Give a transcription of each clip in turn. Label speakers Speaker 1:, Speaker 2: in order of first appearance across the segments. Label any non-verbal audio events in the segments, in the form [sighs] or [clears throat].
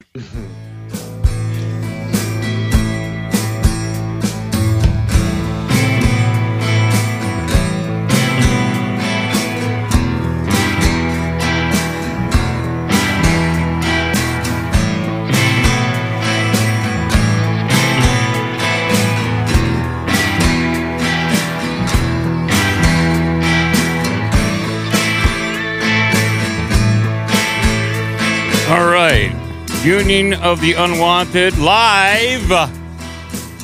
Speaker 1: All [laughs] Union of the Unwanted live.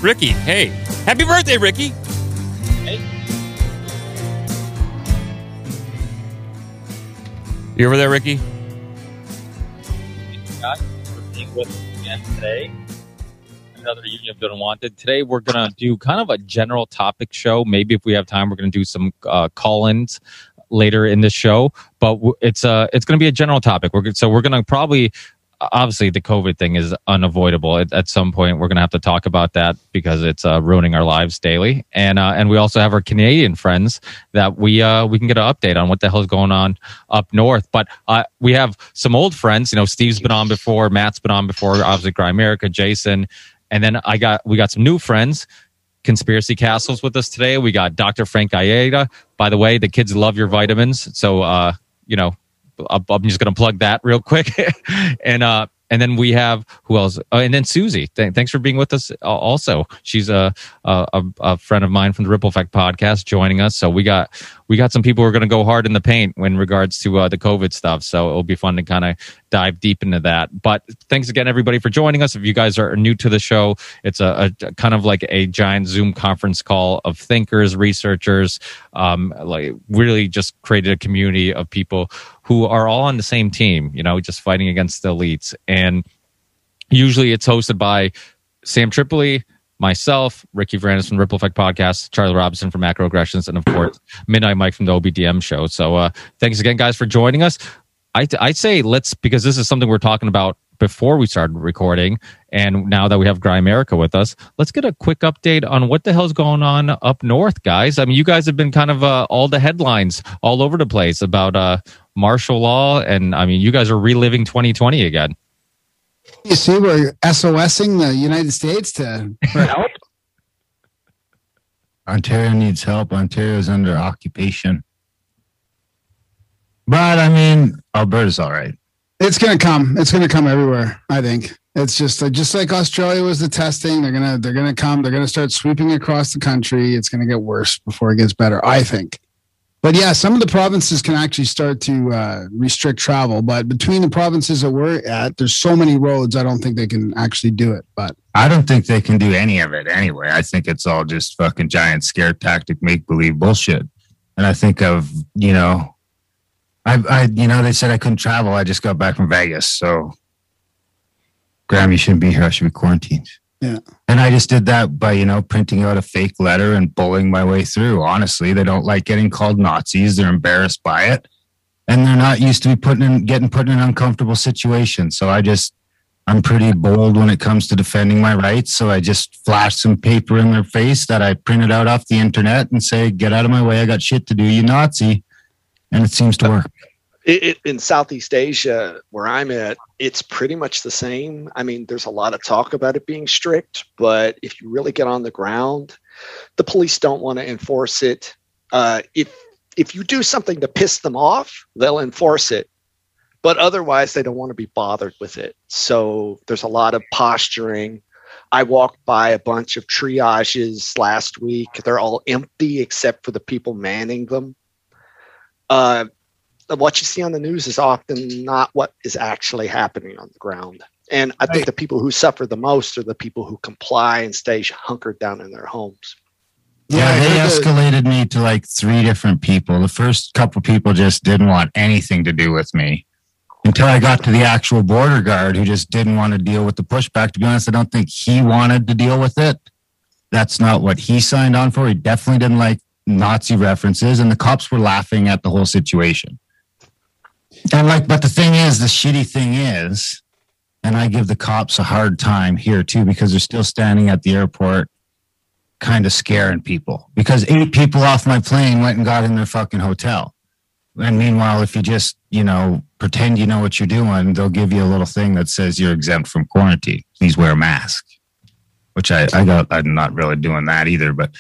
Speaker 1: Ricky, hey. Happy birthday, Ricky. Hey. You over there, Ricky?
Speaker 2: Scott for being with us again today. Another Union of the Unwanted. Today we're going to do kind of a general topic show. Maybe if we have time, we're going to do some uh, call-ins later in the show. But it's uh, it's going to be a general topic. We're so we're going to probably obviously the COVID thing is unavoidable. At, at some point, we're going to have to talk about that because it's uh, ruining our lives daily. And uh, and we also have our Canadian friends that we uh, we can get an update on what the hell is going on up north. But uh, we have some old friends. You know, Steve's been on before, Matt's been on before, obviously Grimerica, Jason, and then I got we got some new friends. Conspiracy Castles with us today. We got Dr. Frank Aieta. By the way, the kids love your vitamins, so uh, you know I'm just going to plug that real quick. [laughs] and uh, and then we have who else? Oh, and then Susie. Th- thanks for being with us. uh, Also, she's a, a a a friend of mine from the Ripple Effect podcast joining us. So we got we got some people who are going to go hard in the paint in regards to uh, the COVID stuff. So it'll be fun to kind of dive deep into that. But thanks again, everybody, for joining us. If you guys are new to the show, it's a, a kind of like a giant Zoom conference call of thinkers, researchers, um, like really just created a community of people who are all on the same team. You know, just fighting against the elites. And usually, it's hosted by Sam Tripoli. Myself, Ricky Varandas from Ripple Effect Podcast, Charlie Robinson from Macro Aggressions, and of course, Midnight Mike from the OBDM show. So, uh, thanks again, guys, for joining us. I, I'd say let's, because this is something we're talking about before we started recording. And now that we have Grimerica with us, let's get a quick update on what the hell's going on up north, guys. I mean, you guys have been kind of uh, all the headlines all over the place about uh, martial law. And I mean, you guys are reliving 2020 again.
Speaker 3: You see, we're SOSing the United States to for help.
Speaker 4: Ontario needs help. Ontario's under occupation. But I mean, Alberta's all right.
Speaker 3: It's gonna come. It's gonna come everywhere. I think it's just uh, just like Australia was the testing. They're gonna they're gonna come. They're gonna start sweeping across the country. It's gonna get worse before it gets better. I think. But yeah, some of the provinces can actually start to uh, restrict travel. But between the provinces that we're at, there's so many roads. I don't think they can actually do it. But
Speaker 4: I don't think they can do any of it anyway. I think it's all just fucking giant scare tactic, make believe bullshit. And I think of, you know, I, I, you know, they said I couldn't travel. I just got back from Vegas. So, Graham, you shouldn't be here. I should be quarantined.
Speaker 3: Yeah.
Speaker 4: And I just did that by, you know, printing out a fake letter and bullying my way through. Honestly, they don't like getting called Nazis. They're embarrassed by it. And they're not used to be putting in, getting put in an uncomfortable situation. So I just, I'm pretty bold when it comes to defending my rights. So I just flash some paper in their face that I printed out off the internet and say, get out of my way. I got shit to do, you Nazi. And it seems to work.
Speaker 5: it, it, in Southeast Asia, where I'm at, it's pretty much the same. I mean, there's a lot of talk about it being strict, but if you really get on the ground, the police don't want to enforce it. Uh, if if you do something to piss them off, they'll enforce it, but otherwise, they don't want to be bothered with it. So there's a lot of posturing. I walked by a bunch of triages last week. They're all empty except for the people manning them. Uh, what you see on the news is often not what is actually happening on the ground. And I think
Speaker 3: Right.
Speaker 5: the people who suffer the most are the people who comply and stay hunkered down in their homes.
Speaker 4: Yeah, they escalated me to like three different people. The first couple people just didn't want anything to do with me until I got to the actual border guard who just didn't want to deal with the pushback. To be honest, I don't think he wanted to deal with it. That's not what he signed on for. He definitely didn't like Nazi references, and the cops were laughing at the whole situation. And like, but the thing is, the shitty thing is, and I give the cops a hard time here too because they're still standing at the airport kind of scaring people because eight people off my plane went and got in their fucking hotel. And meanwhile, if you just, you know, pretend you know what you're doing, they'll give you a little thing that says you're exempt from quarantine. Please wear a mask. Which I, I got I'm not really doing that either, but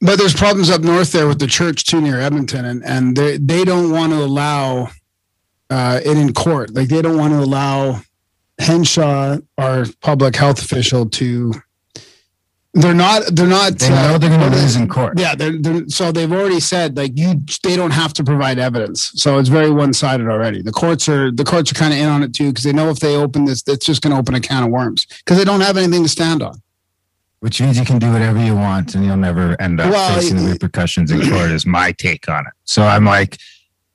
Speaker 3: But there's problems up north there with the church too near Edmonton, and and they they don't want to allow uh, it in court. Like they don't want to allow Hinshaw, our public health official, to. They're not. They're not.
Speaker 4: they know they're gonna
Speaker 3: uh,
Speaker 4: lose in court.
Speaker 3: Yeah, they're, they're, so they've already said like you, they don't have to provide evidence. So it's very one sided already. The courts are the courts are kind of in on it too because they know if they open this, it's just going to open a can of worms because they don't have anything to stand on.
Speaker 4: Which means you can do whatever you want and you'll never end up
Speaker 3: Well,
Speaker 4: facing the repercussions in court is my take on it. So I'm like,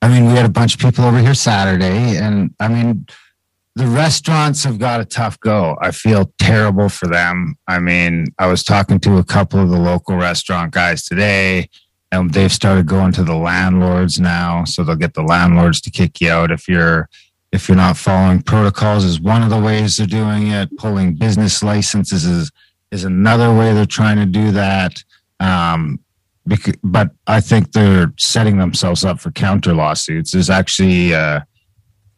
Speaker 4: I mean, we had a bunch of people over here Saturday and I mean, the restaurants have got a tough go. I feel terrible for them. I mean, I was talking to a couple of the local restaurant guys today and they've started going to the landlords now. So they'll get the landlords to kick you out if you're if you're not following protocols is one of the ways they're doing it. Pulling business licenses is is another way they're trying to do that. Um, bec- but I think they're setting themselves up for counter lawsuits. There's actually uh,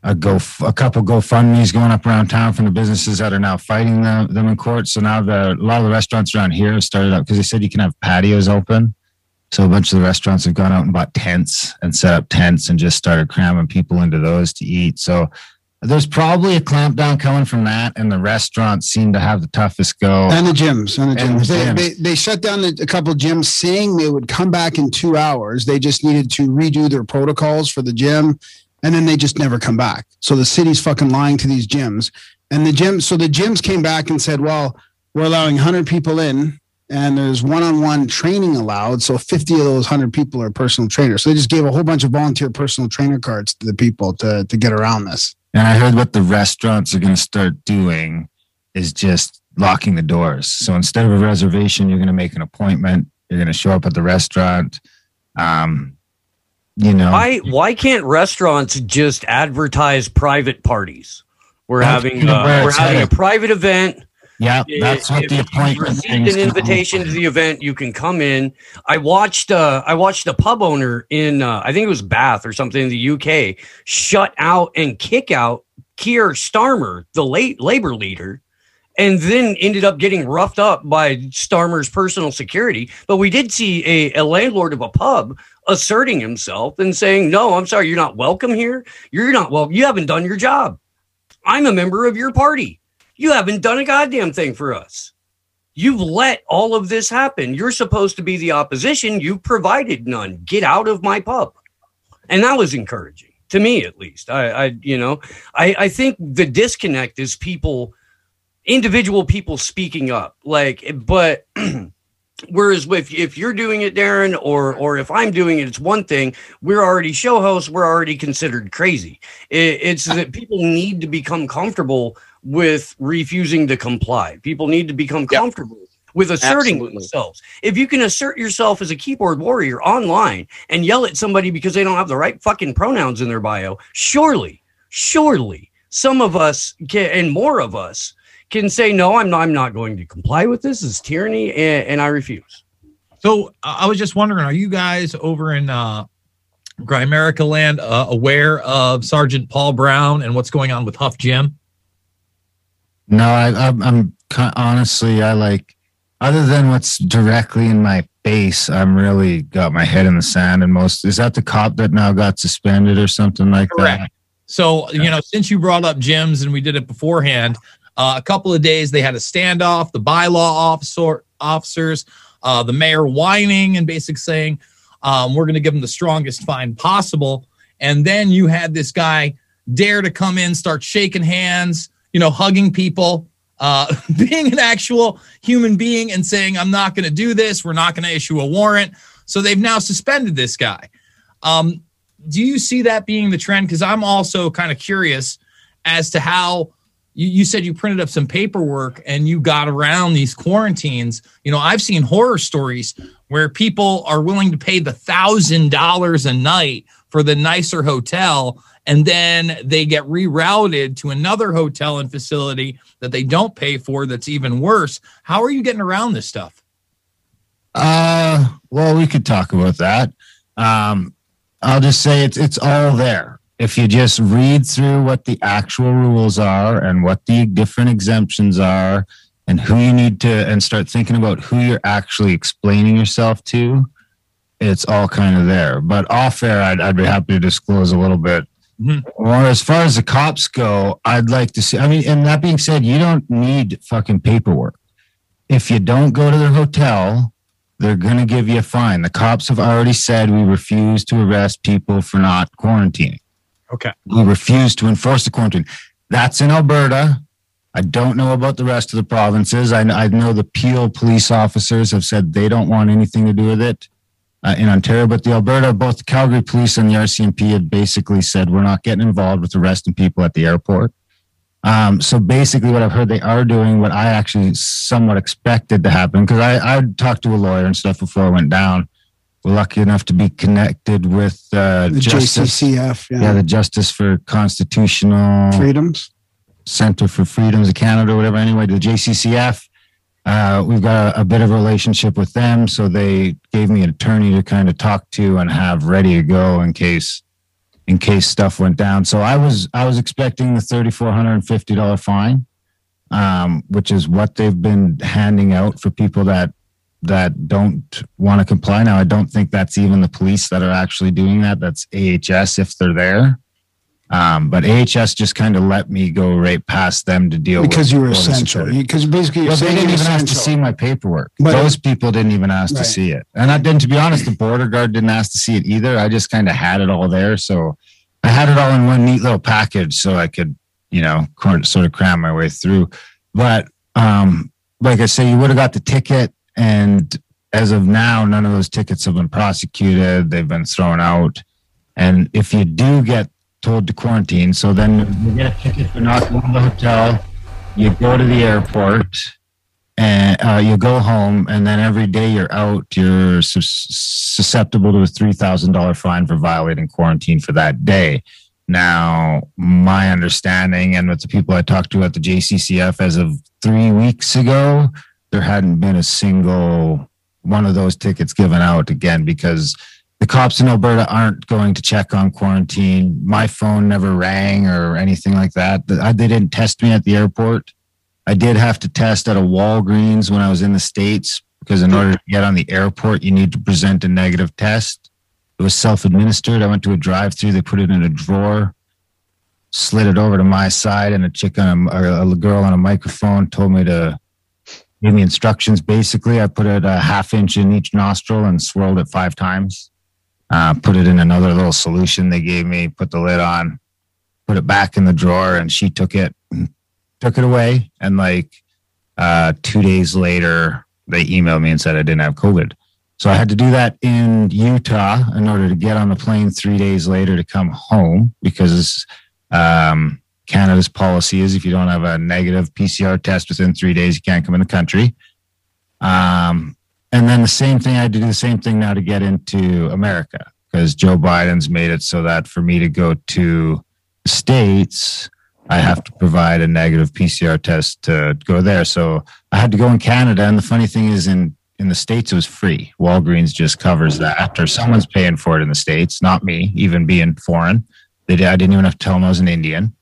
Speaker 4: a go a couple GoFundmes going up around town from the businesses that are now fighting them, them in court. So now the, a lot of the restaurants around here have started up because they said you can have patios open. So a bunch of the restaurants have gone out and bought tents and set up tents and just started cramming people into those to eat. So there's probably a clampdown coming from that, and the restaurants seem to have the toughest go.
Speaker 3: And the gyms, and the
Speaker 4: And
Speaker 3: gyms.
Speaker 4: the
Speaker 3: They,
Speaker 4: gyms.
Speaker 3: they, they shut down a, couple of gyms saying they would come back in two hours. They just needed to redo their protocols for the gym. And then they just never come back. So the city's fucking lying to these gyms. And the gym, so the gyms came back and said, well, we're allowing 100 people in and there's one on one training allowed. So 50 of those 100 people are personal trainers. So they just gave a whole bunch of volunteer personal trainer cards to the people to, to get around this.
Speaker 4: And I heard what the restaurants are going to start doing is just locking the doors. So instead of a reservation, you're going to make an appointment. You're going to show up at the restaurant. Um, you know,
Speaker 6: Why why can't restaurants just advertise private parties? We're having uh, we're having a private event.
Speaker 4: Yeah, that's what
Speaker 6: If
Speaker 4: the appointment
Speaker 6: received an invitation to the event. You can come in. I watched. Uh, I watched a pub owner in. Uh, I think it was Bath or something in the UK shut out and kick out Keir Starmer, the late labor leader, and then ended up getting roughed up by Starmer's personal security. But we did see a, a landlord of a pub asserting himself and saying, "No, I'm sorry, you're not welcome here. You're not well. You haven't done your job. I'm a member of your party." You haven't done a goddamn thing for us. You've let all of this happen. You're supposed to be the opposition. You provided none. Get out of my pub. And that was encouraging to me, at least. I, I you know, I, I think the disconnect is people, individual people speaking up. Like, but [clears throat] whereas if, if you're doing it, Darren, or or if I'm doing it, it's one thing. We're already show hosts. We're already considered crazy. It, it's that people need to become comfortable with refusing to comply. People need to become
Speaker 5: Yep.
Speaker 6: comfortable with asserting
Speaker 5: Absolutely.
Speaker 6: themselves. If you can assert yourself as a keyboard warrior online and yell at somebody because they don't have the right fucking pronouns in their bio, surely, surely some of us can, and more of us can say, no, I'm not, I'm not going to comply with this. This is tyranny and, and I refuse.
Speaker 7: So I was just wondering, are you guys over in uh, Grimerica land uh, aware of Sergeant Paul Brown and what's going on with Huff Jim?
Speaker 4: No, I, I'm, I'm honestly, I like, other than what's directly in my face, I'm really got my head in the sand. And most is that the cop that now got suspended or something like that?
Speaker 7: Correct. So, you know, since you brought up gyms and we did it beforehand, uh, a couple of days they had a standoff, the bylaw officer, officers, uh, the mayor whining and basically saying, um, we're going to give them the strongest fine possible. And then you had this guy dare to come in, start shaking hands, you know, hugging people, uh, [laughs] being an actual human being and saying, I'm not going to do this. We're not going to issue a warrant. So they've now suspended this guy. Um, do you see that being the trend? Because I'm also kind of curious as to how you, you said you printed up some paperwork and you got around these quarantines. You know, I've seen horror stories where people are willing to pay the thousand dollars a night for the nicer hotel and then they get rerouted to another hotel and facility that they don't pay for that's even worse. How are you getting around this stuff?
Speaker 4: Uh, well, we could talk about that. Um, I'll just say it's it's all there. if you just read through what the actual rules are and what the different exemptions are and who you need to and start thinking about who you're actually explaining yourself to it's all kind of there but off air i'd, I'd be happy to disclose a little bit
Speaker 7: Mhm.
Speaker 4: or as far as the cops go i'd like to see i mean and that being said you don't need fucking paperwork if you don't go to their hotel they're going to give you a fine the cops have already said we refuse to arrest people for not quarantining
Speaker 7: Okay.
Speaker 4: we refuse to enforce the quarantine. That's in Alberta. I don't know about the rest of the provinces. I, I know the Peel police officers have said they don't want anything to do with it uh, in Ontario, but the Alberta, both the Calgary police and the RCMP had basically said we're not getting involved with arresting people at the airport. Um, so basically, what I've heard they are doing, what I actually somewhat expected to happen, because I, I talked to a lawyer and stuff before I went down. We're lucky enough to be connected with uh,
Speaker 3: The
Speaker 4: Justice
Speaker 3: JCCF, yeah.
Speaker 4: yeah, the Justice for Constitutional
Speaker 3: freedoms.
Speaker 4: Center for Freedoms of Canada, or whatever. Anyway, the JCCF. Uh, we've got a, a bit of a relationship with them, so they gave me an attorney to kind of talk to and have ready to go in case in case stuff went down. So I was I was expecting the thirty four hundred and fifty dollar fine, um, which is what they've been handing out for people that that don't want to comply. Now I don't think that's even the police that are actually doing that. That's AHS if they're there. Um, but AHS just kind of let me go right past them to deal
Speaker 3: Because you were essential. Because basically,
Speaker 4: Well, they didn't even ask to see my paperwork.
Speaker 3: But-
Speaker 4: Those people didn't even ask
Speaker 3: Right.
Speaker 4: to see it. And I didn't, to be honest, the border guard didn't ask to see it either. I just kind of had it all there. So I had it all in one neat little package so I could, you know, sort of cram my way through. But um, like I say, you would have got the ticket. And as of now, none of those tickets have been prosecuted. They've been thrown out. And if you do get told to quarantine, so then you get a ticket for not going to the hotel, you go to the airport, and uh, you go home, and then every day you're out, you're susceptible to a three thousand dollar fine for violating quarantine for that day. Now, my understanding, and with the people I talked to at the JCCF as of three weeks ago, there hadn't been a single one of those tickets given out again because the cops in Alberta aren't going to check on quarantine. My phone never rang or anything like that. They didn't test me at the airport. I did have to test at a Walgreens when I was in the States because in order to get on the airport, you need to present a negative test. It was self administered. I went to a drive through, they put it in a drawer, slid it over to my side, and a chick on a, a girl on a microphone told me to give me instructions. Basically, I put it a half inch in each nostril and swirled it five times. Uh, put it in another little solution they gave me, put the lid on, put it back in the drawer, and she took it took it away. And like uh, two days later, they emailed me and said I didn't have COVID. So I had to do that in Utah in order to get on the plane three days later to come home because um, Canada's policy is if you don't have a negative PCR test within three days, you can't come in the country. Um, and then the same thing, I had to do the same thing now to get into America because Joe Biden's made it so that for me to go to States, I have to provide a negative PCR test to go there. So I had to go in Canada. And the funny thing is, in in the states, it was free. Walgreens just covers that, or someone's paying for it in the states, not me, even being foreign. They I didn't even have to tell them I was an Indian.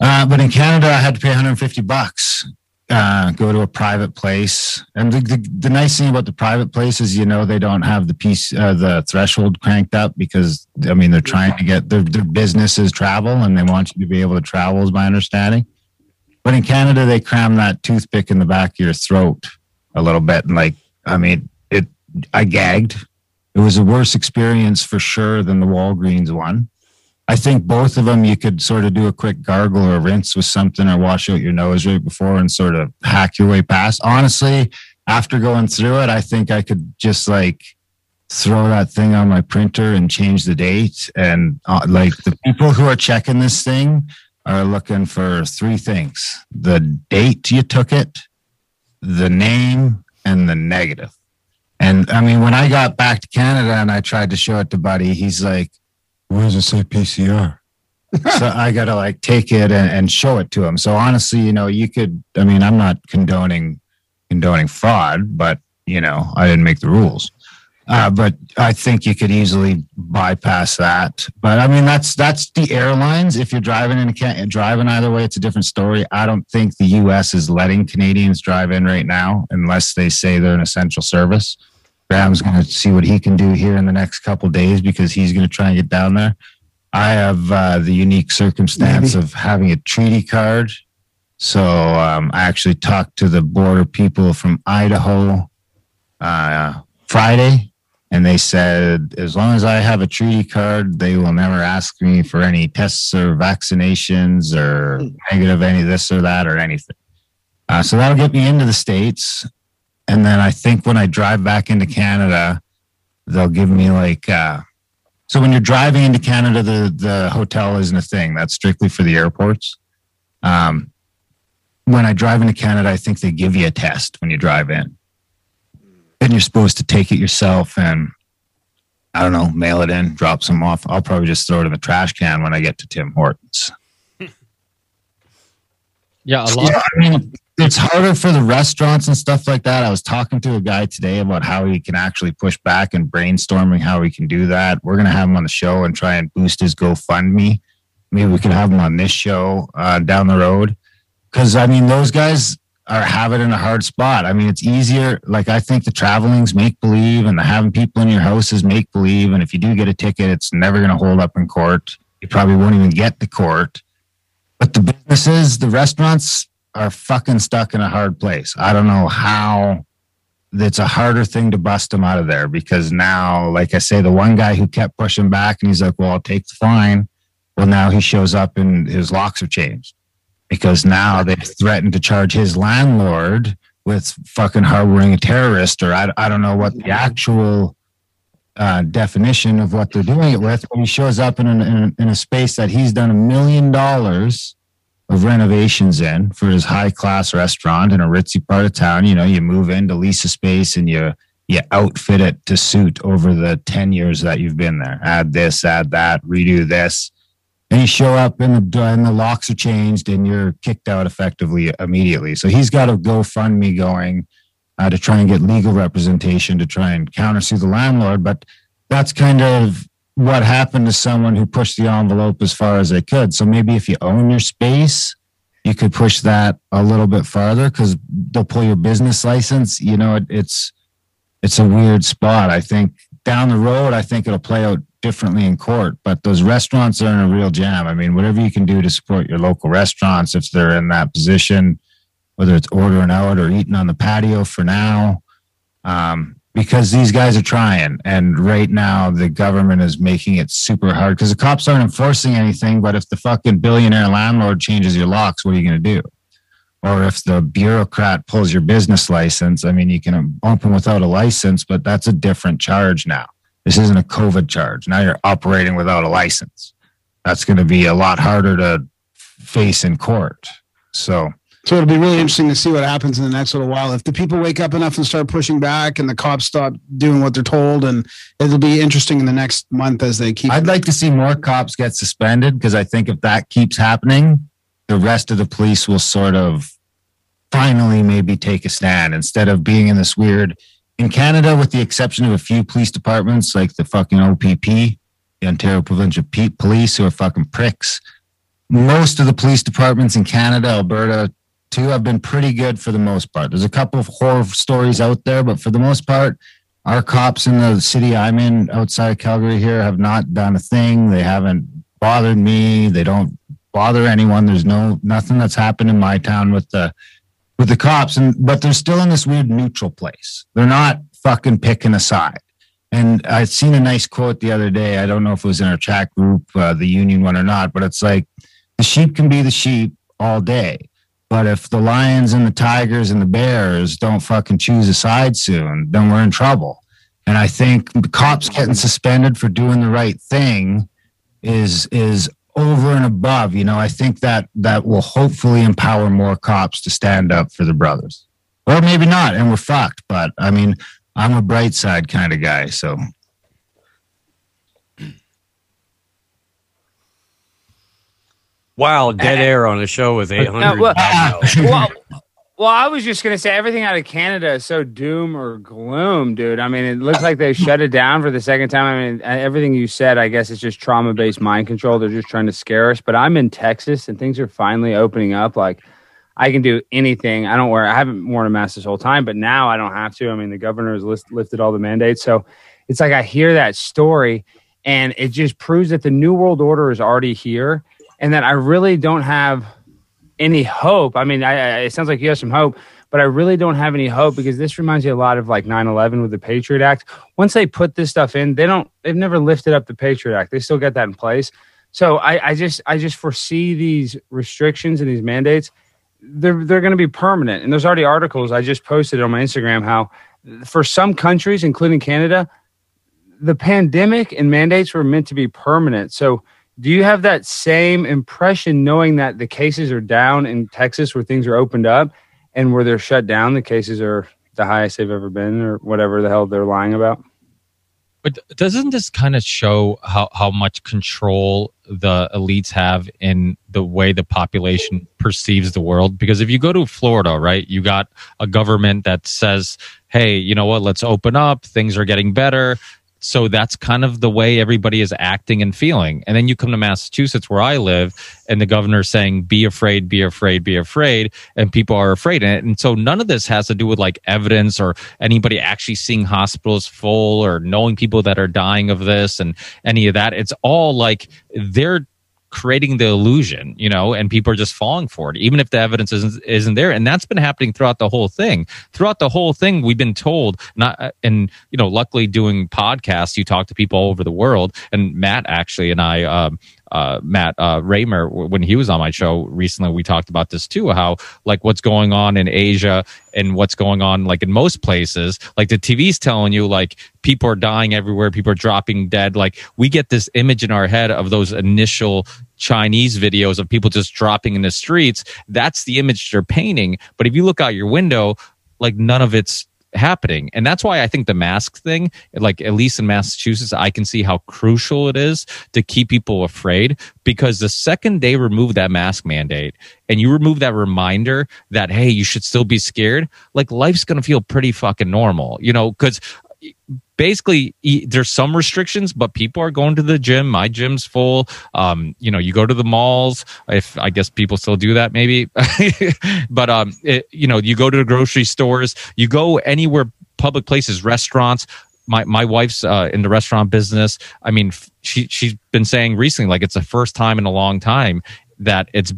Speaker 4: Uh, but in Canada, I had to pay 150 bucks. Uh, go to a private place, and the, the the nice thing about the private place is, you know, they don't have the piece uh, the threshold cranked up because I mean they're trying to get their their business is travel, and they want you to be able to travel, is my understanding. But in Canada, they cram that toothpick in the back of your throat a little bit, and like I mean, it I gagged. It was a worse experience for sure than the Walgreens one. I think both of them you could sort of do a quick gargle or rinse with something or wash out your nose right before and sort of hack your way past. Honestly, after going through it, I think I could just like throw that thing on my printer and change the date. And uh, like the people who are checking this thing are looking for three things the date you took it, the name, and the negative. And I mean, when I got back to Canada and I tried to show it to Buddy, he's like, where does it say PCR? so I got to like take it and, and show it to him. So honestly, you know, you could, I mean, I'm not condoning, condoning fraud, but you know, I didn't make the rules. Uh, but I think you could easily bypass that. But I mean, that's that's the airlines. If you're driving in a driving either way, it's a different story. I don't think the U.S. is letting Canadians drive in right now unless they say they're an essential service. Graham's going to see what he can do here in the next couple days because he's going to try and get down there. I have uh, the unique circumstance
Speaker 3: Maybe.
Speaker 4: of having a treaty card. So um, I actually talked to the border people from Idaho uh, Friday, and they said as long as I have a treaty card, they will never ask me for any tests or vaccinations or negative any this or that or anything. Uh, so that'll get me into the states, and then I think when I drive back into Canada, they'll give me like. Uh, so when you're driving into Canada, the the hotel isn't a thing. That's strictly for the airports. Um, when I drive into Canada, I think they give you a test when you drive in. And you're supposed to take it yourself and I don't know, mail it in, drop some off. I'll probably just throw it in the trash can when I get to Tim Hortons. [laughs]
Speaker 2: Yeah, a lot.
Speaker 4: Yeah, I mean, it's harder for the restaurants and stuff like that. I was talking to a guy today about how he can actually push back and brainstorming how he can do that. We're going to have him on the show and try and boost his GoFundMe. Maybe we can have him on this show uh, down the road. Because, I mean, those guys are have it in a hard spot. I mean, it's easier. Like, I think the traveling's make believe and the having people in your house is make believe. And if you do get a ticket, it's never going to hold up in court. You probably won't even get the court. But the businesses, the restaurants are fucking stuck in a hard place. I don't know how it's a harder thing to bust them out of there because now, like I say, the one guy who kept pushing back and he's like, well, I'll take the fine. Well, now he shows up and his locks have changed because now they've threatened to charge his landlord with fucking harboring a terrorist or I, I don't know what the actual uh, definition of what they're doing it with. When he shows up in, an, in, a, in a space that he's done a million dollars of renovations in for this high class restaurant in a ritzy part of town. You know, you move in to lease a space and you you outfit it to suit over the 10 years that you've been there. Add this, add that, redo this. And you show up and the, and the locks are changed and you're kicked out effectively immediately. So he's got a GoFundMe going uh, to try and get legal representation to try and countersue the landlord. But that's kind of what happened to someone who pushed the envelope as far as they could. So maybe if you own your space, you could push that a little bit farther because they'll pull your business license. You know, it, it's it's a weird spot. I think down the road, I think it'll play out differently in court. But those restaurants are in a real jam. I mean, whatever you can do to support your local restaurants if they're in that position, whether it's ordering out or eating on the patio for now. Um, because these guys are trying. And right now, the government is making it super hard because the cops aren't enforcing anything. But if the fucking billionaire landlord changes your locks, what are you going to do? Or if the bureaucrat pulls your business license, I mean, you can open without a license, but that's a different charge now. This isn't a COVID charge. Now you're operating without a license. That's going to be a lot harder to face in court. So,
Speaker 3: So it'll be really interesting to see what happens in the next little while. If the people wake up enough and start pushing back, and the cops stop doing what they're told, and it'll be interesting in the next month as they keep.
Speaker 4: I'd like to see more cops get suspended because I think if that keeps happening, the rest of the police will sort of finally maybe take a stand instead of being in this weird. In Canada, with the exception of a few police departments like the fucking OPP, the Ontario Provincial Police, who are fucking pricks, most of the police departments in Canada, Alberta, too, have been pretty good for the most part. There's a couple of horror stories out there, but for the most part, our cops in the city I'm in outside of Calgary here have not done a thing. They haven't bothered me. They don't bother anyone. There's no nothing that's happened in my town with the with the cops, and but they're still in this weird neutral place. They're not fucking picking a side. And I'd seen a nice quote the other day. I don't know if it was in our chat group, uh, the union one or not, but it's like the sheep can be the sheep all day. But if the lions and the tigers and the bears don't fucking choose a side soon, then we're in trouble. And I think the cops getting suspended for doing the right thing is is over and above. You know, I think that that will hopefully empower more cops to stand up for the brothers, or maybe not, and we're fucked. But I mean, I'm a bright side kind of guy, so
Speaker 6: Wow, dead air on a show with 800.
Speaker 2: well- uh, well,
Speaker 8: Well, I was just gonna say everything out of Canada is so doom or gloom, dude. I mean, it looks like they shut it down for the second time. I mean, uh, everything you said, I guess it's just trauma based mind control. They're just trying to scare us. But I'm in Texas, and things are finally opening up. Like, I can do anything. I don't wear. I haven't worn a mask this whole time, but now I don't have to. I mean, the governor has list, lifted all the mandates, so it's like I hear that story, and it just proves that the new world order is already here, and that I really don't have any hope. I mean, I, I, it sounds like you have some hope, but I really don't have any hope because this reminds me a lot of like 9/11 with the Patriot Act. Once they put this stuff in, they don't. They've never lifted up the Patriot Act. They still got that in place. So I, I just I just foresee these restrictions and these mandates. They're they're going to be permanent. And there's already articles I just posted on my Instagram how for some countries, including Canada, the pandemic and mandates were meant to be permanent. So do you have that same impression knowing that the cases are down in Texas where things are opened up and where they're shut down, the cases are the highest they've ever been or whatever the hell they're lying about?
Speaker 2: But doesn't this kind of show how, how much control the elites have in the way the population perceives the world? Because if you go to Florida, right, you got a government that says, hey, you know what, let's open up, things are getting better so that's kind of the way everybody is acting and feeling. And then you come to Massachusetts, where I live, and the governor's saying, be afraid, be afraid, be afraid. And people are afraid. And so none of this has to do with like evidence or anybody actually seeing hospitals full or knowing people that are dying of this and any of that. It's all like they're creating the illusion, you know, and people are just falling for it, even if the evidence isn't isn't there. And that's been happening throughout the whole thing. Throughout the whole thing, we've been told not, and you know, luckily doing podcasts, you talk to people all over the world. And Matt actually and I, um, uh, Matt uh, Raymer when he was on my show recently. We talked about this too, how like what's going on in Asia and what's going on like in most places. Like the TV's telling you like people are dying everywhere, people are dropping dead. Like we get this image in our head of those initial Chinese videos of people just dropping in the streets. That's the image they're painting. But if you look out your window, like none of it's happening. And that's why I think the mask thing, like at least in Massachusetts, I can see how crucial it is to keep people afraid because the second they remove that mask mandate and you remove that reminder that, hey, you should still be scared, like life's going to feel pretty fucking normal, you know, because basically there's some restrictions but people are going to the gym. My gym's full. Um, you know you go to the malls. If i guess people still do that maybe. [laughs] But um, it, you know you go to the grocery stores. You go anywhere public places restaurants. My my wife's uh, in the restaurant business. I mean she she's been saying recently like it's the first time in a long time that it's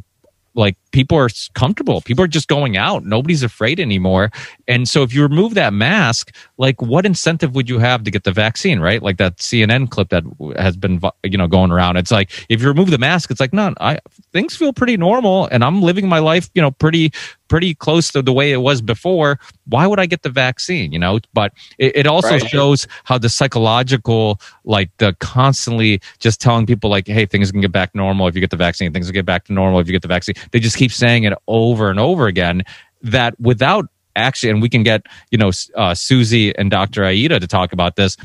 Speaker 2: like people are comfortable. People are just going out. Nobody's afraid anymore. And so if you remove that mask like what incentive would you have to get the vaccine right? Like that cnn clip that has been you know going around. It's like if you remove the mask it's like no i things feel pretty normal and i'm living my life you know pretty pretty close to the way it was before. Why would i get the vaccine you know? But it, it also right. shows how the psychological like the constantly just telling people like hey things can get back normal if you get the vaccine. Things will get back to normal if you get the vaccine. They just keep saying it over and over again that without actually, and we can get, you know, uh, Susie and Dr. Aieta to talk about this,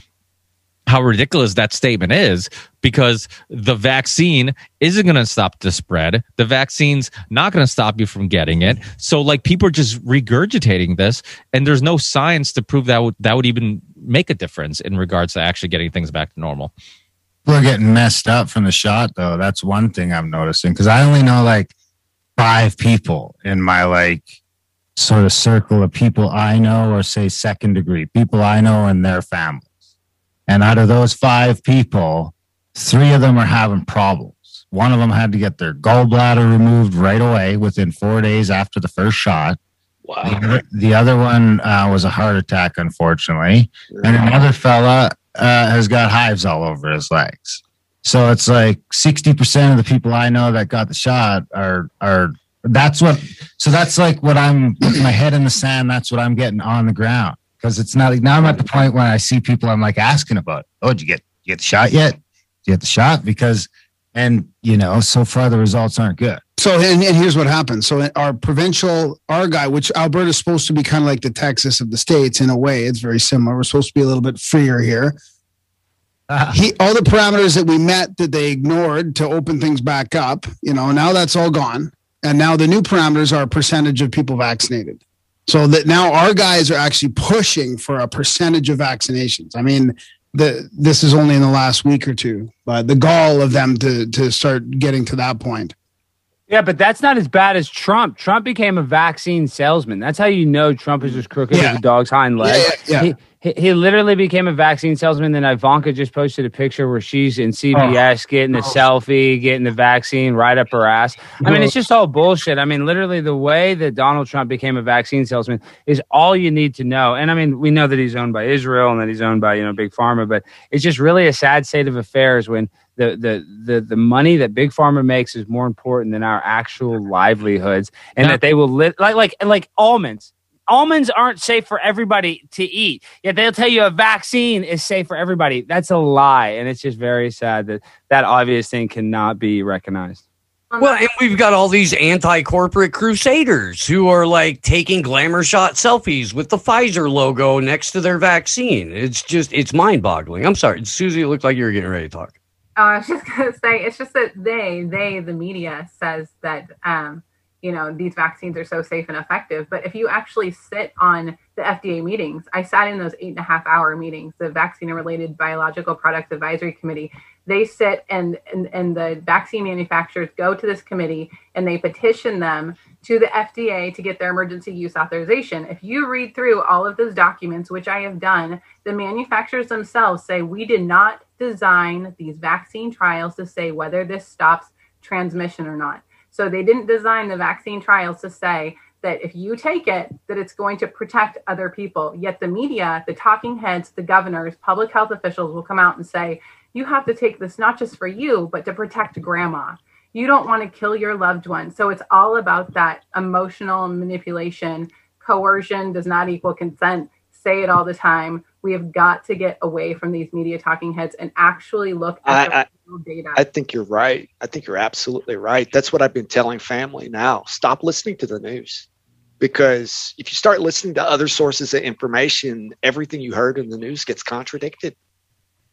Speaker 2: how ridiculous that statement is because the vaccine isn't going to stop the spread. The vaccine's not going to stop you from getting it. So like people are just regurgitating this and there's no science to prove that would, that would even make a difference in regards to actually getting things back to normal.
Speaker 4: We're getting messed up from the shot though. That's one thing I'm noticing because I only know like five people in my like sort of circle of people I know or say second degree, people I know and their families. And out of those five people, three of them are having problems. One of them had to get their gallbladder removed right away within four days after the first shot. Wow. The other, the other one uh, was a heart attack, unfortunately. And another fella uh, has got hives all over his legs. So it's like 60% of the people I know that got the shot are, are, that's what, so that's like what I'm with my head in the sand. That's what I'm getting on the ground. Cause it's not like now I'm at the point when I see people, I'm like asking about, oh, did you get, you get the shot yet? Did you get the shot? Because, and you know, so far the results aren't good.
Speaker 3: So, and, and, here's what happens. So, our provincial, our guy, which Alberta is supposed to be kind of like the Texas of the states in a way, it's very similar. We're supposed to be a little bit freer here. Uh, he all the parameters that we met that they ignored to open things back up. You know, now that's all gone. and now the new parameters are percentage of people vaccinated. So that now our guys are actually pushing for a percentage of vaccinations. I mean, the this is only in the last week or two, but the gall of them to to start getting to that point.
Speaker 8: Yeah, but that's not as bad as Trump. Trump became a vaccine salesman. That's how you know Trump is as crooked
Speaker 3: Yeah.
Speaker 8: as a dog's hind leg.
Speaker 3: Yeah, yeah.
Speaker 8: He, he, he literally became a vaccine salesman. Then Ivanka just posted a picture where she's in oh. CVS getting the oh. selfie, getting the vaccine right up her ass. I mean, it's just all bullshit. I mean, literally, the way that Donald Trump became a vaccine salesman is all you need to know. And I mean, we know that he's owned by Israel and that he's owned by you know big pharma, but it's just really a sad state of affairs when the the the the money that big pharma makes is more important than our actual livelihoods, and
Speaker 2: Yeah.
Speaker 8: that they will lit like like like almonds. Almonds aren't safe for everybody to eat. Yet they'll tell you a vaccine is safe for everybody. That's a lie, and it's just very sad that that obvious thing cannot be recognized.
Speaker 6: Well, and we've got all these anti-corporate crusaders who are like taking glamour shot selfies with the Pfizer logo next to their vaccine. It's just it's mind-boggling. I'm sorry, Susie. It looked like you were getting ready to talk.
Speaker 9: Oh, I was just [laughs] gonna say it's just that they, they, the media says that um, you know these vaccines are so safe and effective. But if you actually sit on the FDA meetings, I sat in those eight and a half hour meetings, the Vaccine Related Biological Products Advisory Committee. They sit and, and and the vaccine manufacturers go to this committee and they petition them to the FDA to get their emergency use authorization. If you read through all of those documents, which I have done, the manufacturers themselves say we did not design these vaccine trials to say whether this stops transmission or not. So they didn't design the vaccine trials to say that if you take it that it's going to protect other people. Yet the media, the talking heads, the governors, public health officials will come out and say you have to take this not just for you but to protect grandma. You don't want to kill your loved one. So it's all about that emotional manipulation. Coercion does not equal consent. Say it all the time. We have got to get away from these media talking heads and actually look at
Speaker 5: I- I-
Speaker 9: the real data.
Speaker 5: I think you're right. I think you're absolutely right. That's what I've been telling family now. Stop listening to the news. Because if you start listening to other sources of information, everything you heard in the news gets contradicted.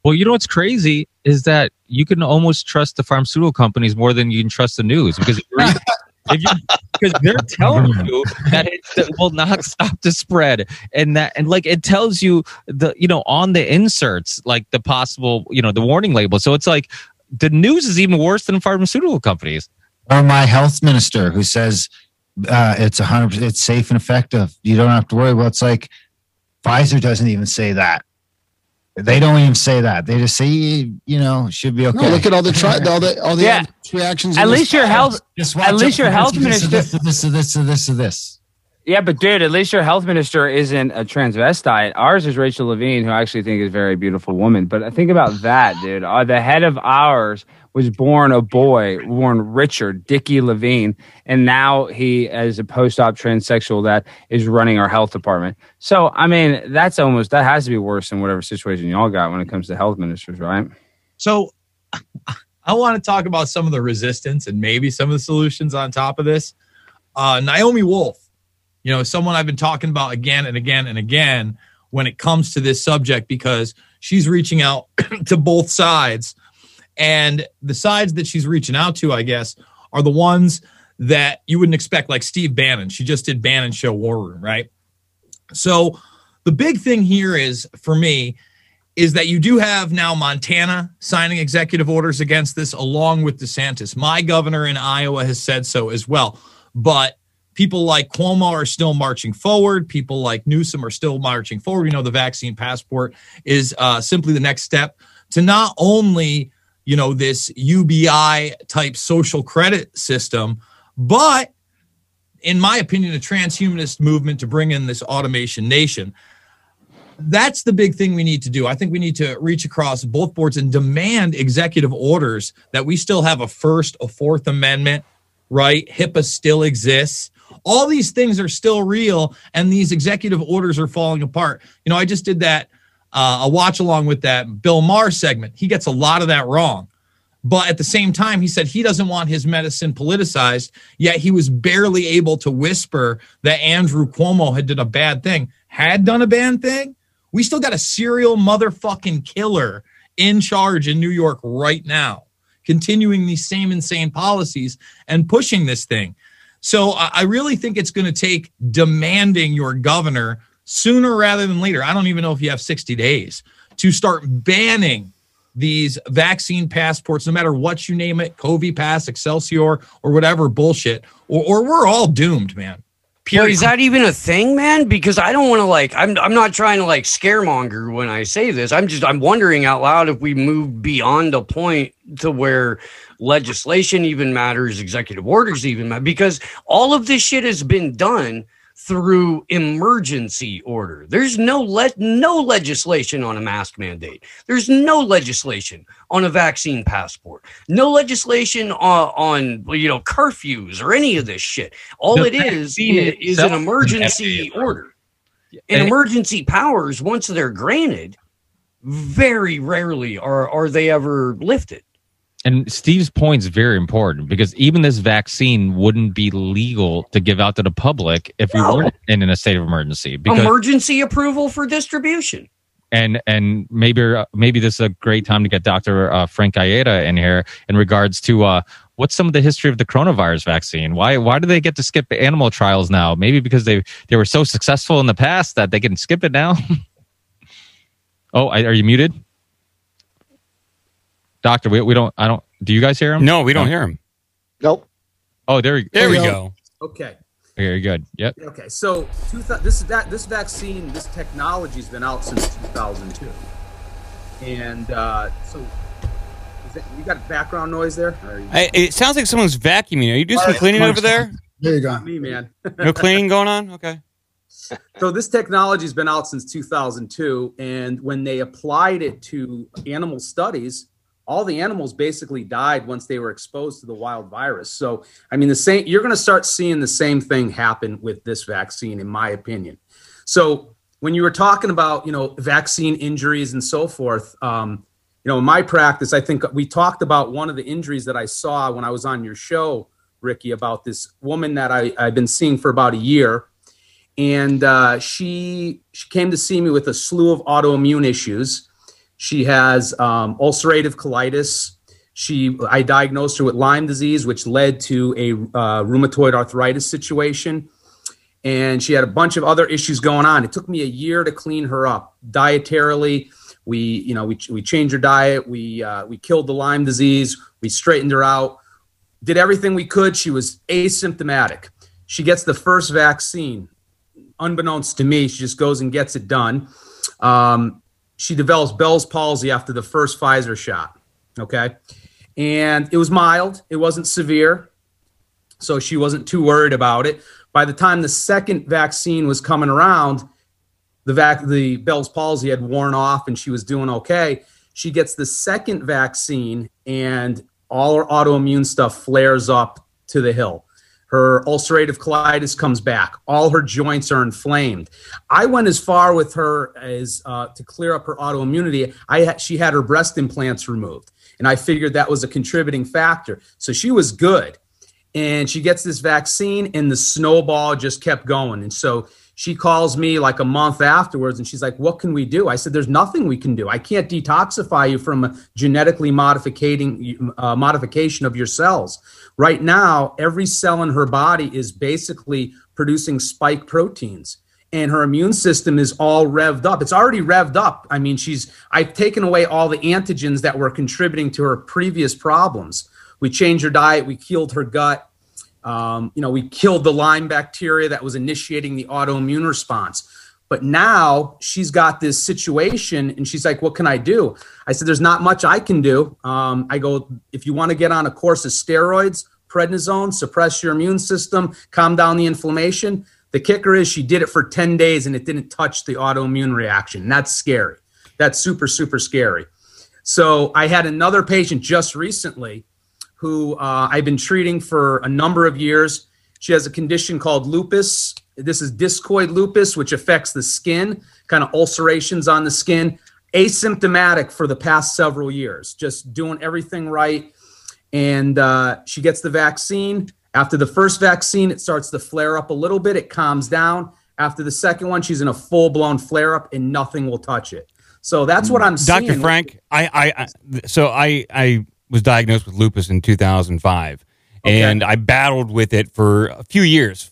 Speaker 2: Well, you know what's crazy is that you can almost trust the pharmaceutical companies more than you can trust the news because if you [laughs] because they're [laughs] telling you that it will not [laughs] stop the spread and that and like it tells you the you know on the inserts like the possible you know the warning label so it's like the news is even worse than pharmaceutical companies
Speaker 4: or my health minister who says uh, it's a hundred percent it's safe and effective. You don't have to worry. Well, it's like Pfizer doesn't even say that. They don't even say that. They just say you know should be okay.
Speaker 3: No, look at all the tri- [laughs] all the all the
Speaker 8: Yeah.
Speaker 3: reactions.
Speaker 8: At least your health, at least your health
Speaker 4: for this,
Speaker 8: minister.
Speaker 4: This, this, this, this, this, this.
Speaker 8: Yeah, but dude, at least your health minister isn't a transvestite. Ours is Rachel Levine, who I actually think is a very beautiful woman. But think about that, dude. Uh, the head of ours was born a boy, born Richard Dickey Levine, and now he is a post-op transsexual that is running our health department. So, I mean, that's almost that has to be worse than whatever situation y'all got when it comes to health ministers, right?
Speaker 7: So [laughs] I want to talk about some of the resistance and maybe some of the solutions on top of this. Uh, Naomi Wolf, you know, someone I've been talking about again and again and again when it comes to this subject because she's reaching out [clears throat] to both sides. And the sides that she's reaching out to, I guess, are the ones that you wouldn't expect, like Steve Bannon. She just did Bannon Show War Room, right? So the big thing here is for me is that you do have now Montana signing executive orders against this, along with DeSantis. My governor in Iowa has said so as well. But people like Cuomo are still marching forward. People like Newsom are still marching forward. You know, the vaccine passport is uh, simply the next step to not only, you know, this UBI type social credit system, but in my opinion, a transhumanist movement to bring in this automation nation that's the big thing we need to do. I think we need to reach across both boards and demand executive orders that we still have a first, a fourth amendment, right? HIPAA still exists. All these things are still real, and these executive orders are falling apart. You know, I just did that, uh, a watch along with that Bill Maher segment. He gets a lot of that wrong. But at the same time, he said he doesn't want his medicine politicized, yet he was barely able to whisper that Andrew Cuomo had done a bad thing. Had done a bad thing? We still got a serial motherfucking killer in charge in New York right now, continuing these same insane policies and pushing this thing. So I really think it's going to take demanding your governor sooner rather than later. I don't even know if you have 60 days to start banning these vaccine passports, no matter what you name it, Covi Pass, Excelsior, or whatever bullshit, or, or we're all doomed, man.
Speaker 6: Well, is that even a thing, man? Because I don't want to like. I'm. I'm not trying to like scaremonger when I say this. I'm just. I'm wondering out loud if we move beyond a point to where legislation even matters, executive orders even matter, because all of this shit has been done through emergency order. There's no le- no legislation on a mask mandate. There's no legislation on a vaccine passport. No legislation on, on you know curfews or any of this shit. All
Speaker 2: The
Speaker 6: it is is, an emergency order. And
Speaker 2: And-
Speaker 6: emergency powers, once they're granted, very rarely are are they ever lifted.
Speaker 2: And Steve's point is very important because even this vaccine wouldn't be legal to give out to the public if we weren't in, in a state of emergency. Because
Speaker 6: emergency approval for distribution.
Speaker 2: and and maybe uh, maybe this is a great time to get Dr. Uh, Frank Aieta in here in regards to uh, what's some of the history of the coronavirus vaccine. Why why do they get to skip animal trials now? Maybe because they they were so successful in the past that they can skip it now. [laughs] oh, I, are you muted, Doctor? We we don't I don't. Do you guys hear him?
Speaker 1: No, we don't hear him.
Speaker 5: Nope.
Speaker 2: Oh, there we
Speaker 1: There we
Speaker 3: go.
Speaker 1: go.
Speaker 10: Okay.
Speaker 2: Very good. Yep.
Speaker 10: Okay. So two thou- this that this vaccine, this technology's been out since 2002, and uh, so is that, you got background noise there? Or you-
Speaker 1: I, it sounds like someone's vacuuming. Are you doing
Speaker 10: All
Speaker 1: some
Speaker 10: right,
Speaker 1: cleaning over there?
Speaker 3: There you go.
Speaker 10: me, man.
Speaker 1: No cleaning going on? Okay.
Speaker 10: So this technology's been out since 2002, and when they applied it to animal studies, all the animals basically died once they were exposed to the wild virus. So, I mean, the same you're going to start seeing the same thing happen with this vaccine, in my opinion. So, when you were talking about you know vaccine injuries and so forth, um, you know, in my practice, I think we talked about one of the injuries that I saw when I was on your show, Ricky, about this woman that I, I've been seeing for about a year and uh, she she came to see me with a slew of autoimmune issues. She has um, ulcerative colitis. She I diagnosed her with Lyme disease, which led to a uh, rheumatoid arthritis situation, and she had a bunch of other issues going on. It took me a year to clean her up dietarily. We you know we we changed her diet. We uh, we killed the Lyme disease. We straightened her out. Did everything we could. She was asymptomatic. She gets the first vaccine unbeknownst to me, she just goes and gets it done. Um, she develops Bell's palsy after the first Pfizer shot. Okay. And it was mild, it wasn't severe. So she wasn't too worried about it. By the time the second vaccine was coming around, the vac- the Bell's palsy had worn off and she was doing okay. She gets the second vaccine and all her autoimmune stuff flares up to the hill. Her ulcerative colitis comes back. All her joints are inflamed. I went as far with her as uh, to clear up her autoimmunity. I had, she had her breast implants removed, and I figured that was a contributing factor. So she was good, and she gets this vaccine, and the snowball just kept going. And so she calls me like a month afterwards, and she's like, "What can we do?" I said, "There's nothing we can do. I can't detoxify you from a genetically modificating uh, modification of your cells." Right now, every cell in her body is basically producing spike proteins and her immune system is all revved up. It's already revved up. I mean, she's I've taken away all the antigens that were contributing to her previous problems. We changed her diet, we killed her gut. Um, you know, we killed the Lyme bacteria that was initiating the autoimmune response. But now she's got this situation and she's like, What can I do? I said, There's not much I can do. Um, I go, If you want to get on a course of steroids, prednisone, suppress your immune system, calm down the inflammation. The kicker is she did it for 10 days and it didn't touch the autoimmune reaction. That's scary. That's super, super scary. So I had another patient just recently who uh, I've been treating for a number of years. She has a condition called lupus. This is discoid lupus, which affects the skin, kind of ulcerations on the skin. Asymptomatic for the past several years, just doing everything right. And uh, she gets the vaccine. After the first vaccine, it starts to flare up a little bit. It calms down. After the second one, she's in a full blown flare up, and nothing will touch it. So that's what I'm seeing.
Speaker 1: Dr. Frank, I, I, I so I, I was diagnosed with lupus in 2005, and I battled with it for a few years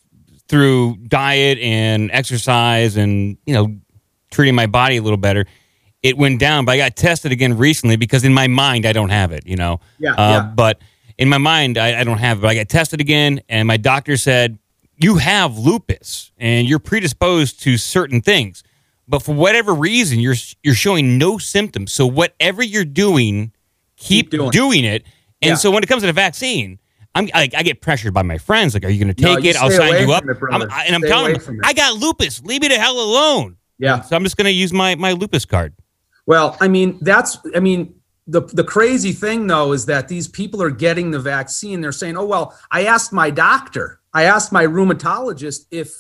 Speaker 1: through diet and exercise, and you know, treating my body a little better. It went down, but I got tested again recently because in my mind I don't have it. You know,
Speaker 10: Yeah,
Speaker 1: uh,
Speaker 10: yeah.
Speaker 1: but in my mind I, I don't have it. But I got tested again, and my doctor said you have lupus and you're predisposed to certain things. But for whatever reason, you're you're showing no symptoms. So whatever you're doing, keep,
Speaker 10: doing
Speaker 1: doing,
Speaker 10: it.
Speaker 1: And
Speaker 10: Yeah.
Speaker 1: so when it comes to the vaccine, I'm like I get pressured by my friends. Like, are you going to take
Speaker 10: you
Speaker 1: it? I'll sign you up.
Speaker 10: it.
Speaker 1: I'm- I- and I'm
Speaker 10: Stay
Speaker 1: telling them. I got lupus. Leave me the hell alone.
Speaker 10: Yeah.
Speaker 1: So I'm just going to use my my lupus card.
Speaker 10: Well, I mean, that's, I mean, the, the crazy thing though is that these people are getting the vaccine. They're saying, oh, well, I asked my doctor, I asked my rheumatologist if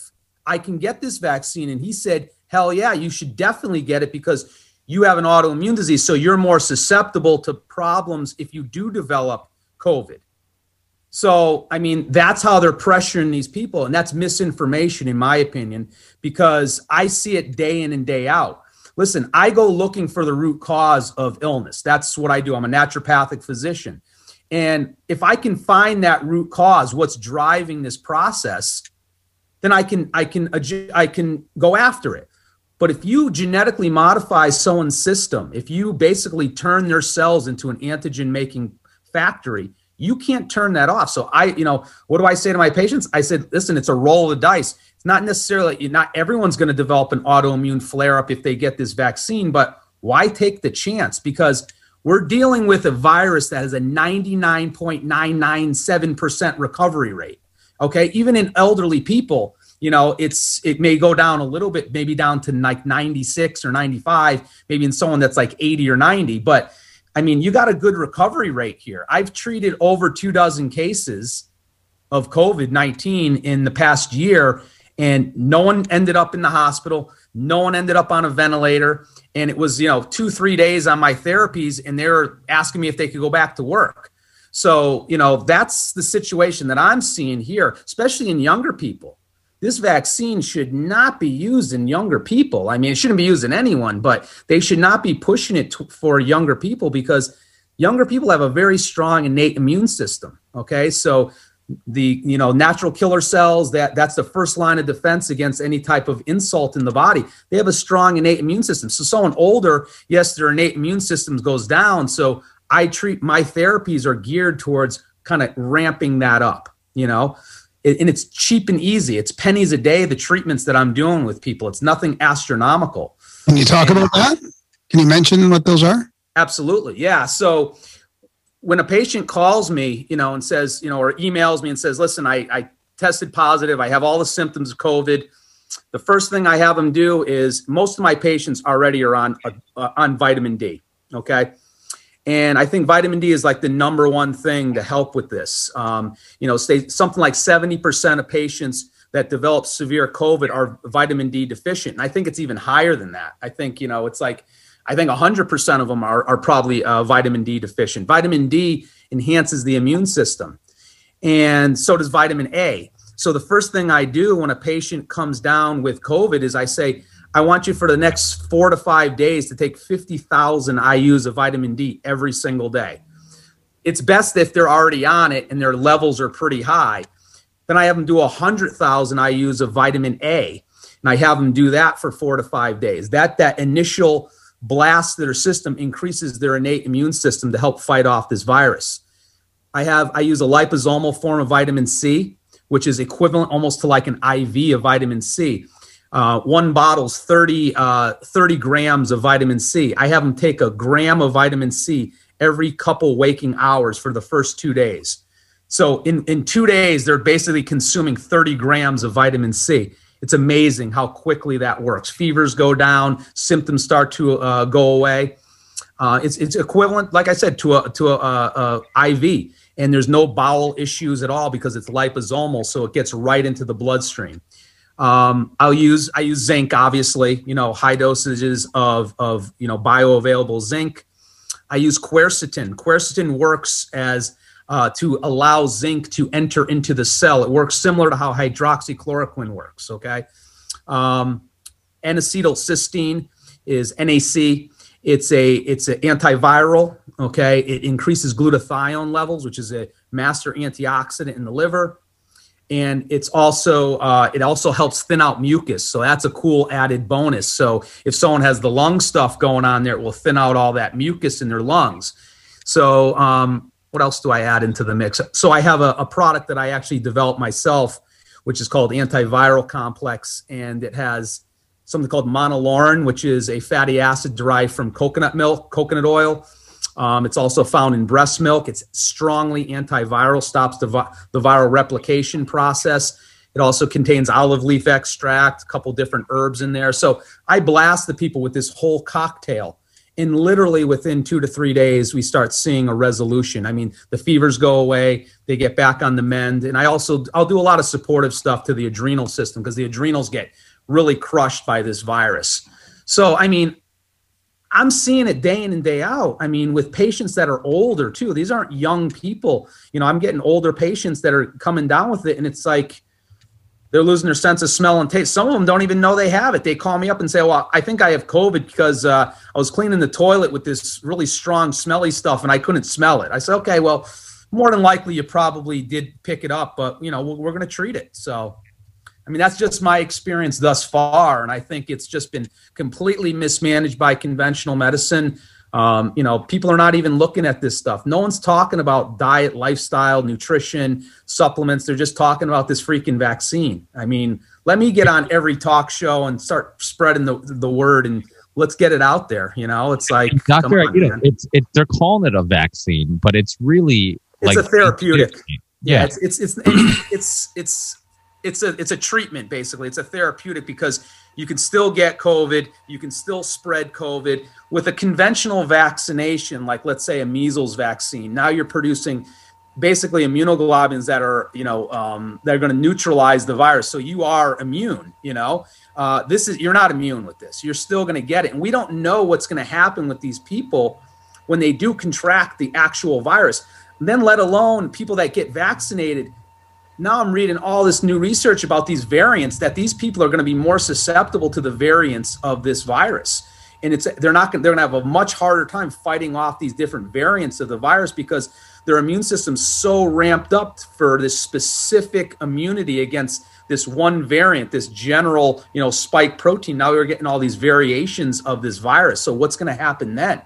Speaker 10: I can get this vaccine. And he said, hell yeah, you should definitely get it because you have an autoimmune disease. So you're more susceptible to problems if you do develop COVID. So, I mean, that's how they're pressuring these people. And that's misinformation, in my opinion, because I see it day in and day out. Listen, I go looking for the root cause of illness. That's what I do. I'm a naturopathic physician. And if I can find that root cause, what's driving this process, then I can I can I can go after it. But if you genetically modify someone's system, if you basically turn their cells into an antigen making factory, you can't turn that off. So I, you know, what do I say to my patients? I said, listen, it's a roll of the dice. It's not necessarily not everyone's going to develop an autoimmune flare up if they get this vaccine, but why take the chance? Because we're dealing with a virus that has a 99.997% recovery rate. Okay, even in elderly people, you know, it's it may go down a little bit, maybe down to like 96 or 95, maybe in someone that's like 80 or 90, but I mean, you got a good recovery rate here. I've treated over two dozen cases of COVID 19 in the past year, and no one ended up in the hospital. No one ended up on a ventilator. And it was, you know, two, three days on my therapies, and they were asking me if they could go back to work. So, you know, that's the situation that I'm seeing here, especially in younger people. This vaccine should not be used in younger people. I mean, it shouldn't be used in anyone, but they should not be pushing it to, for younger people because younger people have a very strong innate immune system. Okay. So, the you know natural killer cells that that's the first line of defense against any type of insult in the body they have a strong innate immune system so someone older yes their innate immune system goes down so i treat my therapies are geared towards kind of ramping that up you know and it's cheap and easy it's pennies a day the treatments that i'm doing with people it's nothing astronomical
Speaker 3: Can you talk about that? Can you mention what those are?
Speaker 10: Absolutely. Yeah. So when a patient calls me, you know, and says, you know, or emails me and says, listen, I, I tested positive, I have all the symptoms of COVID. The first thing I have them do is most of my patients already are on uh, on vitamin D. Okay. And I think vitamin D is like the number one thing to help with this. Um, you know, say something like 70% of patients that develop severe COVID are vitamin D deficient. And I think it's even higher than that. I think, you know, it's like, I think 100% of them are, are probably uh, vitamin D deficient. Vitamin D enhances the immune system, and so does vitamin A. So the first thing I do when a patient comes down with COVID is I say, I want you for the next four to five days to take 50,000 IUs of vitamin D every single day. It's best if they're already on it and their levels are pretty high. Then I have them do 100,000 IUs of vitamin A, and I have them do that for four to five days. That that initial blast to their system increases their innate immune system to help fight off this virus. I have I use a liposomal form of vitamin C, which is equivalent almost to like an IV of vitamin C. Uh, one bottle's 30, uh, 30 grams of vitamin C. I have them take a gram of vitamin C every couple waking hours for the first two days. So in, in two days, they're basically consuming 30 grams of vitamin C. It's amazing how quickly that works. Fevers go down, symptoms start to uh, go away. Uh, it's, it's equivalent, like I said, to a to a, a, a IV, and there's no bowel issues at all because it's liposomal, so it gets right into the bloodstream. Um, I'll use I use zinc, obviously, you know, high dosages of of you know bioavailable zinc. I use quercetin. Quercetin works as uh, to allow zinc to enter into the cell. It works similar to how hydroxychloroquine works. Okay, um, N-acetylcysteine is NAC. It's a it's an antiviral. Okay, it increases glutathione levels, which is a master antioxidant in the liver and it's also uh, it also helps thin out mucus. So that's a cool added bonus. So if someone has the lung stuff going on there it will thin out all that mucus in their lungs. So um, what else do i add into the mix? So i have a, a product that i actually developed myself which is called antiviral complex. And it has something called monolaurin which is a fatty acid derived from coconut milk coconut oil um, it's also found in breast milk. It's strongly antiviral, stops the, vi- the viral replication process. It also contains olive leaf extract, a couple different herbs in there. So I blast the people with this whole cocktail. And literally within two to three days, we start seeing a resolution. I mean, the fevers go away, they get back on the mend. And I also, I'll do a lot of supportive stuff to the adrenal system because the adrenals get really crushed by this virus. So, I mean, I'm seeing it day in and day out. I mean, with patients that are older too. These aren't young people. You know, I'm getting older patients that are coming down with it, and it's like they're losing their sense of smell and taste. Some of them don't even know they have it. They call me up and say, "Well, I think I have COVID because uh, I was cleaning the toilet with this really strong, smelly stuff, and I couldn't smell it." I said, "Okay, well, more than likely you probably did pick it up, but you know, we're, we're going to treat it." So I mean, that's just my experience thus far, and I think it's just been completely mismanaged by conventional medicine. Um, you know, people are not even looking at this stuff. No one's talking about diet, lifestyle, nutrition, supplements. They're just talking about this freaking vaccine. I mean, let me get on every talk show and start spreading the the word and let's get it out there. You know, it's like
Speaker 2: Doctor,
Speaker 10: on,
Speaker 2: you know, it's it. They're calling it a vaccine, but it's really
Speaker 10: it's
Speaker 2: like
Speaker 10: a therapeutic.
Speaker 2: Yeah.
Speaker 10: it's it's it's it's it's it's a it's a treatment basically. It's a therapeutic because you can still get COVID, you can still spread COVID with a conventional vaccination, like let's say a measles vaccine. Now you're producing basically immunoglobulins that are you know um, that are going to neutralize the virus, so you are immune. You know, uh, this is you're not immune with this. You're still going to get it, and we don't know what's going to happen with these people when they do contract the actual virus. Then, let alone people that get vaccinated now I'm reading all this new research about these variants that these people are going to be more susceptible to the variants of this virus. And it's they're not going they're going to have a much harder time fighting off these different variants of the virus because their immune system's so ramped up for this specific immunity against this one variant, this general, you know, spike protein. Now we're getting all these variations of this virus. So what's going to happen then?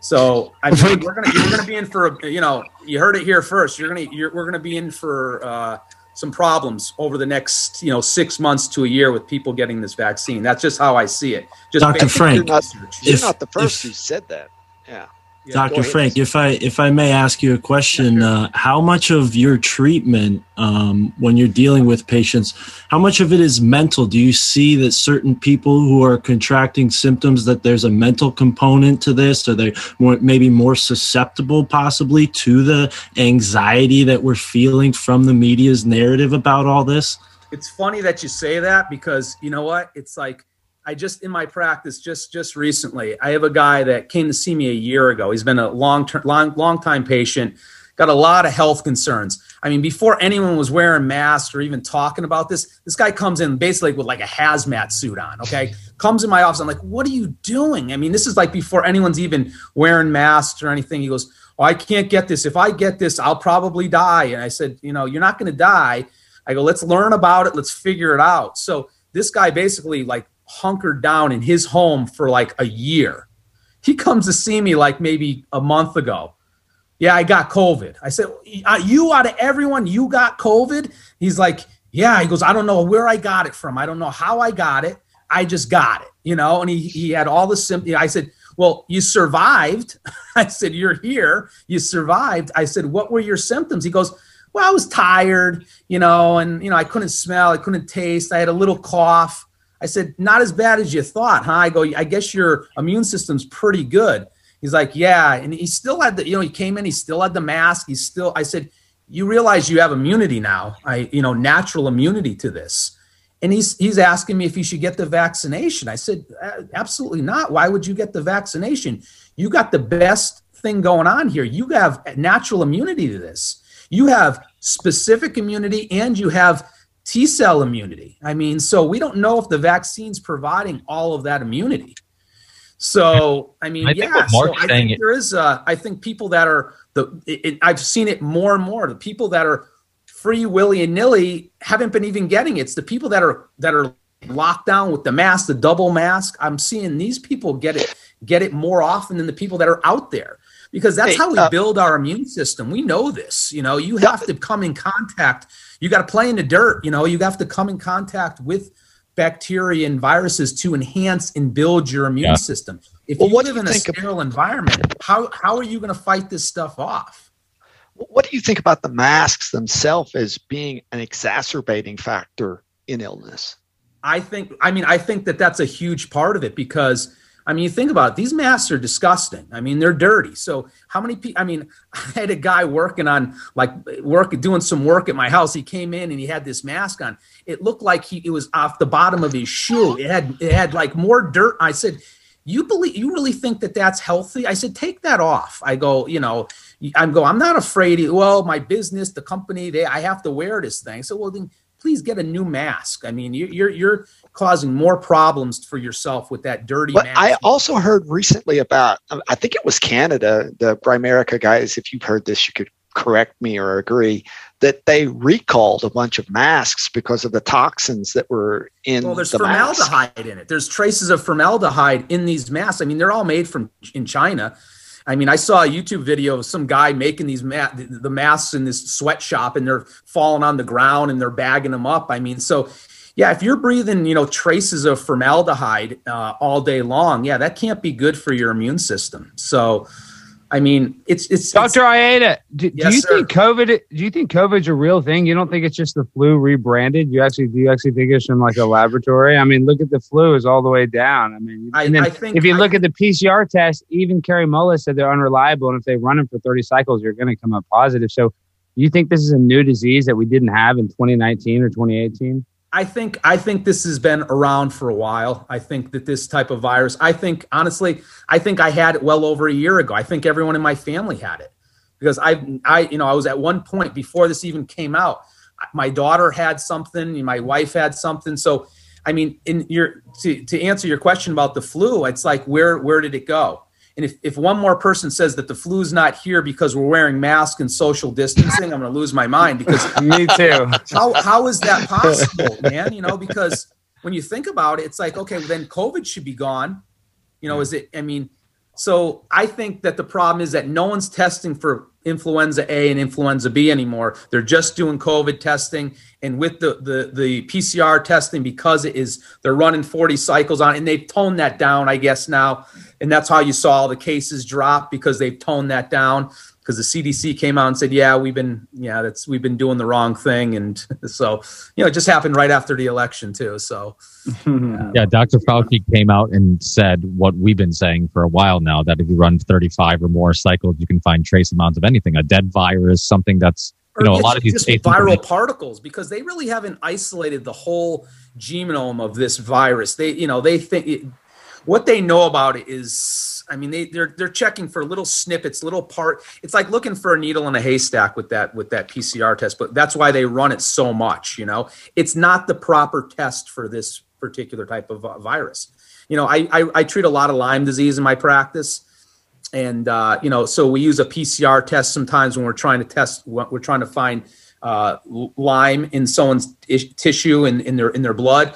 Speaker 10: So I mean, we're gonna you're gonna be in for a, you know you heard it here first. You're gonna you're, we're gonna be in for uh, some problems over the next you know six months to a year with people getting this vaccine. That's just how I see it. Just
Speaker 5: I think
Speaker 10: based-
Speaker 5: you're not, you're
Speaker 11: if-
Speaker 5: not the first
Speaker 11: if-
Speaker 5: who said that. Yeah. Yeah,
Speaker 11: Dr. Frank, if I if I may ask you a question, uh, how much of your treatment um, when you're dealing with patients, how much of it is mental? Do you see that certain people who are contracting symptoms that there's a mental component to this, or they more maybe more susceptible possibly to the anxiety that we're feeling from the media's narrative about all this?
Speaker 10: it's funny that you say that because you know what it's like i just in my practice just just recently i have a guy that came to see me a year ago. He's been a long term long long time patient got a lot of health concerns. I mean before anyone was wearing masks or even talking about this this guy comes in basically with like a hazmat suit on okay? [laughs] Comes in my office i'm like what are you doing? I mean this is like before anyone's even wearing masks or anything. He goes oh i can't get this. If i get this i'll probably die. And i said you know you're not going to die. I go, let's learn about it. Let's figure it out. So this guy basically like hunkered down in his home for like a year. He comes to see me like maybe a month ago. Yeah, I got COVID. I said, "Uh, you out of everyone, you got COVID? He's like, yeah. He goes, I don't know where I got it from. I don't know how I got it. I just got it, you know. And he he had all the symptoms. I said, well, you survived. [laughs] I said, you're here. You survived. I said, what were your symptoms? He goes, well, I was tired, you know, and you know, I couldn't smell, I couldn't taste, I had a little cough. I said, not as bad as you thought, huh? I go, I guess your immune system's pretty good. He's like, yeah, and he still had the, you know, he came in, he still had the mask. He's still. I said, you realize you have immunity now, I, you know, natural immunity to this. And he's he's asking me if he should get the vaccination. I said, "Uh, absolutely not. Why would you get the vaccination? You got the best thing going on here. You have natural immunity to this you have specific immunity and you have T cell immunity. I mean, so we don't know if the vaccine's providing all of that immunity. So I mean,
Speaker 2: I
Speaker 10: yeah.
Speaker 2: what
Speaker 10: So I think
Speaker 2: it-
Speaker 10: there is. Uh, I think people that are the. It, it- I've seen it more and more. The people that are free willy and nilly haven't been even getting it. It's the people that are that are locked down with the mask, the double mask. I'm seeing these people get it get it more often than the people that are out there because that's
Speaker 5: Hey,
Speaker 10: how we
Speaker 5: uh,
Speaker 10: build our immune system. We know this. You know, you have to come in contact. You got to play in the dirt. You know, you have to come in contact with bacteria and viruses to enhance and build your immune
Speaker 2: Yeah.
Speaker 10: system. If
Speaker 5: Well,
Speaker 10: you
Speaker 5: what
Speaker 10: live
Speaker 5: you
Speaker 10: in a
Speaker 5: of-
Speaker 10: sterile environment, how how are you going to fight this stuff off?
Speaker 5: What do you think about the masks themselves as being an exacerbating factor in illness?
Speaker 10: I think I mean I think that that's a huge part of it because I mean you think about it these masks are disgusting. I mean they're dirty. So how many people I mean [laughs] I had a guy working on like work doing some work at my house. He came in and he had this mask on. It looked like he it was off the bottom of his shoe. It had it had like more dirt. I said you believe you really think that that's healthy? I said take that off. I go, you know, I'm go I'm not afraid. Well, my business, the company, they I have to wear this thing. So well then please get a new mask. I mean, you- you're you're causing more problems for yourself with that dirty
Speaker 5: But. I also heard recently about, I think it was Canada, the Grimerica guys. If you've heard this, you could correct me or agree that they recalled a bunch of masks because of the toxins that were in
Speaker 10: well, there's
Speaker 5: the mask.
Speaker 10: formaldehyde in it. There's traces of formaldehyde in these masks. I mean, they're all made from in China. I mean, I saw a YouTube video of some guy making these ma- the masks in this sweatshop, and they're falling on the ground and they're bagging them up. I mean, so yeah, if you're breathing, you know, traces of formaldehyde uh, all day long, yeah, that can't be good for your immune system. So, I mean, it's it's
Speaker 8: Doctor Aieta, do, do you
Speaker 10: sir.
Speaker 8: think COVID? Do you think COVID's a real thing? You don't think it's just the flu rebranded? You actually do you actually think it's from like a laboratory? I mean, look at the flu is all the way down. I mean,
Speaker 10: I- I think-
Speaker 8: if you
Speaker 10: I-
Speaker 8: look at the PCR test, even Kary Mullis said they're unreliable, and if they run them for thirty cycles, you're going to come up positive. So, do you think this is a new disease that we didn't have in 2019 or 2018?
Speaker 10: I think I think this has been around for a while. I think that this type of virus. I think honestly, I think I had it well over a year ago. I think everyone in my family had it because I I you know I was at one point before this even came out. My daughter had something. My wife had something. So I mean, in your to to answer your question about the flu, it's like where where did it go? And if, if one more person says that the flu's not here because we're wearing masks and social distancing, I'm going to lose my mind because [laughs]
Speaker 8: Me too.
Speaker 10: how how is that possible, man? You know, because when you think about it, it's like, okay, well, then COVID should be gone. You know, is it? I mean, so I think that the problem is that no one's testing for influenza A and influenza B anymore. They're just doing COVID testing, and with the the the PCR testing because it is they're running 40 cycles on, and they've toned that down, I guess now, and that's how you saw all the cases drop because they've toned that down because the CDC came out and said, "Yeah, we've been yeah, that's we've been doing the wrong thing," and [laughs] so you know, it just happened right after the election too. So [laughs]
Speaker 2: Yeah, Dr. Fauci came out and said what we've been saying for a while now that if you run 35 or more cycles, you can find trace amounts of anything, a dead virus, something that's, you know, a lot of these
Speaker 10: just viral particles because they really haven't isolated the whole genome of this virus. They, you know, they think it, what they know about it is, I mean, they they're they're checking for little snippets, little part. It's like looking for a needle in a haystack with that with that PCR test. But that's why they run it so much. You know, it's not the proper test for this particular type of uh, virus. You know, I, I I treat a lot of Lyme disease in my practice and uh, you know so we use a pcr test sometimes when we're trying to test we're trying to find uh, lyme in someone's tissue and in their in their blood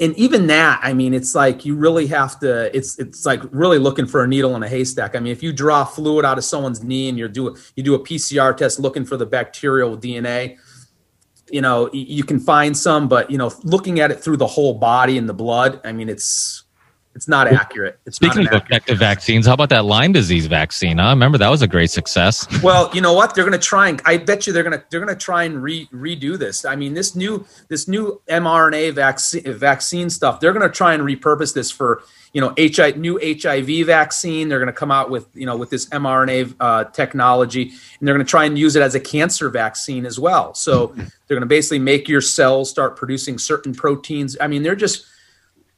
Speaker 10: and even that i mean it's like you really have to it's it's like really looking for a needle in a haystack. I mean if you draw fluid out of someone's knee and you do you do a pcr test looking for the bacterial dna you know you can find some but you know looking at it through the whole body and the blood i mean it's it's not accurate it's
Speaker 2: Speaking
Speaker 10: not
Speaker 2: of effective vaccines, how about that Lyme disease vaccine? I remember that was a great success. [laughs]
Speaker 10: Well, you know what? They're going to try and I bet you they're going to they're going to try and re, redo this. I mean, this new this new mRNA vaccine vaccine stuff. They're going to try and repurpose this for you know HIV new HIV vaccine. They're going to come out with you know with this mRNA uh, technology, and they're going to try and use it as a cancer vaccine as well. So [laughs] they're going to basically make your cells start producing certain proteins. I mean, they're just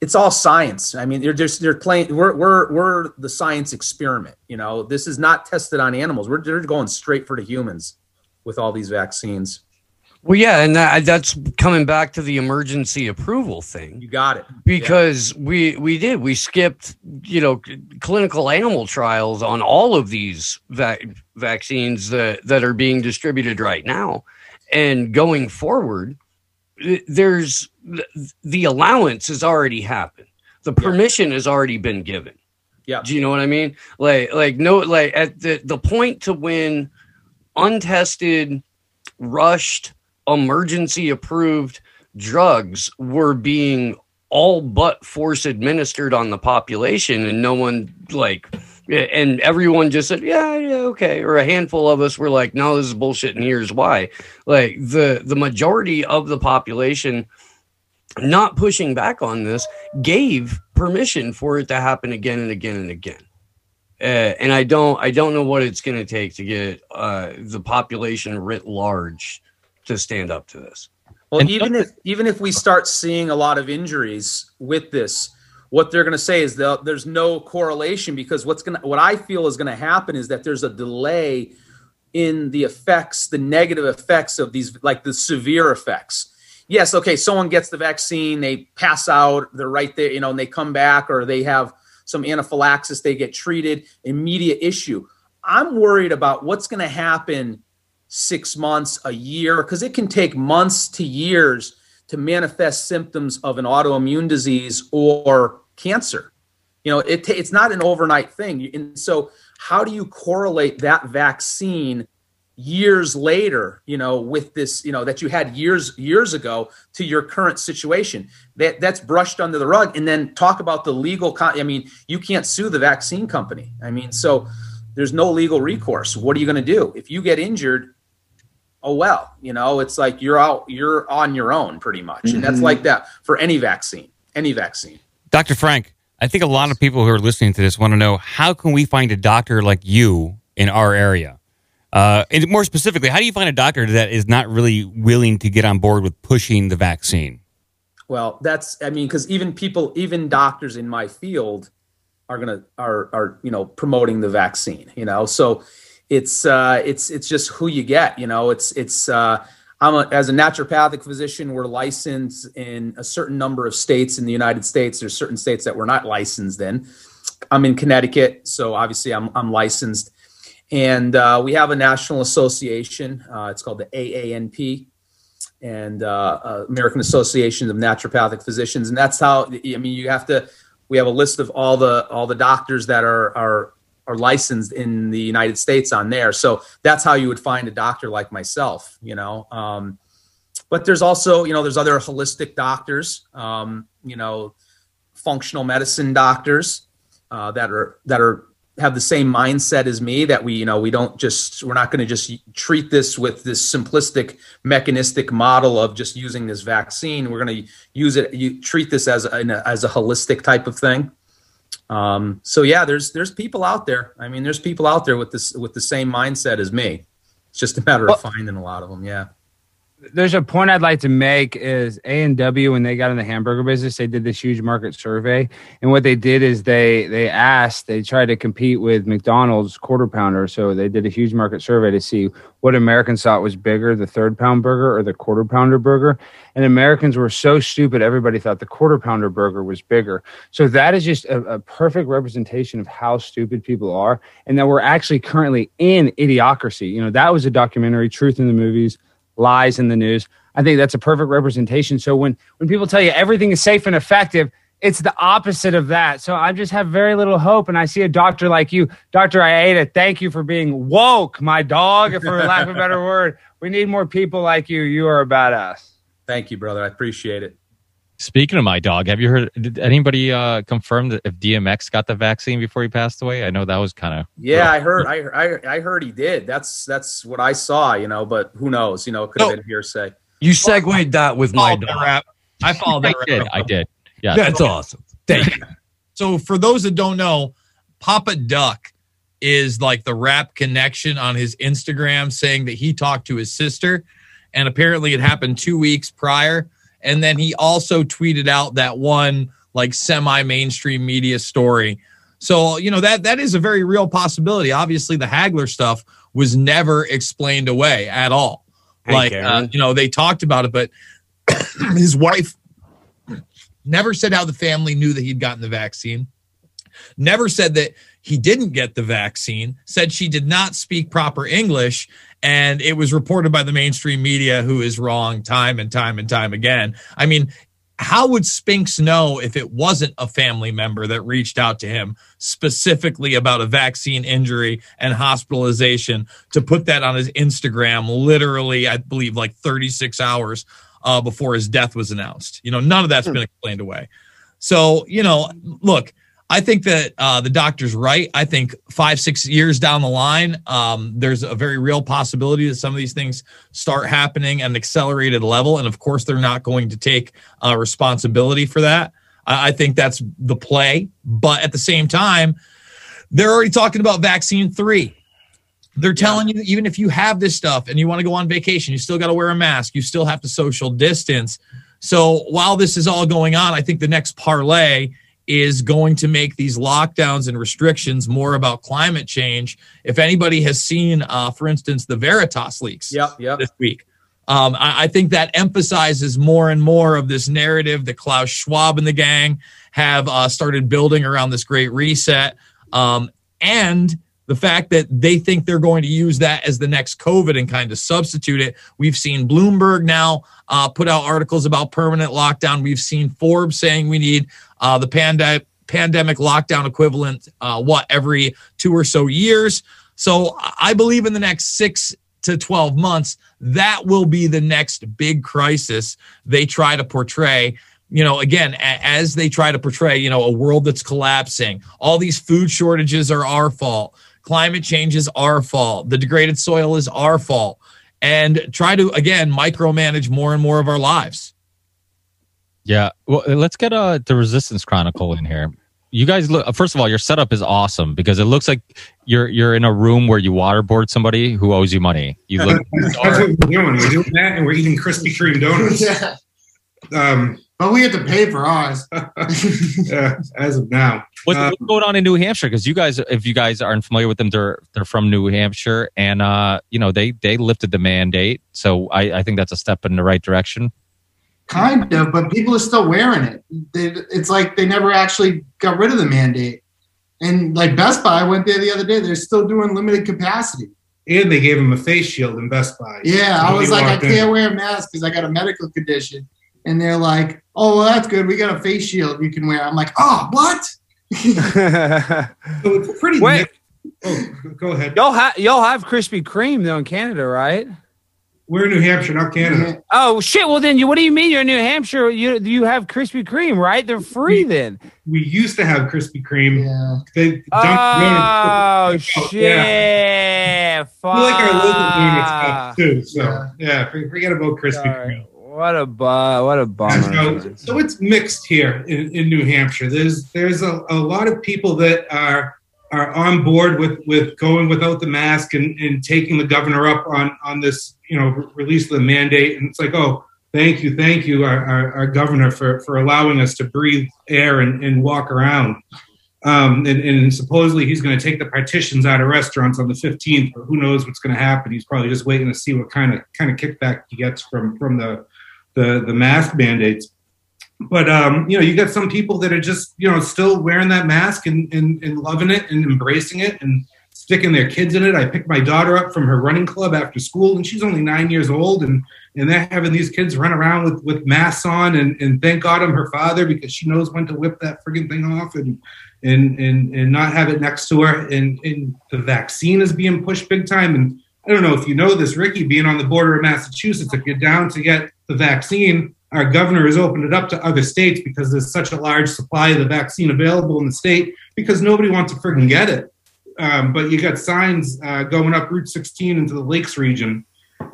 Speaker 10: it's all science. I mean, they're just they're playing. We're we're we're the science experiment. You know, this is not tested on animals. We're they're going straight for the humans with all these vaccines.
Speaker 6: Well, yeah, and that, that's coming back to the emergency approval thing.
Speaker 10: You got it.
Speaker 6: because we we did we skipped you know clinical animal trials on all of these va- vaccines that that are being distributed right now and going forward there's th- the allowance has already happened. The permission has already been given.
Speaker 10: Yeah.
Speaker 6: do you know what i mean? Like like no like at the the point to when untested rushed emergency approved drugs were being all but force administered on the population and no one like and everyone just said yeah yeah okay or a handful of us were like no this is bullshit and here's why. Like the the majority of the population not pushing back on this gave permission for it to happen again and again and again uh, and i don't i don't know what it's going to take to get uh, the population writ large to stand up to this
Speaker 10: Well, even if even if we start seeing a lot of injuries with this, what they're going to say is that there's no correlation because what's going to what I feel is going to happen is that there's a delay in the effects, the negative effects of these, like the severe effects. Yes, okay, someone gets the vaccine, they pass out, they're right there, you know, and they come back or they have some anaphylaxis, they get treated, immediate issue. I'm worried about what's going to happen six months, a year, because it can take months to years to manifest symptoms of an autoimmune disease or cancer. You know, it, it's not an overnight thing. And so, how do you correlate that vaccine years later, you know, with this, you know, that you had years years ago to your current situation? That that's brushed under the rug. And then talk about the legal. Con- I mean, you can't sue the vaccine company. I mean, so there's no legal recourse. What are you going to do if you get injured? oh well you know it's like you're out you're on your own pretty much and that's
Speaker 1: Mhm.
Speaker 10: like that for any vaccine any vaccine
Speaker 1: Dr. Frank, I think a lot of people who are listening to this want to know how can we find a doctor like you in our area? Uh, and more specifically, how do you find a doctor that is not really willing to get on board with pushing the vaccine?
Speaker 10: well that's i mean because even people even doctors in my field are gonna are are you know promoting the vaccine you know so it's uh it's it's just who you get you know it's it's uh I'm a, as a naturopathic physician, we're licensed in a certain number of states in the United States. There's certain states that we're not licensed in. I'm in Connecticut, so obviously I'm, I'm licensed. And uh, we have a national association. Uh, it's called the AANP, and uh, uh, American Association of Naturopathic Physicians. And that's how I mean you have to. We have a list of all the all the doctors that are are are licensed in the United States on there. So that's how you would find a doctor like myself. You know. Um, but there's also you know there's other holistic doctors. Um, you know, functional medicine doctors uh, that are that are have the same mindset as me that we you know we don't just we're not going to just treat this with this simplistic mechanistic model of just using this vaccine. We're going to use it you treat this as a, as a holistic type of thing. Um, so yeah there's there's people out there. I mean there's people out there with this with the same mindset as me. It's just a matter of finding a lot of them yeah
Speaker 8: there's a point I'd like to make is A and W when they got in the hamburger business, they did this huge market survey, and what they did is they they asked they tried to compete with McDonald's quarter pounder, so they did a huge market survey to see what Americans thought was bigger, the third pound burger or the quarter pounder burger, and Americans were so stupid, everybody thought the quarter pounder burger was bigger. So that is just a, a perfect representation of how stupid people are, and that we're actually currently in idiocracy. You know, that was a documentary, Truth in the Movies lies in the news. I think that's a perfect representation. So when when people tell you everything is safe and effective, it's the opposite of that. So I just have very little hope. And I see a doctor like you, Dr. Aieta, thank you for being woke, my dog, for lack of a better [laughs] word. We need more people like you. You are a badass.
Speaker 10: thank you brother i appreciate it
Speaker 2: Speaking of my dog, have you heard? Did anybody uh, confirm that if DMX got the vaccine before he passed away? I know that was kind of
Speaker 10: yeah i heard I, I i heard he did that's that's what i saw you know but who knows you know it could have been hearsay
Speaker 6: you segued that with my
Speaker 7: dog. rap. I followed that.
Speaker 2: I
Speaker 7: that
Speaker 2: did.
Speaker 7: rap.
Speaker 2: I did. Yeah,
Speaker 6: That's awesome. Thank you.
Speaker 7: So for those that don't know, Papa Duck is like the rap connection on his Instagram saying that he talked to his sister and apparently it happened 2 weeks prior and then he also tweeted out that one like semi mainstream media story. So, you know, that that is a very real possibility. Obviously the Hagler stuff was never explained away at all. like uh, you know they talked about it, but [clears throat] his wife never said how the family knew that he'd gotten the vaccine. Never said that he didn't get the vaccine. Said she did not speak proper English, and it was reported by the mainstream media, who is wrong time and time and time again. I mean, how would Spinks know if it wasn't a family member that reached out to him specifically about a vaccine injury and hospitalization to put that on his Instagram literally, I believe, like 36 hours uh, before his death was announced? You know, none of that's been explained away. So, you know, look, I think that uh, the doctor's right. I think five, six years down the line, um, there's a very real possibility that some of these things start happening at an accelerated level. And of course, they're not going to take uh, responsibility for that. I, I think that's the play. But at the same time, they're already talking about vaccine three. They're telling you that even if you have this stuff and you want to go on vacation, you still got to wear a mask. You still have to social distance. So while this is all going on, I think the next parlay is going to make these lockdowns and restrictions more about climate change. If anybody has seen, uh, for instance, the Veritas leaks
Speaker 10: Yep, yep.
Speaker 7: this week, um, I, I think that emphasizes more and more of this narrative that Klaus Schwab and the gang have uh, started building around this great reset. Um, and the fact that they think they're going to use that as the next COVID and kind of substitute it. We've seen Bloomberg now uh, put out articles about permanent lockdown. We've seen Forbes saying we need uh, the pande- pandemic lockdown equivalent, uh, what, every two or so years. So I believe in the next six to 12 months, that will be the next big crisis they try to portray you know, again, as they try to portray, you know, a world that's collapsing, all these food shortages are our fault, climate change is our fault, the degraded soil is our fault, and try to, again, micromanage more and more of our lives.
Speaker 2: Yeah. Well, let's get uh, the Resistance Chronicle in here. You guys look. First of all, your setup is awesome because it looks like you're you're in a room where you waterboard somebody who owes you money. You look. [laughs]
Speaker 12: That's what we're doing. We're doing that, and we're eating Krispy Kreme donuts. [laughs]
Speaker 13: Yeah.
Speaker 12: Um,
Speaker 13: But we had to pay for ours. [laughs]
Speaker 12: uh, as of now,
Speaker 2: What's,
Speaker 12: Uh,
Speaker 2: what's going on in New Hampshire? Because you guys, if you guys aren't familiar with them, they're they're from New Hampshire, and uh, you know they they lifted the mandate. So I, I think that's a step in the right direction.
Speaker 13: Kind of, but people are still wearing it. They, it's like they never actually got rid of the mandate. And like Best Buy, I went there the other day. They're still doing limited capacity.
Speaker 12: and they gave him a face shield in Best Buy.
Speaker 13: Yeah, I was like, I
Speaker 12: in.
Speaker 13: can't wear a mask because I got a medical condition. And they're like, oh, well, that's good. We got a face shield you can wear. I'm like, oh, what?
Speaker 12: So it's pretty.
Speaker 8: Wait.
Speaker 12: Oh, go ahead.
Speaker 8: Y'all have y'all have Krispy Kreme though in Canada, right?
Speaker 12: We're in New Hampshire, not Canada.
Speaker 8: Oh shit! Well then, you what do you mean you're in New Hampshire? You you have Krispy Kreme, right? They're free then.
Speaker 12: We used to have Krispy Kreme.
Speaker 13: Yeah.
Speaker 12: They dumped
Speaker 8: Oh shit!
Speaker 12: Yeah.
Speaker 8: Fuck.
Speaker 12: We like our local donuts stuff too. So yeah, for- forget about Krispy
Speaker 8: Sorry.
Speaker 12: Kreme.
Speaker 8: What a bu- what a bummer.
Speaker 12: So, so it's mixed here in, in New Hampshire. There's there's a, a lot of people that are are on board with, with going without the mask and, and taking the governor up on, on this, you know, release of the mandate. And it's like, oh, thank you, thank you, our, our, our governor for, for allowing us to breathe air and, and walk around. Um, and, and supposedly he's going to take the partitions out of restaurants on the 15th, but who knows what's going to happen. He's probably just waiting to see what kind of kind of kickback he gets from from the the, the mask mandates. But um, you know, you got some people that are just you know still wearing that mask and, and, and loving it and embracing it and sticking their kids in it. I picked my daughter up from her running club after school, and she's only nine years old, and and they're having these kids run around with, with masks on, and, and thank God I'm her father because she knows when to whip that frigging thing off and and and and not have it next to her. And and the vaccine is being pushed big time. And I don't know if you know this, Ricky, being on the border of Massachusetts, if you're down to get the vaccine, our governor has opened it up to other states because there's such a large supply of the vaccine available in the state because nobody wants to friggin' get it. Um, but you got signs uh, going up Route 16 into the Lakes region,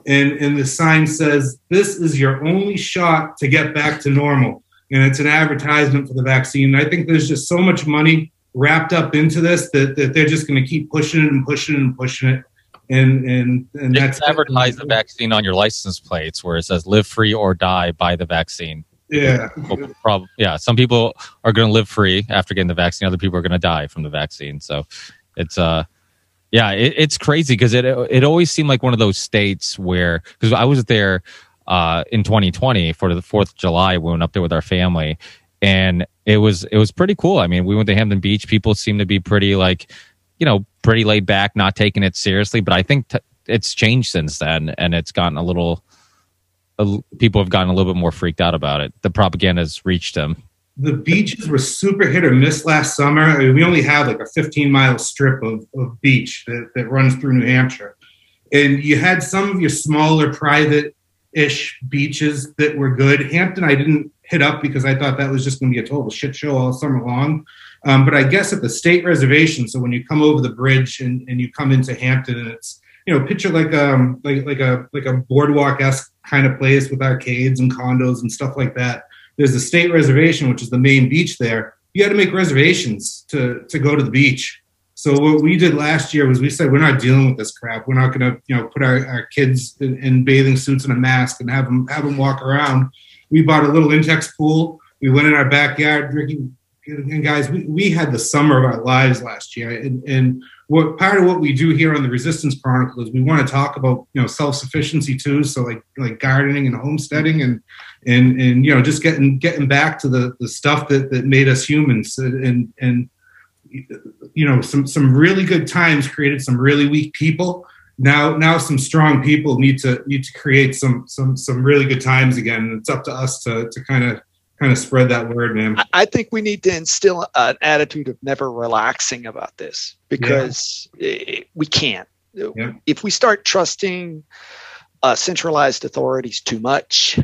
Speaker 12: and and the sign says, "This is your only shot to get back to normal." And it's an advertisement for the vaccine. I think there's just so much money wrapped up into this that, that they're just going to keep pushing it and pushing it and pushing it. And and and
Speaker 2: They
Speaker 12: that's
Speaker 2: advertise the vaccine on your license plates where it says "Live free or die by the vaccine."
Speaker 12: Yeah.
Speaker 2: Prob- yeah. Some people are going to live free after getting the vaccine. Other people are going to die from the vaccine. So it's uh, Yeah, it, it's crazy because it it always seemed like one of those states where because I was there uh, in 2020 for the Fourth of July. We went up there with our family, and it was it was pretty cool. I mean, we went to Hampton Beach. People seem to be pretty like, you know, pretty laid back, not taking it seriously. But I think t- it's changed since then, and it's gotten a little. a People have gotten a little bit more freaked out about it. The propaganda has reached them.
Speaker 12: the beaches were super hit or miss last summer. I mean, we only had like a 15 mile strip of, of beach that, that runs through New Hampshire. And you had some of your smaller private ish beaches that were good. Hampton, I didn't hit up because I thought that was just going to be a total shit show all summer long. Um, but I guess at the state reservation, so when you come over the bridge and, and you come into Hampton, and it's you know picture like um like like a like a boardwalk esque kind of place with arcades and condos and stuff like that. There's a state reservation, which is the main beach there. You had to make reservations to to go to the beach. So what we did last year was we said we're not dealing with this crap. We're not going to you know put our, our kids in, in bathing suits and a mask and have them have them walk around. We bought a little Intex pool. We went in our backyard drinking. And guys, we, we had the summer of our lives last year. And, and what part of what we do here on the Resistance Chronicle is we want to talk about you know self sufficiency too. So like like gardening and homesteading and and and you know just getting getting back to the the stuff that that made us humans and and you know some some really good times created some really weak people now now some strong people need to need to create some some some really good times again and it's up to us to to kind of kind of spread that word man
Speaker 5: I- think we need to instill an attitude of never relaxing about this because eh, we can't.
Speaker 12: Yeah.
Speaker 5: If we start trusting uh, centralized authorities too much,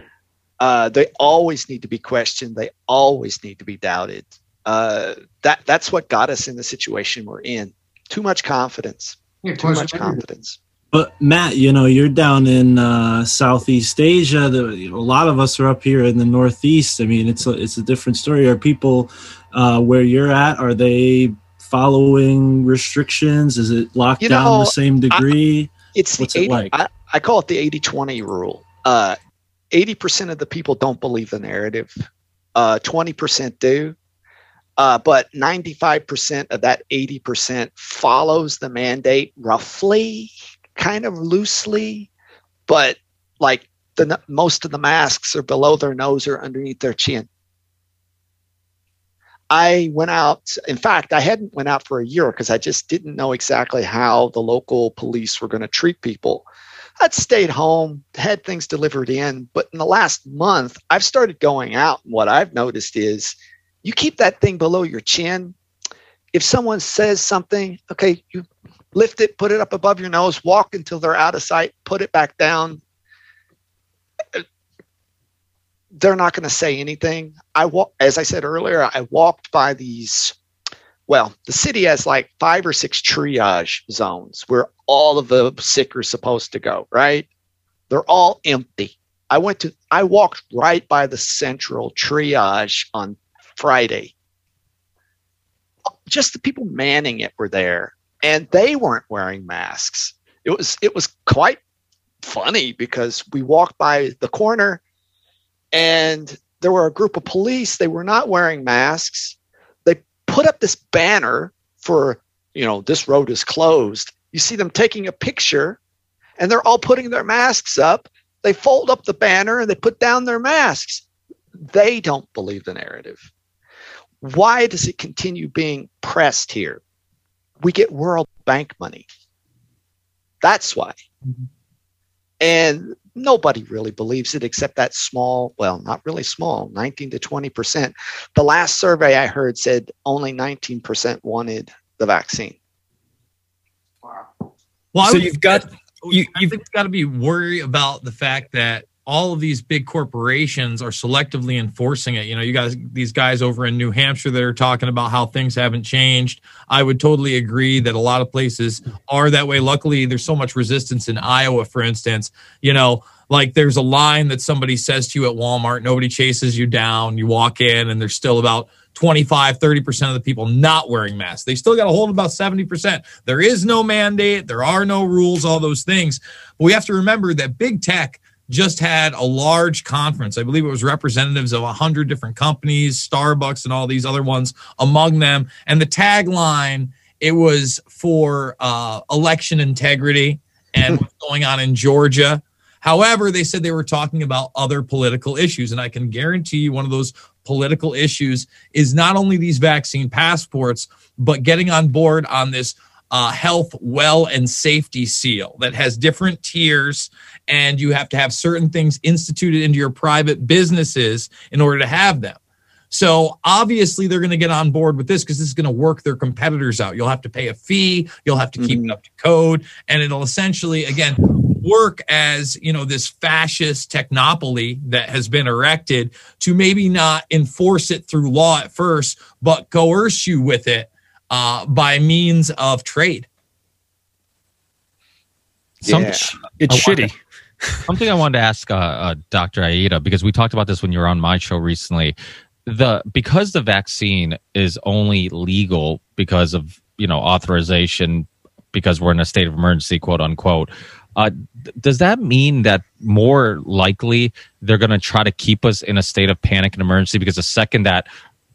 Speaker 5: uh, they always need to be questioned. They always need to be doubted. Uh, that that's what got us in the situation we're in. Too much confidence.
Speaker 13: Yeah,
Speaker 5: Too much confidence.
Speaker 11: But Matt, you know, you're down in uh, Southeast Asia. The, a lot of us are up here in the Northeast. I mean, it's a it's a different story. Are people uh, where you're at? Are they following restrictions? Is it locked
Speaker 5: You
Speaker 11: down
Speaker 5: know,
Speaker 11: the same degree?
Speaker 5: It's
Speaker 11: What's
Speaker 5: the
Speaker 11: it like?
Speaker 5: I, I call it the 80 20 rule. Uh, 80% of the people don't believe the narrative, uh, 20% do. Uh, but 95% of that 80% follows the mandate roughly, kind of loosely, but like the most of the masks are below their nose or underneath their chin. I went out. In fact, I hadn't went out for a year because I just didn't know exactly how the local police were going to treat people. I'd stayed home, had things delivered in, but in the last month, I've started going out. And what I've noticed is you keep that thing below your chin. If someone says something, okay, you lift it, put it up above your nose, walk until they're out of sight, put it back down. They're not going to say anything. I walk, as I said earlier, I walked by these. Well, the city has like five or six triage zones where all of the sick are supposed to go. Right? They're all empty. I went to. I walked right by the central triage on Friday. Just the people manning it were there, and they weren't wearing masks. It was it was quite funny because we walked by the corner, and there were a group of police. They were not wearing masks. They put up this banner for you know this road is closed. You see them taking a picture, and they're all putting their masks up. They fold up the banner and they put down their masks. They don't believe the narrative. Why does it continue being pressed here? We get World Bank money. That's why. Mm-hmm. And nobody really believes it except that small, well, not really small, 19 to 20%. The last survey I heard said only 19% wanted the vaccine.
Speaker 7: Wow. Well,
Speaker 14: So
Speaker 7: would-
Speaker 14: you've got you,
Speaker 7: I think we've got to be worried about the fact that all of these big corporations are selectively enforcing it. You know, you guys, these guys over in New Hampshire that are talking about how things haven't changed. I would totally agree that a lot of places are that way. Luckily, there's so much resistance in Iowa, for instance. You know, like there's a line that somebody says to you at Walmart, nobody chases you down. You walk in, and there's still about 25, 30% of the people not wearing masks. They still got a hold of about 70%. There is no mandate, there are no rules, all those things. But we have to remember that big tech just had a large conference. I believe it was representatives of 100 different companies, Starbucks, and all these other ones among them. And the tagline it was for uh, election integrity and [laughs] what's going on in Georgia. However, they said they were talking about other political issues. And I can guarantee you one of those political issues is not only these vaccine passports, but getting on board on this uh, health, well, and safety seal that has different tiers. And you have to have certain things instituted into your private businesses in order to have them. So obviously they're going to get on board with this because this is going to work their competitors out. You'll have to pay a fee, you'll have to keep it up to code, and it'll essentially again work as you know this fascist technopoly that has been erected to maybe not enforce it through law at first, but coerce you with it uh, by means of trade.
Speaker 2: Some-
Speaker 14: Yeah. It's
Speaker 2: I wanted-
Speaker 14: shitty.
Speaker 2: Something I wanted to ask uh, uh, Dr. Aieta because we talked about this when you were on my show recently. The because the vaccine is only legal because of you know authorization because we're in a state of emergency, quote unquote. Uh, th- does that mean that more likely they're going to try to keep us in a state of panic and emergency because the second that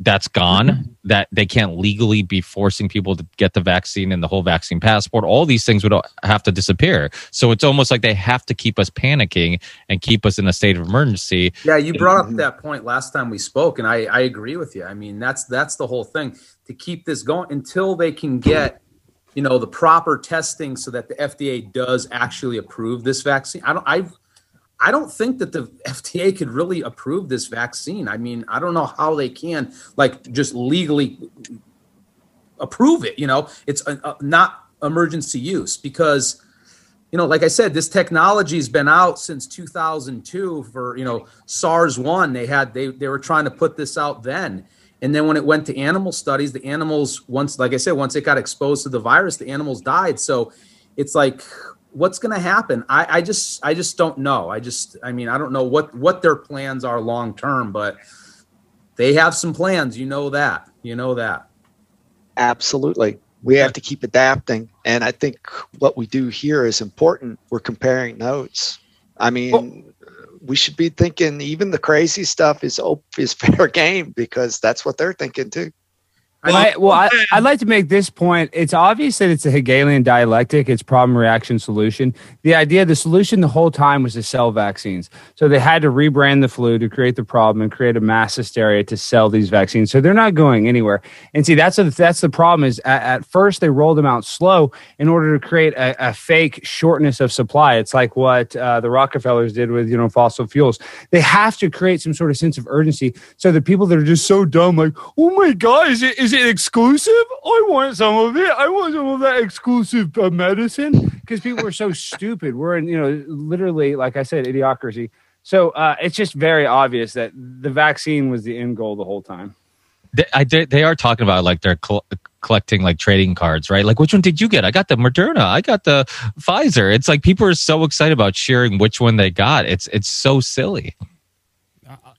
Speaker 2: that's gone, mm-hmm. that they can't legally be forcing people to get the vaccine and the whole vaccine passport, all these things would have to disappear. So it's almost like they have to keep us panicking and keep us in a state of emergency.
Speaker 10: Yeah, you brought up mm-hmm. that point last time we spoke, and I, I agree with you. I mean, that's that's the whole thing to keep this going until they can get, you know, the proper testing so that the FDA does actually approve this vaccine. I don't I I don't think that the FDA could really approve this vaccine. I mean, I don't know how they can like just legally approve it. You know, it's a, a- not emergency use because you know, like I said, this technology's been out since 2002 for, you know, SARS 1. They had, they, they were trying to put this out then. And then when it went to animal studies, the animals, once, like I said, once it got exposed to the virus, the animals died. So it's like, what's going to happen? I, I just, I just don't know. I just, I mean, I don't know what, what their plans are long term, but they have some plans. You know that, you know that.
Speaker 5: Absolutely. We have to keep adapting. And I think what we do here is important. We're comparing notes. I mean, we should be thinking even the crazy stuff is is [laughs] fair game because that's what they're thinking too.
Speaker 8: Well, I, well I, I'd like to make this point. It's obvious that it's a Hegelian dialectic. It's problem, reaction, solution. The idea, the solution the whole time was to sell vaccines. So they had to rebrand the flu to create the problem and create a mass hysteria to sell these vaccines. So they're not going anywhere. And see, that's a, that's the problem. Is at, at first they rolled them out slow in order to create a, a fake shortness of supply. It's like what uh, the Rockefellers did with you know fossil fuels. They have to create some sort of sense of urgency. So the people that are just so dumb, like, oh my god, is it is it exclusive? I want some of it. I want some of that exclusive uh, medicine because people are so [laughs] stupid. We're in you know literally, like I said, idiocracy. So uh, it's just very obvious that the vaccine was the end goal the whole time.
Speaker 2: They, I did, they are talking about like they're col- collecting like trading cards, right? Like, which one did you get? I got the Moderna. I got the Pfizer. It's like people are so excited about sharing which one they got. It's it's so silly.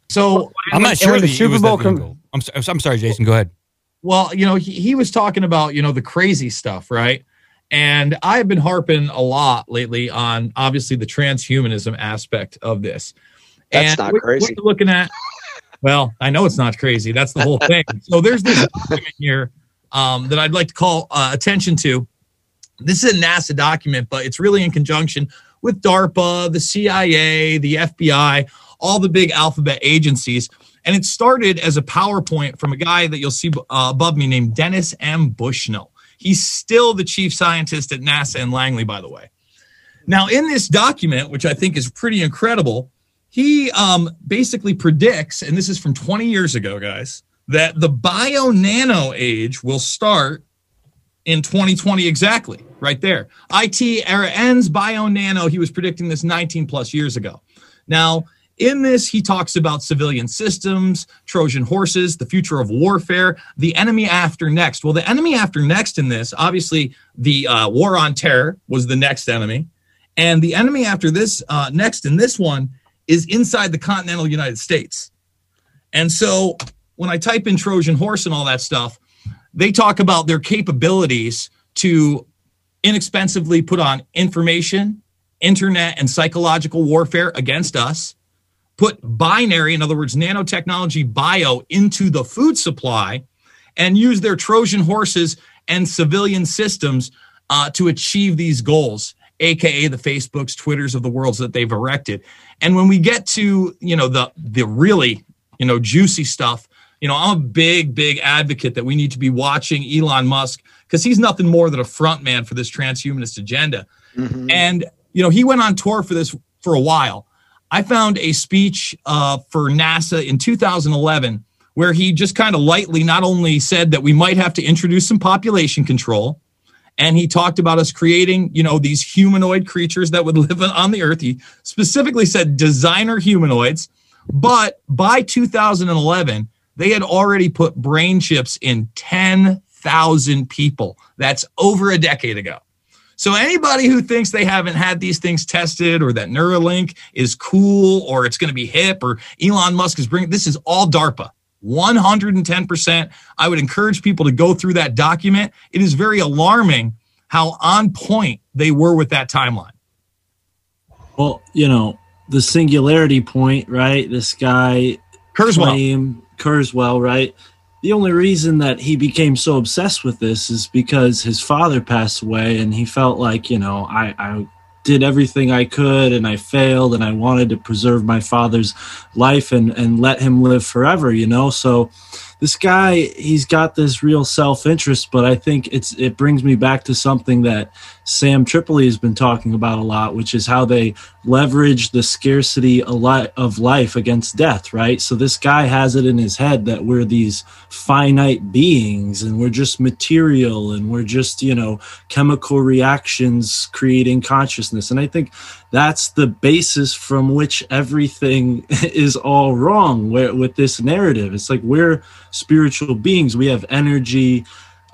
Speaker 7: So
Speaker 1: I'm not sure the
Speaker 7: the Super Bowl com-
Speaker 1: com- I'm, so- I'm sorry, Jason. Go ahead.
Speaker 7: Well, you know, he, he was talking about, you know, the crazy stuff, right? And I've been harping a lot lately on obviously the transhumanism aspect of this.
Speaker 5: That's
Speaker 7: and
Speaker 5: not
Speaker 7: what-
Speaker 5: crazy.
Speaker 7: What looking at, well, I know it's not crazy. That's the whole thing. [laughs] So there's this document here um, that I'd like to call uh, attention to. This is a NASA document, but it's really in conjunction with DARPA, the CIA, the FBI, all the big alphabet agencies. And it started as a PowerPoint from a guy that you'll see uh, above me named Dennis M. Bushnell. He's still the chief scientist at NASA and Langley, by the way. Now, in this document, which I think is pretty incredible, he um, basically predicts, and this is from 20 years ago, guys, that the bio nano age will start in 2020 exactly, right there. IT era ends, bio nano. He was predicting this 19 plus years ago. Now, in this, he talks about civilian systems, Trojan horses, the future of warfare, the enemy after next. Well, the enemy after next in this, obviously, the uh, war on terror was the next enemy. And the enemy after this, uh, next in this one, is inside the continental United States. And so when I type in Trojan horse and all that stuff, they talk about their capabilities to inexpensively put on information, internet, and psychological warfare against us, put binary, in other words, nanotechnology bio into the food supply, and use their Trojan horses and civilian systems uh, to achieve these goals, aka the Facebooks, Twitters of the worlds that they've erected. And when we get to you know the the really you know juicy stuff, you know I'm a big big advocate that we need to be watching Elon Musk because he's nothing more than a front man for this transhumanist agenda. And you know he went on tour for this for a while. I found a speech uh, for NASA in 2011 where he just kind of lightly not only said that we might have to introduce some population control, and he talked about us creating, you know, these humanoid creatures that would [laughs] live on the earth. He specifically said designer humanoids, but by 2011, they had already put brain chips in 10,000 people. That's over a decade ago. So anybody who thinks they haven't had these things tested or that Neuralink is cool or it's going to be hip or Elon Musk is bringing this is all DARPA. 110%. I would encourage people to go through that document. It is very alarming how on point they were with that timeline.
Speaker 11: Well, you know, the singularity point, right? This guy
Speaker 7: Kurzweil.
Speaker 11: Kurzweil, right? The only reason that he became so obsessed with this is because his father passed away and he felt like, you know, I, I did everything I could and I failed and I wanted to preserve my father's life and, and let him live forever, you know? So this guy, he's got this real self interest, but I think it's it brings me back to something that Sam Tripoli has been talking about a lot, which is how they leverage the scarcity of life against death, right? So this guy has it in his head that we're these finite beings and we're just material and we're just, you know, chemical reactions creating consciousness. And I think that's the basis from which everything [laughs] is all wrong with this narrative. It's like we're spiritual beings, we have energy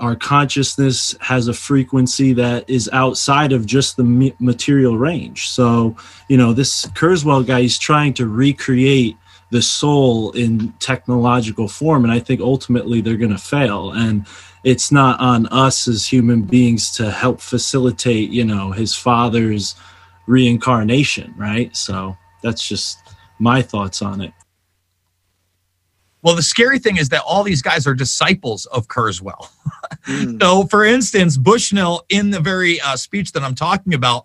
Speaker 11: our consciousness has a frequency that is outside of just the material range. So, you know, this Kurzweil guy is trying to recreate the soul in technological form. And I think ultimately they're going to fail. And it's not on us as human beings to help facilitate, you know, his father's reincarnation, right? So that's just my thoughts on it.
Speaker 7: Well, the scary thing is that all these guys are disciples of Kurzweil. [laughs] so, for instance, Bushnell, in the very uh, speech that I'm talking about,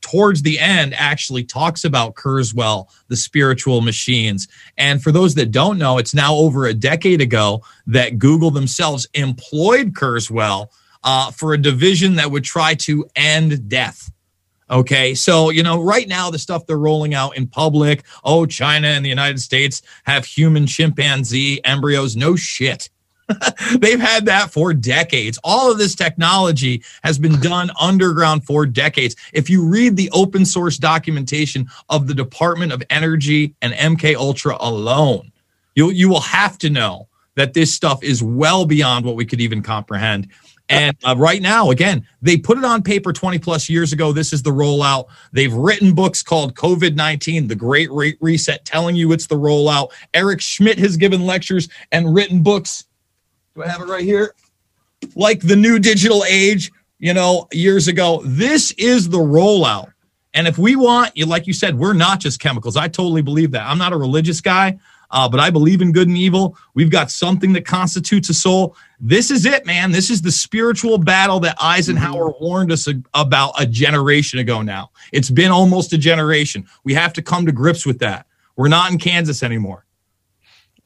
Speaker 7: towards the end, actually talks about Kurzweil, the spiritual machines. And for those that don't know, it's now over a decade ago that Google themselves employed Kurzweil uh, for a division that would try to end death. Okay, so you know, right now the stuff they're rolling out in public, oh, China and the United States have human chimpanzee embryos. No shit. [laughs] They've had that for decades. All of this technology has been done underground for decades. If you read the open source documentation of the Department of Energy and MK Ultra alone, you you will have to know that this stuff is well beyond what we could even comprehend. And uh, right now, again, they put it on paper 20 plus years ago. This is the rollout. They've written books called COVID 19, The Great Re- Reset, telling you it's the rollout. Eric Schmidt has given lectures and written books. Do I have it right here? Like The New Digital Age, you know, years ago. This is the rollout. And if we want, you like you said, we're not just chemicals. I totally believe that. I'm not a religious guy, uh, but I believe in good and evil. We've got something that constitutes a soul. This is it, man. This is the spiritual battle that Eisenhower warned us a- about a generation ago now. It's been almost a generation. We have to come to grips with that. We're not in Kansas anymore.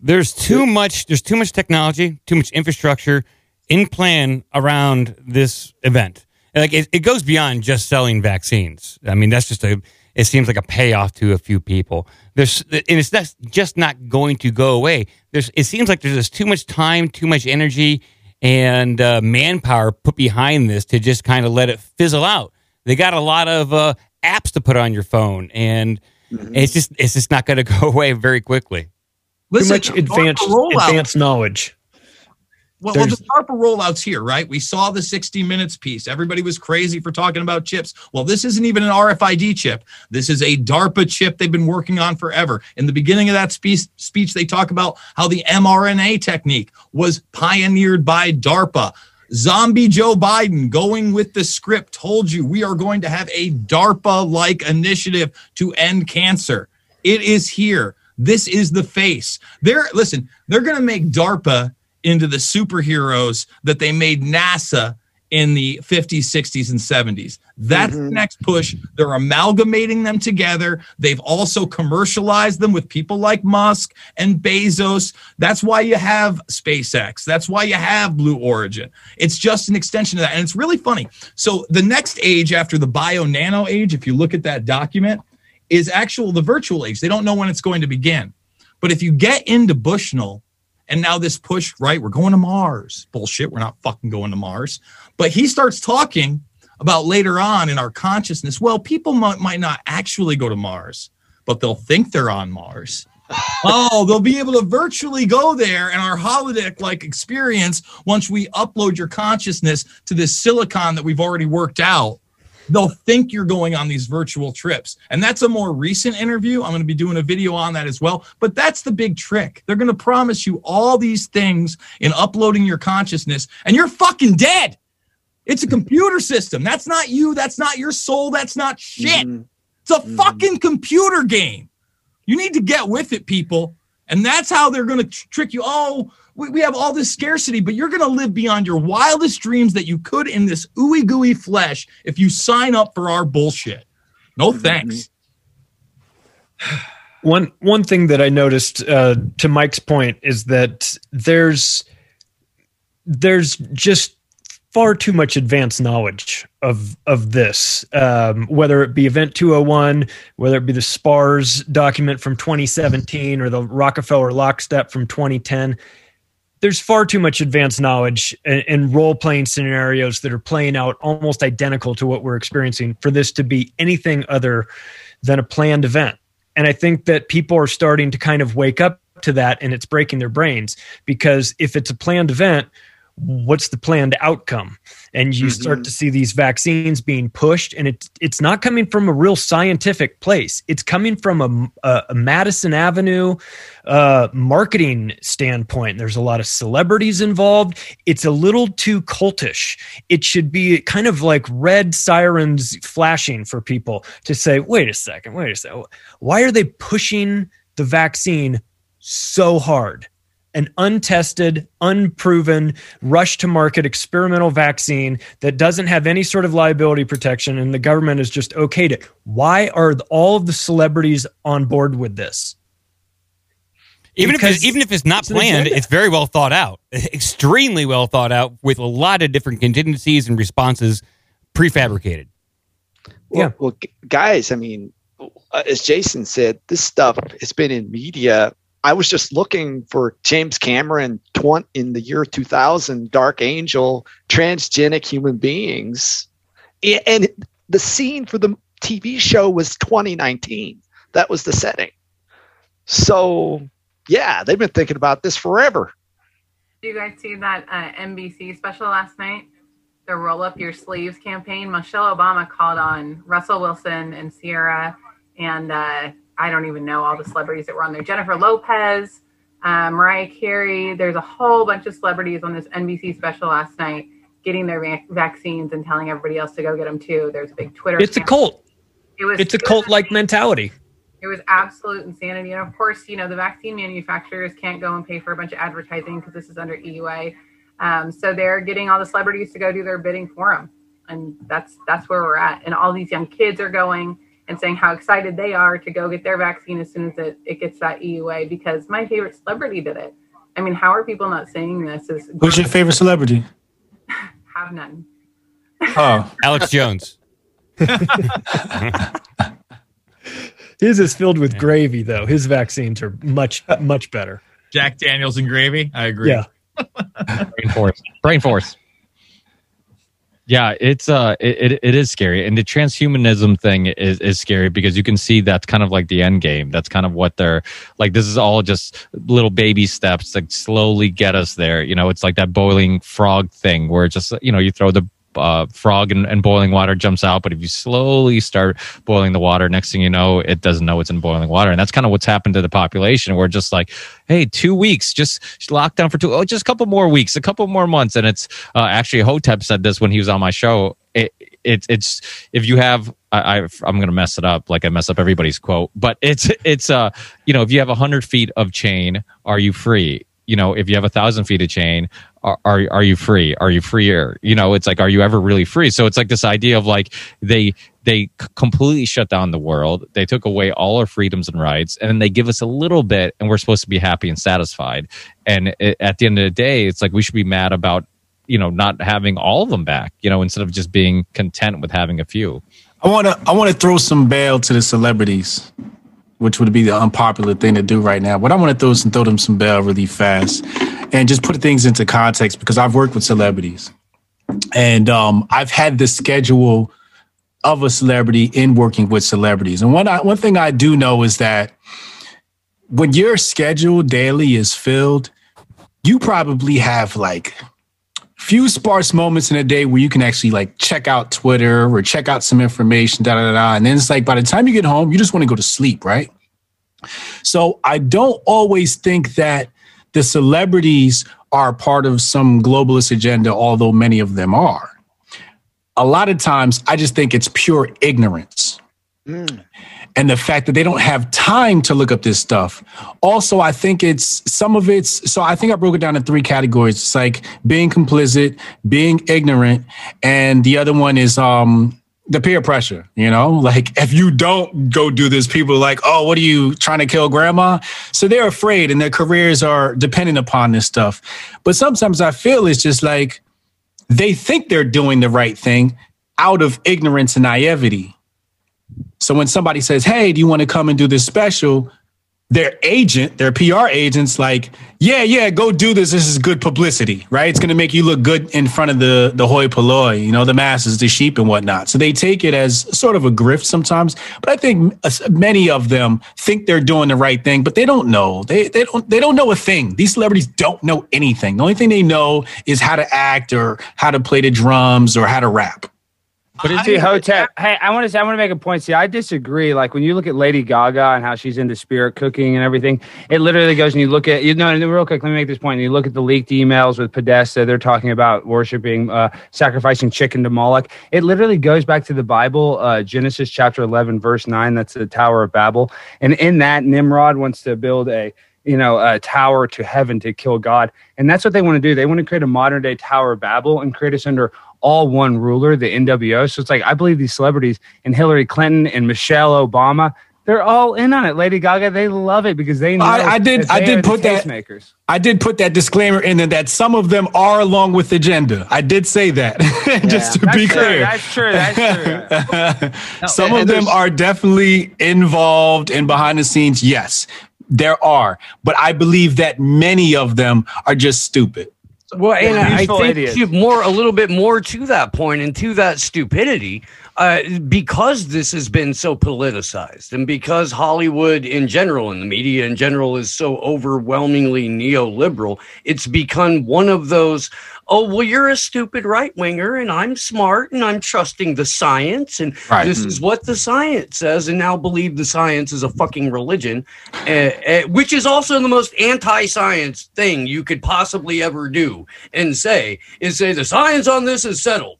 Speaker 1: there's too much there's too much technology too much infrastructure in plan around this event like it, it goes beyond just selling vaccines i mean that's just a it seems like a payoff to a few people. There's and it's not, just not going to go away. There's it seems like there's just too much time too much energy and uh, manpower put behind this to just kind of let it fizzle out. They got a lot of uh, apps to put on your phone and it's just it's just not going [laughs] to go away very quickly.
Speaker 7: Listen,
Speaker 14: Too much advanced advanced knowledge.
Speaker 7: Well, well, the DARPA rollout's here, right? We saw the 60 Minutes piece. Everybody was crazy for talking about chips. Well, this isn't even an RFID chip. This is a DARPA chip they've been working on forever. In the beginning of that speech, speech they talk about how the mRNA technique was pioneered by DARPA. Zombie Joe Biden going with the script told you we are going to have a DARPA like initiative to end cancer. It is here. This is the face. They're listen, they're going to make DARPA into the superheroes that they made NASA in the 50s, 60s, and 70s. That's the mm-hmm. next push. They're amalgamating them together. They've also commercialized them with people like Musk and Bezos. That's why you have SpaceX. That's why you have Blue Origin. It's just an extension of that. And it's really funny. So the next age after the bio nano age, if you look at that document, is actual the virtual age. They don't know when it's going to begin. But if you get into Bushnell, and now this push, right? We're going to Mars. Bullshit. We're not fucking going to Mars. But he starts talking about later on in our consciousness. Well, people might, might not actually go to Mars, but they'll think they're on Mars. [laughs] oh, they'll be able to virtually go there and our holodeck like experience once we upload your consciousness to this silicon that we've already worked out they'll think you're going on these virtual trips. And that's a more recent interview. I'm going to be doing a video on that as well. But that's the big trick. They're going to promise you all these things in uploading your consciousness, and you're fucking dead. It's a [laughs] computer system. That's not you. That's not your soul. That's not shit. Mm-hmm. It's a mm-hmm. fucking computer game. You need to get with it, people. And that's how they're going to tr- trick you. Oh, we, we have all this scarcity, but you're going to live beyond your wildest dreams that you could in this ooey gooey flesh if you sign up for our bullshit. No thanks. [sighs]
Speaker 14: One one thing that I noticed uh, to Mike's point is that there's there's just far too much advanced knowledge of of this, um, whether it be Event 201, whether it be the SPARS document from 2017 or the Rockefeller Lockstep from 2010. There's far too much advanced knowledge and, and role playing scenarios that are playing out almost identical to what we're experiencing for this to be anything other than a planned event. And I think that people are starting to kind of wake up to that and it's breaking their brains because if it's a planned event, what's the planned outcome? And you start to see these vaccines being pushed, and it's it's not coming from a real scientific place. It's coming from a, a, a Madison Avenue uh, marketing standpoint. There's a lot of celebrities involved. It's a little too cultish. It should be kind of like red sirens flashing for people to say, "Wait a second, wait a second. Why are they pushing the vaccine so hard?" An untested, unproven, rush to market experimental vaccine that doesn't have any sort of liability protection and the government has just okayed it. Why are all of the celebrities on board with this?
Speaker 1: Even if
Speaker 14: Because
Speaker 1: it's, even if it's not
Speaker 14: it's
Speaker 1: planned, it's very well thought out, [laughs] extremely well thought out, with a lot of different contingencies and responses prefabricated.
Speaker 5: Well, well, guys, I mean, uh, as Jason said, this stuff has been in media. I was just looking for James Cameron tw- in the year 2000, Dark Angel, transgenic human beings. And the scene for the TV show was 2019. That was the setting. So, yeah, they've been thinking about this forever.
Speaker 9: Did you guys see that uh, NBC special last night? The Roll Up Your Sleeves campaign. Michelle Obama called on Russell Wilson and Ciara, and uh, I don't even know all the celebrities that were on there. Jennifer Lopez, uh, Mariah Carey. There's a whole bunch of celebrities on this NBC special last night getting their va- vaccines and telling everybody else to go get them too. There's a big Twitter.
Speaker 14: It's a cult.
Speaker 9: It was.
Speaker 14: It's a cult like mentality.
Speaker 9: it was absolute insanity. And of course, you know, the vaccine manufacturers can't go and pay for a bunch of advertising because this is under EUA. Um, so they're getting all the celebrities to go do their bidding for them. And that's that's where we're at. And all these young kids are going and saying how excited they are to go get their vaccine as soon as it, it gets that EUA because my favorite celebrity did it. I mean, how are people not saying this? Is
Speaker 15: Who's your favorite celebrity? [laughs]
Speaker 9: have none.
Speaker 15: Oh, [laughs]
Speaker 1: Alex Jones. [laughs]
Speaker 14: His is filled with gravy, though. His vaccines are much, much better.
Speaker 7: Jack Daniels and gravy. I agree.
Speaker 14: Yeah.
Speaker 2: brain force brain force yeah it's uh it, it, it is scary and the transhumanism thing is is scary because you can see that's kind of like the end game. That's kind of what they're like this is all just little baby steps that slowly get us there. You know it's like that boiling frog thing where it's just you know you throw the uh, frog and, boiling water jumps out but if you slowly start boiling the water next thing you know it doesn't know it's in boiling water. And that's kind of what's happened to the population we're just like hey two weeks just lock down for two oh just a couple more weeks a couple more months. And it's uh, actually hotep said this when he was on my show. It, it it's if you have I, I i'm gonna mess it up like i mess up everybody's quote but it's it's uh you know if you have 100 feet of chain are you free you know, if you have a thousand feet of chain, are, are are you free? Are you freer? You know, it's like, are you ever really free? So it's like this idea of like they they completely shut down the world. They took away all our freedoms and rights, and then they give us a little bit, and we're supposed to be happy and satisfied. And it, at the end of the day, it's like we should be mad about you know not having all of them back. You know, instead of just being content with having a few.
Speaker 15: I want to I want to throw some bail to the celebrities, which would be the unpopular thing to do right now. But I want to throw some throw them some bail really fast, and just put things into context because I've worked with celebrities, and um, I've had the schedule of a celebrity in working with celebrities. And one I, one thing I do know is that when your schedule daily is filled, you probably have like few sparse moments in a day where you can actually like check out Twitter or check out some information, da da da. And then it's like by the time you get home, you just want to go to sleep, right? So I don't always think that the celebrities are part of some globalist agenda, although many of them are. A lot of times I just think it's pure ignorance. Mm. And the fact that they don't have time to look up this stuff. Also, I think it's some of it's so I think I broke it down in three categories. It's like being complicit, being ignorant, and the other one is um the peer pressure, you know? [laughs] Like if you don't go do this, people are like, "Oh, what are you trying to kill grandma?" So they're afraid and their careers are dependent upon this stuff. But sometimes I feel it's just like they think they're doing the right thing out of ignorance and naivety. So when somebody says, "Hey, do you want to come and do this special?" Their agent, their PR agent's like, "Yeah, yeah, go do this. This is good publicity, right? It's going to make you look good in front of the the hoi polloi, you know, the masses, the sheep, and whatnot." So they take it as sort of a grift sometimes. But I think uh, many of them think they're doing the right thing, but they don't know. They they don't they don't know a thing. These celebrities don't know anything. The only thing they know is how to act or how to play the drums or how to rap.
Speaker 8: But it's Hotep. Hey, I want to say, I want to make a point. See, I disagree. Like when you look at Lady Gaga and how she's into spirit cooking and everything, it literally goes and you look at you know. Real quick, let me make this point. You look at the leaked emails with Podesta. They're talking about worshiping, uh, sacrificing chicken to Moloch. It literally goes back to the Bible, uh, Genesis chapter eleven, verse nine. That's the Tower of Babel, and in that Nimrod wants to build a you know, a tower to heaven to kill God. And that's what they want to do. They want to create a modern day Tower of Babel and create us under all one ruler, the NWO. So it's like, I believe these celebrities and Hillary Clinton and Michelle Obama, they're all in on it. Lady Gaga, they love it because they know
Speaker 15: I, I did.
Speaker 8: that
Speaker 15: I did put that.
Speaker 8: tastemakers.
Speaker 15: I did put that disclaimer in there that some of them are along with the agenda. I did say that, [laughs] just to
Speaker 8: That's
Speaker 15: be
Speaker 8: true,
Speaker 15: clear.
Speaker 8: That's true. That's true. [laughs]
Speaker 15: some
Speaker 8: and
Speaker 15: of them are definitely involved and behind the scenes. Yes, there are, but I believe that many of them are just stupid.
Speaker 6: Well, and I think to more a little bit more to that point and to that stupidity, uh, because this has been so politicized, and because Hollywood in general and the media in general is so overwhelmingly neoliberal, it's become one of those. Oh well, you're a stupid right winger, and I'm smart, and I'm trusting the science, and
Speaker 15: Right.
Speaker 6: this
Speaker 15: Mm.
Speaker 6: is what the science says, and now believe the science is a fucking religion, uh, uh, which is also the most anti-science thing you could possibly ever do and say is say the science on this is settled.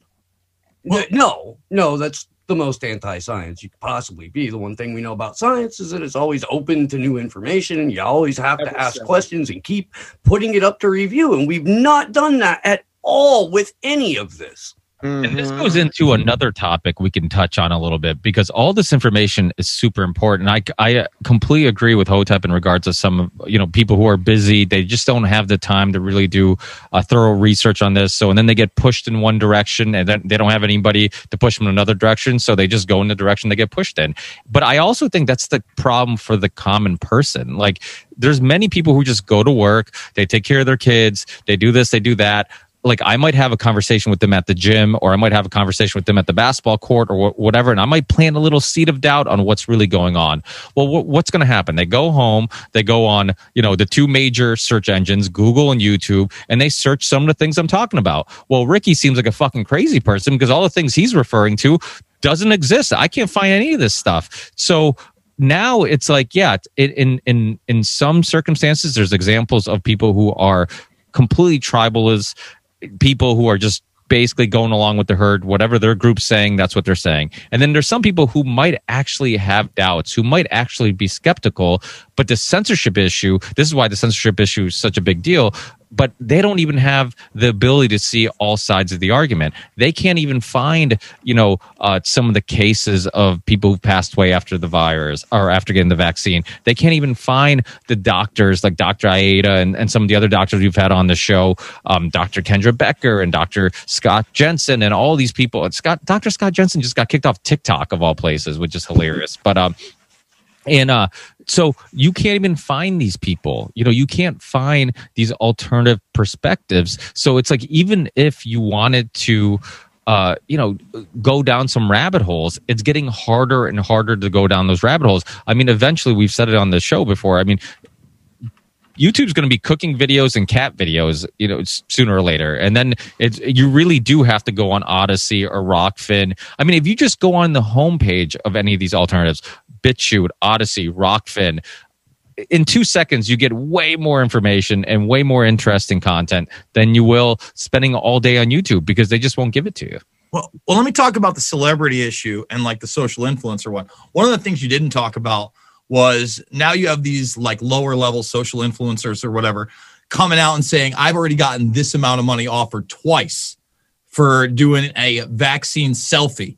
Speaker 6: N- no, no, that's the most anti-science you could possibly be. The one thing we know about science is that it's always open to new information, and you always have to ask questions and keep putting it up to review. And we've not done that at all with any of this.
Speaker 2: And this mm-hmm. goes into another topic we can touch on a little bit because all this information is super important. I, I uh, completely agree with Hotep in regards to some you know people who are busy. They just don't have the time to really do a thorough research on this. So and then they get pushed in one direction and then they don't have anybody to push them in another direction. So they just go in the direction they get pushed in. But I also think that's the problem for the common person. Like there's many people who just go to work, they take care of their kids, they do this, they do that like I might have a conversation with them at the gym or I might have a conversation with them at the basketball court or wh- whatever and I might plant a little seed of doubt on what's really going on. Well, wh- what's going to happen? They go home, they go on, you know, the two major search engines, Google and YouTube, and they search some of the things I'm talking about. Well, Ricky seems like a fucking crazy person because all the things he's referring to doesn't exist. I can't find any of this stuff. So now it's like, yeah, it, in in in some circumstances, there's examples of people who are completely tribalist, people who are just basically going along with the herd. Whatever their group's saying, that's what they're saying. And then there's some people who might actually have doubts, who might actually be skeptical. But the censorship issue, this is why the censorship issue is such a big deal. But they don't even have the ability to see all sides of the argument. They can't even find, you know, uh, some of the cases of people who've passed away after the virus or after getting the vaccine. They can't even find the doctors like Dr. Aieta and, and some of the other doctors we've had on the show, um, Dr. Kendra Becker and Dr. Scott Jensen and all these people. And Scott, Dr. Scott Jensen just got kicked off TikTok of all places, which is hilarious. But um, and uh, so you can't even find these people. You know, you can't find these alternative perspectives. So it's like even if you wanted to. Uh, you know, go down some rabbit holes. It's getting harder and harder to go down those rabbit holes. I mean, eventually, we've said it on the show before. I mean, YouTube's going to be cooking videos and cat videos, you know, sooner or later. And then it's, you really do have to go on Odysee or Rokfin. I mean, if you just go on the homepage of any of these alternatives, BitChute, Odysee, Rokfin, in two seconds, you get way more information and way more interesting content than you will spending all day on YouTube because they just won't give it to you.
Speaker 7: Well, well, let me talk about the celebrity issue and like the social influencer one. One of the things you didn't talk about was now you have these like lower level social influencers or whatever coming out and saying, I've already gotten this amount of money offered twice for doing a vaccine selfie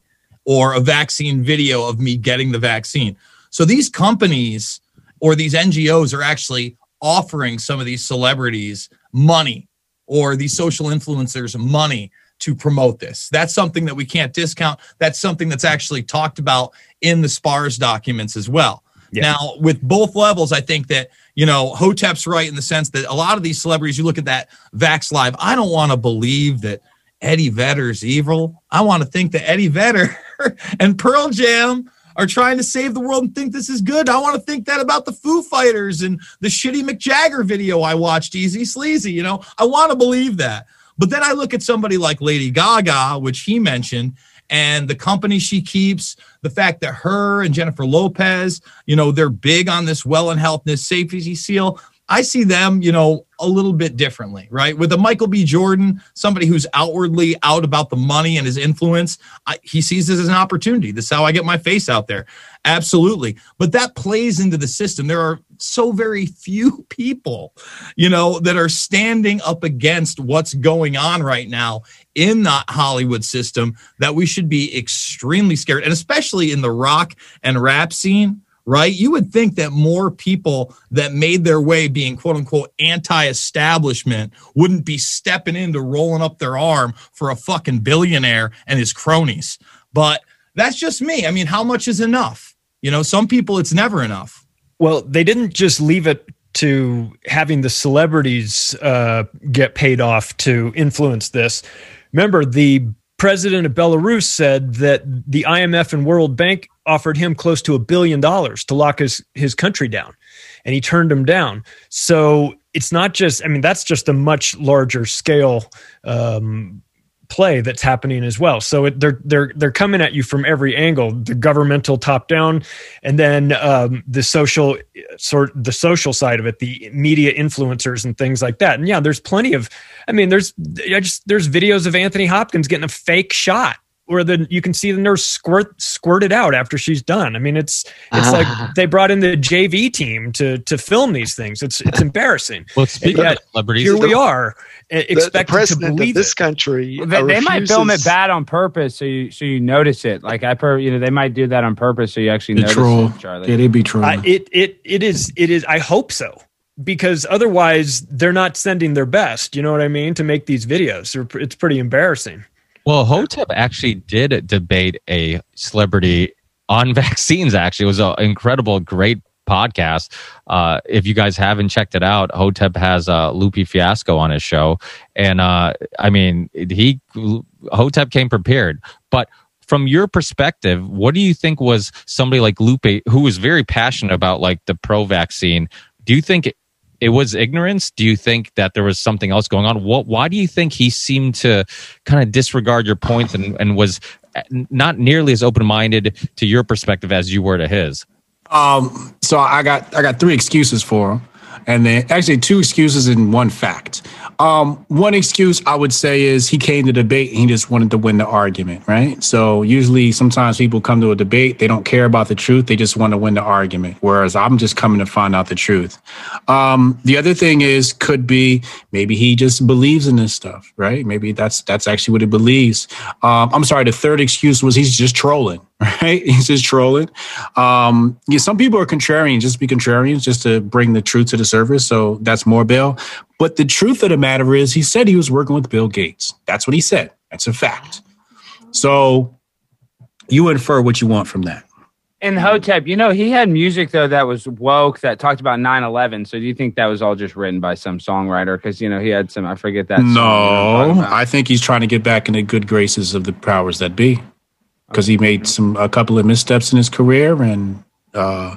Speaker 7: or a vaccine video of me getting the vaccine. So these companies or these NGOs are actually offering some of these celebrities money or these social influencers money to promote this. That's something that we can't discount. That's something that's actually talked about in the SPARS documents as well. Now, with both levels, I think that, you know, Hotep's right in the sense that a lot of these celebrities, you look at that Vax Live, I don't want to believe that Eddie Vedder's evil. I want to think that Eddie Vedder [laughs] and Pearl Jam are trying to save the world and think this is good. I want to think that about the Foo Fighters and the shitty Mick Jagger video I watched, Easy Sleazy. You know, I want to believe that. But then I look at somebody like Lady Gaga, which he mentioned, and the company she keeps, the fact that her and Jennifer Lopez, you know, they're big on this well and healthness safety seal. I see them, you know, a little bit differently, right? With a Michael B. Jordan, somebody who's outwardly out about the money and his influence, I, he sees this as an opportunity. This is how I get my face out there. Absolutely. But that plays into the system. There are so very few [laughs] people, you know, that are standing up against what's going on right now in that Hollywood system that we should be extremely scared. And especially in the rock and rap scene, right? You would think that more people that made their way being quote unquote anti establishment wouldn't be stepping into rolling up their arm for a fucking billionaire and his cronies. But that's just me. I mean, how much is enough? You know, some people it's never enough.
Speaker 14: Well, they didn't just leave it to having the celebrities uh, get paid off to influence this. Remember, the president of Belarus said that the IMF and World Bank offered him close to a billion dollars to lock his, his country down, and he turned them down. So it's not just, I mean, that's just a much larger scale um, play that's happening as well. So it, they're they're they're coming at you from every angle: the governmental top down, and then um, the social sort the social side of it, the media influencers and things like that. And yeah, there's plenty of. I mean, there's I just there's videos of Anthony Hopkins getting a fake shot. Where the you can see the nurse squirt squirted out after she's done. I mean, it's it's
Speaker 2: Ah.
Speaker 14: like they brought in the JV team to to film these things. It's it's embarrassing.
Speaker 2: Well, speaking
Speaker 14: And
Speaker 2: of celebrities,
Speaker 14: here we are e-
Speaker 5: The, the
Speaker 14: expected to
Speaker 5: president of
Speaker 14: believe
Speaker 5: this
Speaker 14: it.
Speaker 5: country
Speaker 8: They,
Speaker 5: uh,
Speaker 8: they might film it bad on purpose, so you so you notice it. Like I, per, you know, they might do that on purpose, so you actually
Speaker 15: They
Speaker 8: notice
Speaker 15: troll.
Speaker 8: it, Charlie.
Speaker 15: Yeah, they be trolling.
Speaker 14: Uh, it it it is it is. I hope so because otherwise they're not sending their best. You know what I mean? To make these videos, it's pretty embarrassing.
Speaker 2: Well, Hotep actually did debate a celebrity on [laughs] vaccines. Actually, it was an incredible, great podcast. Uh, if you guys haven't checked it out, Hotep has uh, Lupe Fiasco on his show, and uh, I mean, he Hotep came prepared. But from your perspective, what do you think was somebody like Lupe, who was very passionate about like the pro-vaccine? Do you think it was ignorance? Do you think that there was something else going on? What? Why do you think he seemed to kind of disregard your points and, and was not nearly as open minded to your perspective as you were to his?
Speaker 15: Um, so I got I got three excuses for him. And then actually two excuses and one fact. Um, one excuse I would say is he came to debate and he just wanted to win the argument, right? So usually sometimes people come to a debate, they don't care about the truth, they just want to win the argument. Whereas I'm just coming to find out the truth. Um, the other thing is could be maybe he just believes in this stuff, right? Maybe that's that's actually what he believes. Um, I'm sorry, the third excuse was he's just trolling, right? [laughs] He's just trolling. Um, yeah, some people are contrarian, just be contrarians, just to bring the truth to the surface. So that's more Bill. But the truth of the matter is, he said he was working with Bill Gates. That's what he said. That's a fact. So you infer what you want from that.
Speaker 8: And Hotep, you know, he had music though that was woke that talked about 9/11. So do you think that was all just written by some songwriter? Because you know he had some. I forget that. song you know what I'm talking
Speaker 15: No. I think he's trying to get back in the good graces of the powers that be, because he made some a couple of missteps in his career, and uh,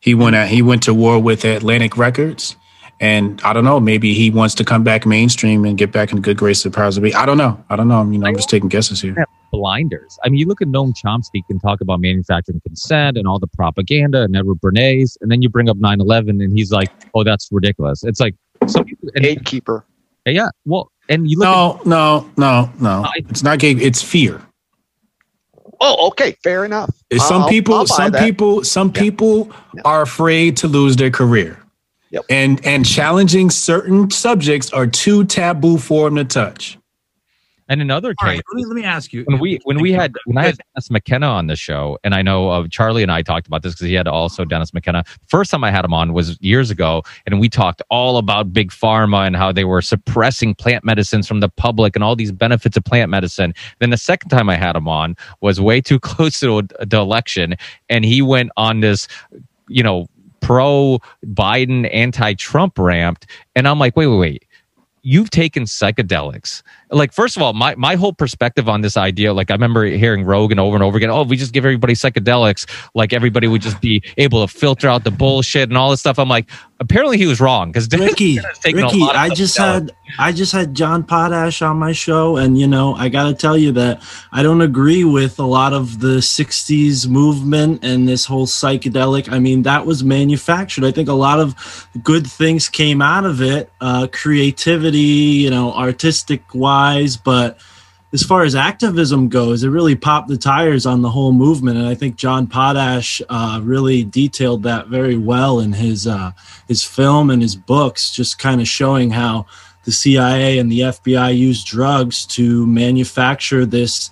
Speaker 15: he went at, he went to war with Atlantic Records, and I don't know, maybe he wants to come back mainstream and get back in good grace of the powers that be. I don't know, I don't know. I mean, I'm just taking guesses here.
Speaker 2: blinders. I mean, you look at Noam Chomsky can talk about manufacturing consent and all the propaganda and Edward Bernays, and then you bring up 9-11 and he's like, oh, that's ridiculous. It's like, some people, and,
Speaker 5: gatekeeper.
Speaker 2: Yeah. Well, and you look
Speaker 15: No, no, no, no. It's not gay. It's fear.
Speaker 5: Oh, okay, fair enough.
Speaker 15: Some
Speaker 5: I'll-
Speaker 15: people,
Speaker 5: I'll
Speaker 15: some
Speaker 5: that.
Speaker 15: people, some people are afraid to lose their career. And and challenging certain subjects are too taboo for them to touch.
Speaker 2: And another
Speaker 7: All right,
Speaker 2: case,
Speaker 7: let me, let me ask you.
Speaker 2: when we when we had when I had Dennis McKenna on the show, and I know uh, Charlie and I talked about this because he had also Dennis McKenna. First time I had him on was years ago, and we talked all about big pharma and how they were suppressing plant medicines from the public and all these benefits of plant medicine. Then the second time I had him on was way too [laughs] close to the election, and he went on this, you know, pro Biden, anti Trump ramp, and I'm like, wait, wait, wait you've taken psychedelics. Like, first of all, my, my whole perspective on this idea, like I remember hearing Rogan over and over again, oh, if we just give everybody psychedelics, like everybody would just be able to filter out the bullshit and all this stuff. I'm like, apparently he was wrong because
Speaker 11: Ricky, Ricky, I just had I just had John Potash on my show, and you know I got to tell you that I don't agree with a lot of the '60s movement and this whole psychedelic. I mean, that was manufactured. I think a lot of good things came out of it, uh, creativity, you know, artistic wise, but as far as activism goes, it really popped the tires on the whole movement, and I think John Potash uh, really detailed that very well in his uh, his film and his books, just kind of showing how the CIA and the FBI used drugs to manufacture this,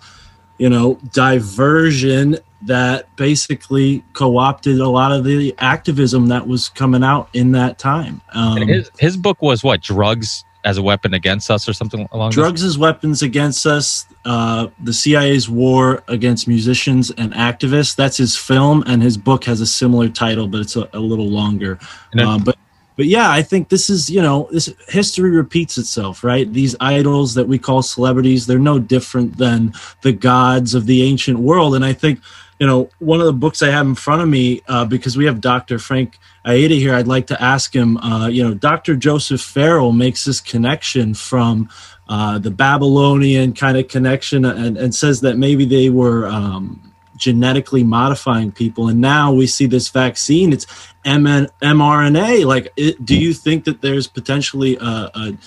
Speaker 11: you know, diversion that basically co-opted a lot of the activism that was coming out in that time. Um,
Speaker 2: his his book was what drugs as a weapon against us or something along
Speaker 11: drugs as weapons against us uh, the cia's war against musicians and activists. That's his film and his book has a similar title but it's a, a little longer. Uh, but but yeah i think this is you know this history repeats itself right? These idols that we call celebrities they're no different than the gods of the ancient world. And i think you know one of the books i have in front of me uh, because we have dr frank Aieta here, I'd like to ask him. Uh, you know, Dr. Joseph Farrell makes this connection from uh, the Babylonian kind of connection, and, and says that maybe they were um, genetically modifying people, and now we see this vaccine. It's MN- mRNA. Like, it, do you think that there's potentially a, a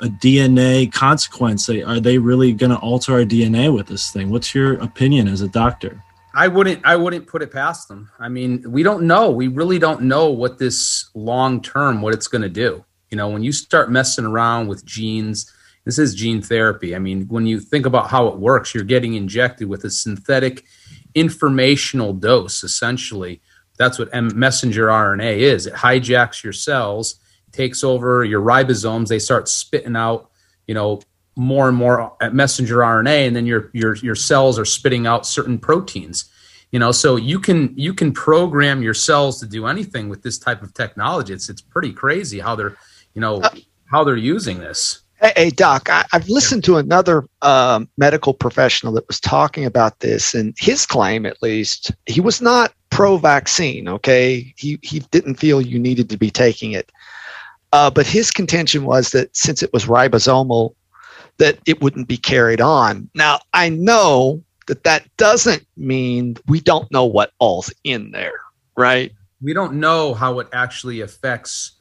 Speaker 11: a DNA consequence? Are they really going to alter our DNA with this thing? What's your opinion as a doctor?
Speaker 10: I wouldn't I wouldn't put it past them. I mean, we don't know. We really don't know what this long term what it's going to do. You know, when you start messing around with genes, this is gene therapy. I mean, when you think about how it works, you're getting injected with a synthetic informational dose essentially. That's what messenger RNA is. It hijacks your cells, takes over your ribosomes, they start spitting out, you know, more and more at messenger RNA, and then your your your cells are spitting out certain proteins. You know, so you can you can program your cells to do anything with this type of technology. It's it's pretty crazy how they're you know how they're using this.
Speaker 5: Hey, hey, Doc, I, I've listened to another um, medical professional that was talking about this, and his claim, at least, he was not pro-vaccine. Okay, he he didn't feel you needed to be taking it, uh, but his contention was that since it was ribosomal, that it wouldn't be carried on. Now, I know that that doesn't mean we don't know what all's in there, right?
Speaker 10: We don't know how it actually affects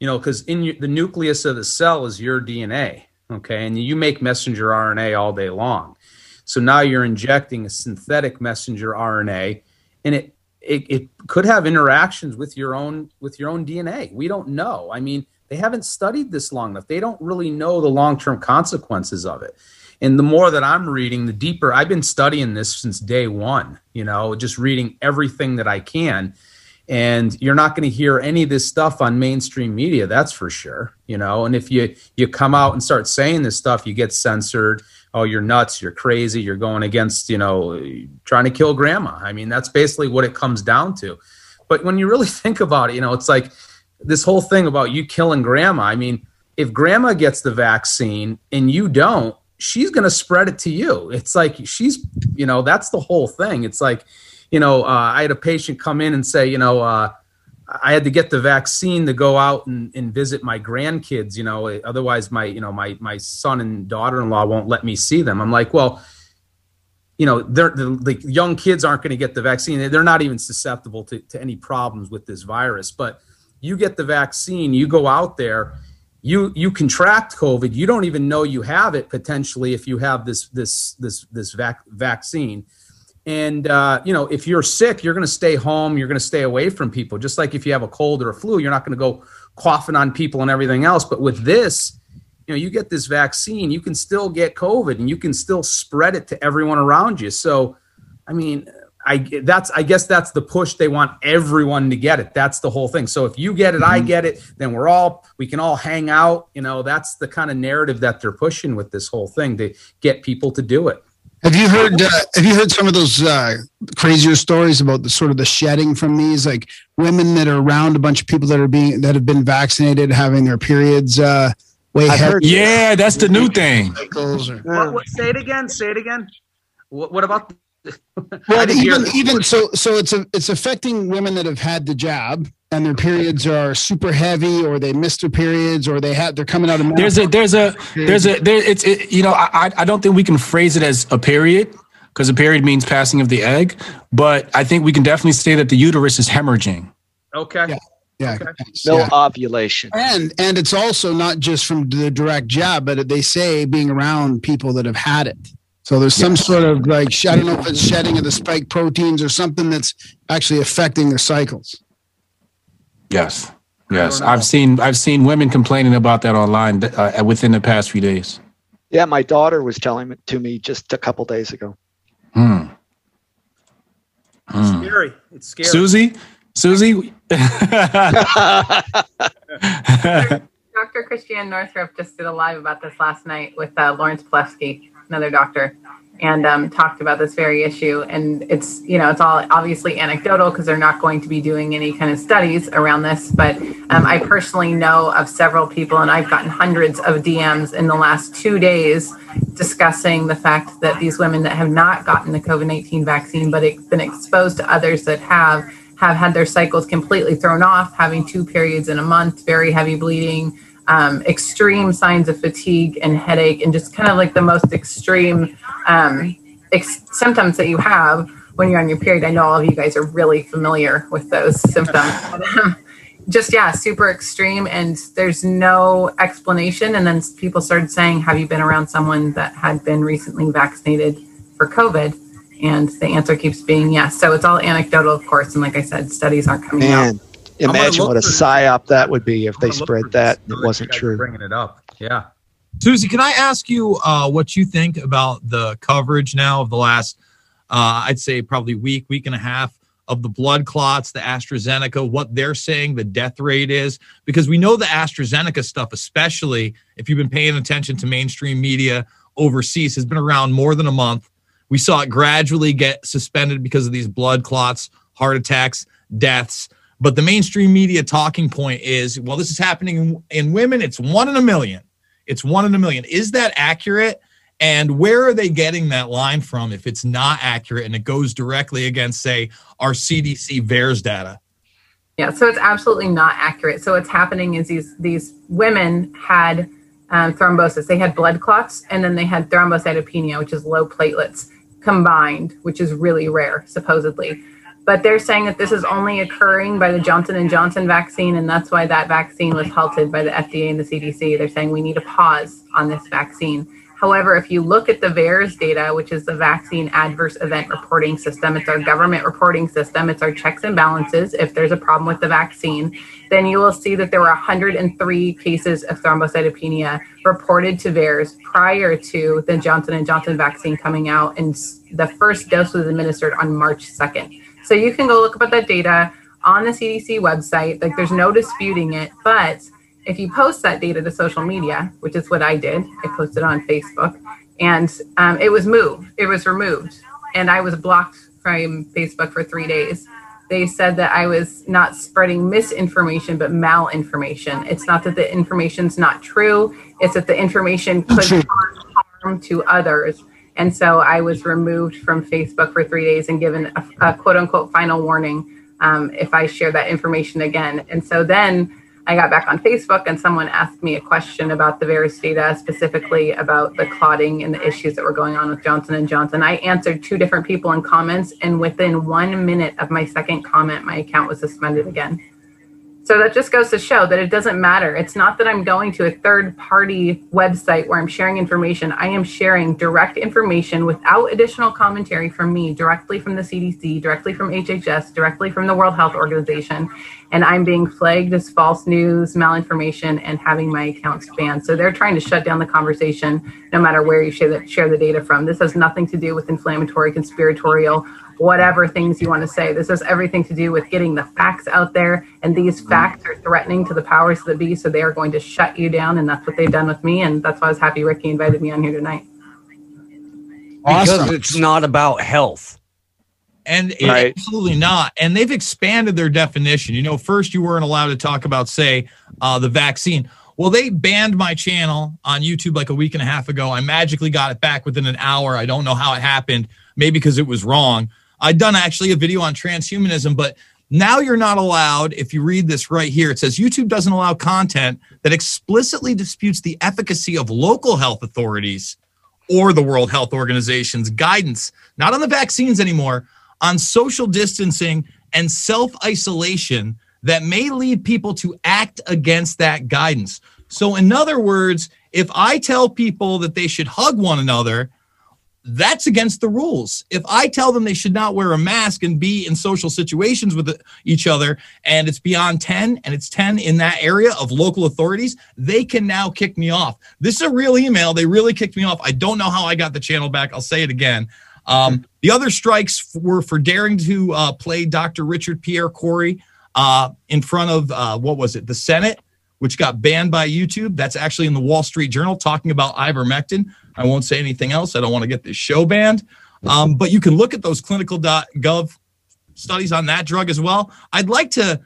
Speaker 10: You know, because in the nucleus of the cell is your DNA. Okay, and you make messenger RNA all day long. So now you're injecting a synthetic messenger RNA, and it it, it could have interactions with your own with your own DNA. We don't know. I mean, they haven't studied this long enough. They don't really know the long term consequences of it. And the more that I'm reading, the deeper I've been studying this since day one. You know, just reading everything that I can. And you're not going to hear any of this stuff on mainstream media. That's for sure. You know, and if you you come out and start saying this stuff, you get censored oh you're nuts you're crazy you're going against you know trying to kill grandma i mean that's basically what it comes down to but when you really [laughs] think about it you know it's like this whole thing about you killing grandma i mean if grandma gets the vaccine and you don't she's going to spread it to you it's like she's you know that's the whole thing it's like you know uh, i had a patient come in and say you know uh, I had to get the vaccine to go out and, and visit my grandkids. You know, otherwise my you know my my son and daughter in law won't let me see them. I'm like, well, you know, they're, the, the young kids aren't going to get the vaccine. They're not even susceptible to, to any problems with this virus. But you get the vaccine, you go out there, you you contract COVID. You don't even know you have it potentially if you have this this this this vac- vaccine and uh, you know, if you're sick, you're going to stay home. You're going to stay away from people. Just like if you have a cold or a flu, you're not going to go coughing on people and everything else. But with this, you know, you get this vaccine, you can still get COVID, and you can still spread it to everyone around you. So, I mean, I that's I guess that's the push. They want everyone to get it. That's the whole thing. So if you get it, mm-hmm. I get it. Then we're all we can all hang out. You know, that's the kind of narrative that they're pushing with this whole thing to get people to do it.
Speaker 3: Have you heard? Uh, have you heard some of those uh, crazier stories about the sort of the shedding from these, like women that are around a bunch of people that are being that have been vaccinated, having their periods uh, way
Speaker 15: heard, Yeah, that's the new thing.
Speaker 10: Or, what, what, say it again. Say it again. What, what about? [laughs]
Speaker 3: well, even even so, so it's a, it's affecting women that have had the jab and their periods are super heavy or they missed their periods or they have they're coming out of
Speaker 15: there's a there's a there's a there it's it, you know i i don't think we can phrase it as a period because a period means passing of the egg but i think we can definitely say that the uterus is hemorrhaging.
Speaker 10: Okay.
Speaker 3: Yeah. Yeah,
Speaker 5: okay. no yeah. ovulation,
Speaker 3: and and it's also not just from the direct jab, but they say being around people that have had it. So there's some yes. sort of like I don't know if it's shedding of the spike proteins or something that's actually affecting their cycles.
Speaker 15: Yes, yes, I've seen I've seen women complaining about that online uh, within the past few days.
Speaker 5: Yeah, my daughter was telling it to me just a couple days ago.
Speaker 15: Hmm.
Speaker 10: It's hmm. scary. It's scary.
Speaker 15: Susie, Susie. [laughs]
Speaker 9: Dr. Christiane Northrup just did a live about this last night with uh, Lawrence Palevsky, another doctor and um, talked about this very issue. And it's, you know, it's all obviously anecdotal because they're not going to be doing any kind of studies around this. But um, I personally know of several people, and I've gotten hundreds of DMs in the last two days discussing the fact that these women that have not gotten the COVID 19 vaccine, but been exposed to others that have, have had their cycles completely thrown off, having two periods in a month, very heavy bleeding. Um, extreme signs of fatigue and headache, and just kind of like the most extreme um, ex- symptoms that you have when you're on your period. I know all of you guys are really familiar with those symptoms. [laughs] [laughs] just yeah, super extreme, and there's no explanation. And then people started saying, "Have you been around someone that had been recently vaccinated for COVID?" And the answer keeps being yes. So it's all anecdotal, of course. And like I said, studies aren't coming Man, out.
Speaker 5: Imagine what a psyop that would be if they spread that and it wasn't true.
Speaker 10: Bringing it up, yeah.
Speaker 7: Susie, can I ask you uh, what you think about the coverage now of the last, uh, I'd say probably week, week and a half of the blood clots, the AstraZeneca, what they're saying the death rate is? Because we know the AstraZeneca stuff, especially if you've been paying attention to mainstream media overseas, has been around more than a month. We saw it gradually get suspended because of these blood clots, heart attacks, deaths. But the mainstream media talking point is well, this is happening in, women, it's one in a million. It's one in a million. Is that accurate? And where are they getting that line from if it's not accurate and it goes directly against, say, our CDC VAERS data?
Speaker 9: Yeah, so it's absolutely not accurate. So what's happening is these these women had um, thrombosis. They had blood clots, and then they had thrombocytopenia, which is low platelets combined, which is really rare, supposedly. But they're saying that this is only occurring by the Johnson and Johnson vaccine, and that's why that vaccine was halted by the FDA and the CDC. They're saying we need a pause on this vaccine. However, if you look at the VAERS data, which is the Vaccine Adverse Event Reporting System, it's our government reporting system, it's our checks and balances. If there's a problem with the vaccine, then you will see that there were 103 cases of thrombocytopenia reported to VAERS prior to the Johnson & Johnson vaccine coming out, and the first dose was administered on March 2nd. So you can go look up at that data on the CDC website. Like there's no disputing it, but if you post that data to social media, which is what I did, I posted on Facebook, and um, it was moved, it was removed, and I was blocked from Facebook for three days. They said that I was not spreading misinformation, but malinformation. It's not that the information's not true; it's that the information could cause harm to others. And so I was removed from Facebook for three days and given a, a quote unquote final warning um, if I share that information again. And so then I got back on Facebook and someone asked me a question about the VAERS data, specifically about the clotting and the issues that were going on with Johnson and Johnson. I answered two different people in comments, and within one minute of my second comment, my account was suspended again. So that just goes to show that it doesn't matter. It's not that I'm going to a third party website where I'm sharing information. I am sharing direct information without additional commentary from me, directly from the CDC, directly from HHS, directly from the World Health Organization. And I'm being flagged as false news, malinformation, and having my accounts banned. So they're trying to shut down the conversation no matter where you share the, share the data from. This has nothing to do with inflammatory, conspiratorial, whatever things you want to say. This has everything to do with getting the facts out there, and these facts are threatening to the powers that be, so they are going to shut you down, and that's what they've done with me, and that's why I was happy Ricky invited me on here tonight.
Speaker 6: Because it's not about health.
Speaker 7: And it-
Speaker 6: Right.
Speaker 7: absolutely not. And they've expanded their definition. You know, first you weren't allowed to talk about, say, uh, the vaccine. Well, they banned my channel on YouTube like a week and a half ago. I magically got it back within an hour. I don't know how it happened. Maybe because it was wrong. I'd done actually a video on transhumanism, but now you're not allowed. If you read this right here, it says YouTube doesn't allow content that explicitly disputes the efficacy of local health authorities or the World Health Organization's guidance, not on the vaccines anymore, on social distancing and self isolation that may lead people to act against that guidance. So, in other words, if I tell people that they should hug one another, that's against the rules. If I tell them they should not wear a mask and be in social situations with each other, and it's beyond 10 and it's 10 in that area of local authorities, they can now kick me off. This is a real email. They really kicked me off. I don't know how I got the channel back. I'll say it again. Um, the other strikes were for daring to uh, play Dr. Richard Pierre Kory uh, in front of uh, what was it, the Senate, which got banned by YouTube. That's actually in the Wall Street Journal talking about ivermectin. I won't say anything else. I don't want to get this show banned. Um, but you can look at those clinical.gov studies on that drug as well. I'd like to,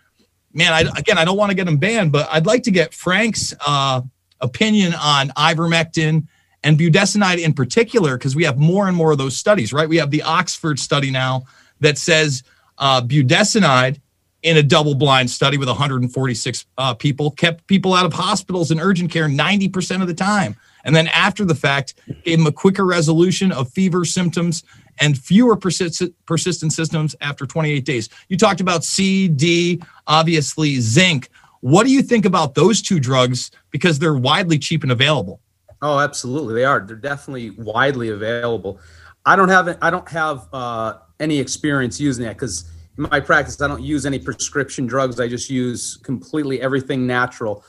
Speaker 7: man, I, again, I don't want to get them banned, but I'd like to get Frank's uh, opinion on ivermectin and budesonide in particular, because we have more and more of those studies, right? We have the Oxford study now that says uh, budesonide in a double blind study with 146 uh, people kept people out of hospitals and urgent care 90% of the time. And then after the fact, gave them a quicker resolution of fever symptoms and fewer persistent, persistent symptoms after 28 days. You talked about C, D, obviously zinc. What do you think about those two drugs because they're widely cheap and available?
Speaker 10: Oh, absolutely, they are. They're definitely widely available. I don't have I don't have uh, any experience using that because in my practice I don't use any prescription drugs. I just use completely everything natural.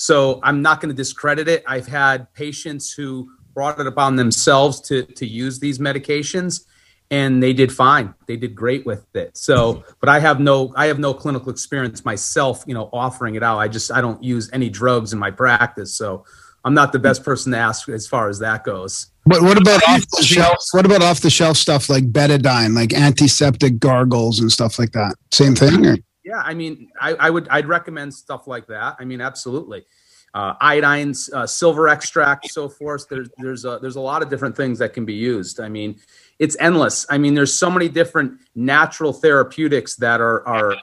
Speaker 10: So I'm not going to discredit it. I've had patients who brought it upon themselves to to use these medications, and they did fine. They did great with it. So, but I have no I have no clinical experience myself. You know, offering it out. I just I don't use any drugs in my practice. So. I'm not the best person to ask as far as that goes.
Speaker 3: But what about off the shelf? What about off the shelf stuff like betadine, like antiseptic gargles and stuff like that? Same thing, or
Speaker 10: Yeah, I mean, I, I would I'd recommend stuff like that. I mean, absolutely. Uh, uh, silver extract, so forth. There's there's a, there's a lot of different things that can be used. I mean, it's endless. I mean, there's so many different natural therapeutics that are are,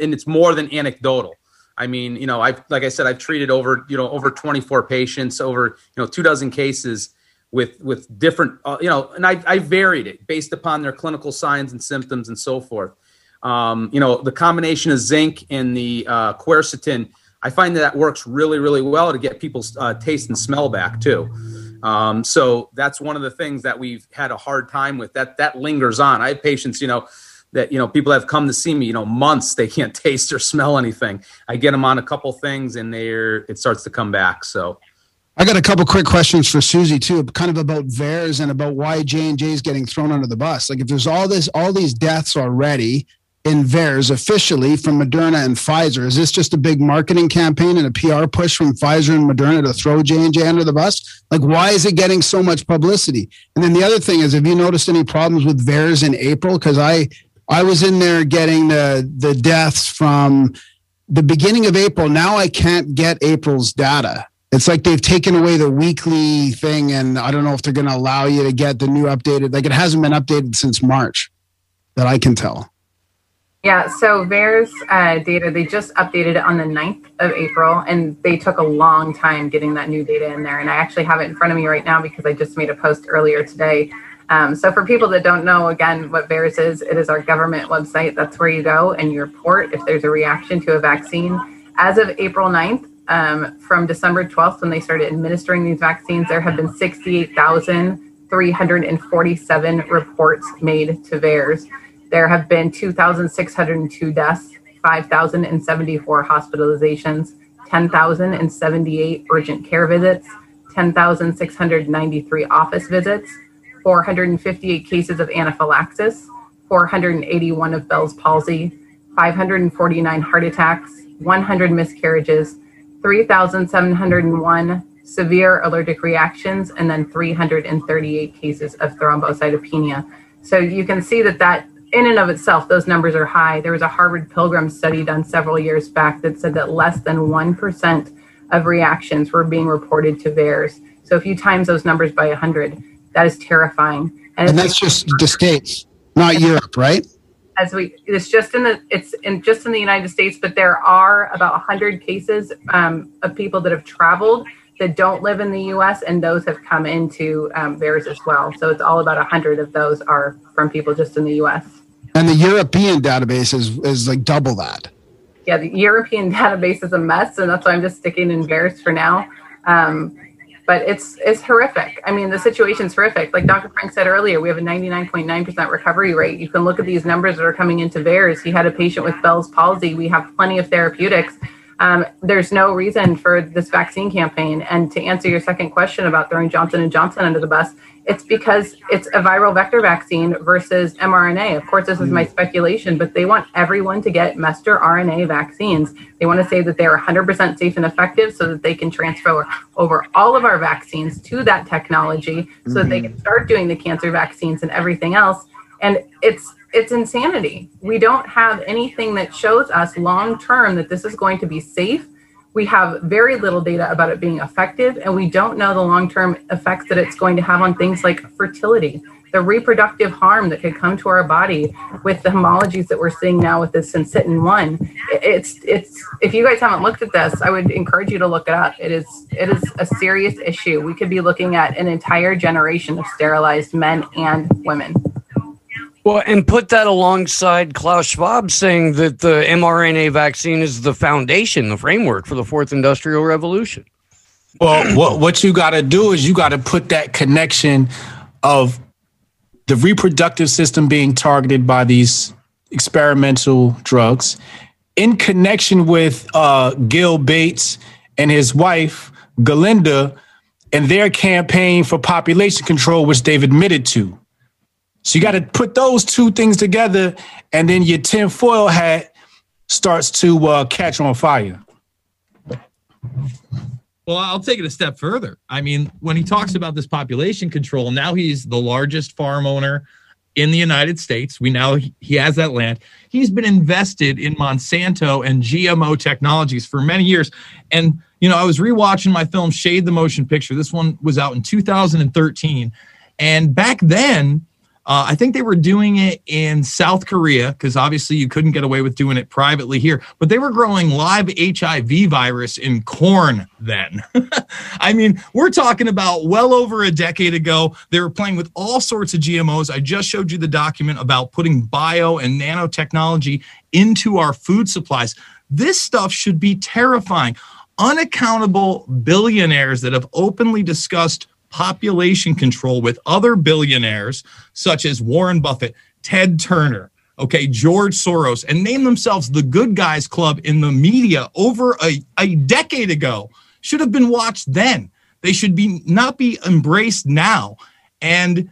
Speaker 10: and it's more than anecdotal. I mean, you know, I've like I said, I've treated over you know over 24 patients, over you know two dozen cases with with different uh, you know, and I I varied it based upon their clinical signs and symptoms and so forth. Um, you know, the combination of zinc and the uh, quercetin, I find that, that works really, really well to get people's uh, taste and smell back too. Um, so that's one of the things that we've had a hard time with. That that lingers on. I have patients, you know, that you know people have come to see me, you know, months they can't [laughs] taste or smell anything. I get them on a couple things, and they're it starts to come back. So.
Speaker 3: I got a couple quick questions for Susie too, kind of about VAERS and about why J and J is getting thrown under the bus. Like if there's all this, all these deaths already in VAERS officially from Moderna and Pfizer, is this just a big marketing campaign and a PR push from Pfizer and Moderna to throw J and J under the bus? Like why is it getting so much publicity? And then the other thing is, have you noticed any problems with VAERS in April? Because I I was in there getting the the deaths from the beginning of April. Now I can't get April's data it's like they've taken away the weekly thing and i don't know if they're going to allow you to get the new updated like it hasn't been updated since march that i can tell
Speaker 9: Yeah, so VAERS uh, data, they just updated it on the 9th of April, and they took a long time getting that new data in there. And I actually have it in front of me right now because I just made a post earlier today. Um, so, for people that don't know, again, what VAERS is, it is our government website. That's where you go and you report if there's a reaction to a vaccine. As of April 9th, um, from December 12th, when they started administering these vaccines, there have been 68,347 reports made to VAERS. There have been 2,602 deaths, 5,074 hospitalizations, 10,078 urgent care visits, 10,693 office visits, 458 cases of anaphylaxis, 481 of Bell's palsy, 549 heart attacks, 100 miscarriages, 3,701 severe allergic reactions, and then 338 cases of thrombocytopenia. So you can see that that in and of itself, those numbers are high. There was a Harvard Pilgrim study done several years back that said that less than 1% of reactions were being reported to VAERS. So if you times those numbers by 100, that is terrifying.
Speaker 3: and,
Speaker 9: it's
Speaker 3: that's just the states not europe right
Speaker 9: as we it's just in the it's in just in the united states but there are about 100 cases um, of people that have traveled that don't live in the us and those have come into um, VAERS as well so it's all about 100 of those are from people just in the us
Speaker 3: and the european database is is like double that
Speaker 9: yeah the european [laughs] database is a mess and that's why i'm just sticking in VAERS for now um, but it's it's horrific. I mean, the situation's horrific. Like Dr. Frank said earlier, we have a 99.9% recovery rate. You can look at these numbers that are coming into VAERS. He had a patient with Bell's palsy. We have plenty of therapeutics. Um, there's no reason for this vaccine campaign. And to answer your second question about throwing Johnson and Johnson under the bus, it's because it's a viral vector vaccine versus mRNA. Of course, this is my speculation, but they want everyone to get messenger RNA vaccines. They want to say that they're 100% safe and effective so that they can transfer over all of our vaccines to that technology so that they can start doing the cancer vaccines and everything else. And it's it's insanity. We don't have anything that shows us long term that this is going to be safe we have very little data about it being effective, and we don't know the long term effects that it's going to have on things like fertility, the reproductive harm that could come to our body with the homologies that we're seeing now with this syncytin one. It's it's if you guys haven't looked at this, I would encourage you to look it up. It is it is a serious issue. We could be looking at an entire generation of sterilized men and women.
Speaker 6: Well, and put that alongside Klaus Schwab saying that the mRNA vaccine is the foundation, the framework for the fourth industrial revolution.
Speaker 15: Well, what what you got to do is you got to put that connection of the reproductive system being targeted by these experimental drugs in connection with uh, Gil Bates and his wife Galinda and their campaign for population control, which they've admitted to. So you got to put those two things together, and then your tinfoil hat starts to uh, catch on fire.
Speaker 7: Well, I'll take it a step further. I mean, when he talks about this population control, now he's the largest farm owner in the United States. We now he has that land. He's been invested in Monsanto and GMO technologies for many years. And you know, I was rewatching my film Shade the Motion Picture. This one was out in 2013, and back then Uh, I think they were doing it in South Korea because obviously you couldn't get away with doing it privately here, but they were growing live HIV virus in corn then. [laughs] I mean, we're talking about well over a decade ago. They were playing with all sorts of GMOs. I just showed you the document about putting bio and nanotechnology into our food supplies. This stuff should be terrifying. Unaccountable billionaires that have openly discussed population control with other billionaires such as Warren Buffett, Ted Turner, okay, George Soros, and name themselves the good guys club in the media over a, a decade ago should have been watched then. They should be not be embraced now. And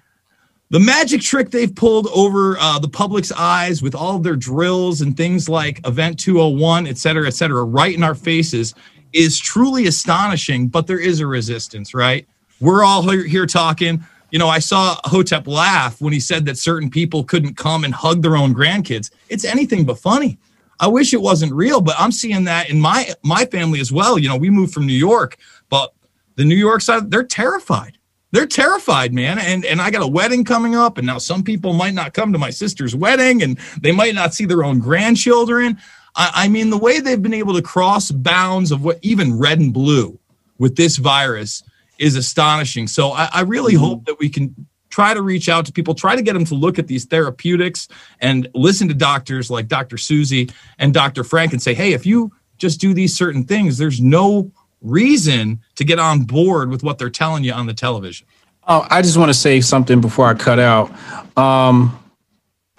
Speaker 7: the magic trick they've pulled over uh, the public's eyes with all their drills and things like Event 201, et cetera, et cetera, right in our faces is truly astonishing, but there is a resistance, right? We're all here, talking. You know, I saw Hotep laugh when he said that certain people couldn't come and hug their own grandkids. It's anything but funny. I wish it wasn't real, but I'm seeing that in my my family as well. You know, we moved from New York, but the New York side, they're terrified. They're terrified, man. And and I got a wedding coming up, and now some people might not come to my sister's wedding, and they might not see their own grandchildren. I, I mean, the way they've been able to cross bounds of what even red and blue with this virus is astonishing. So I, I really
Speaker 3: Mm-hmm.
Speaker 7: hope that we can try to reach out to people, try to get them to look at these therapeutics and listen to doctors like Dr. Susie and Dr. Frank and say, hey, if you just do these certain things, there's no reason to get on board with what they're telling you on the television.
Speaker 15: Oh, I just want to say something before I cut out. Um,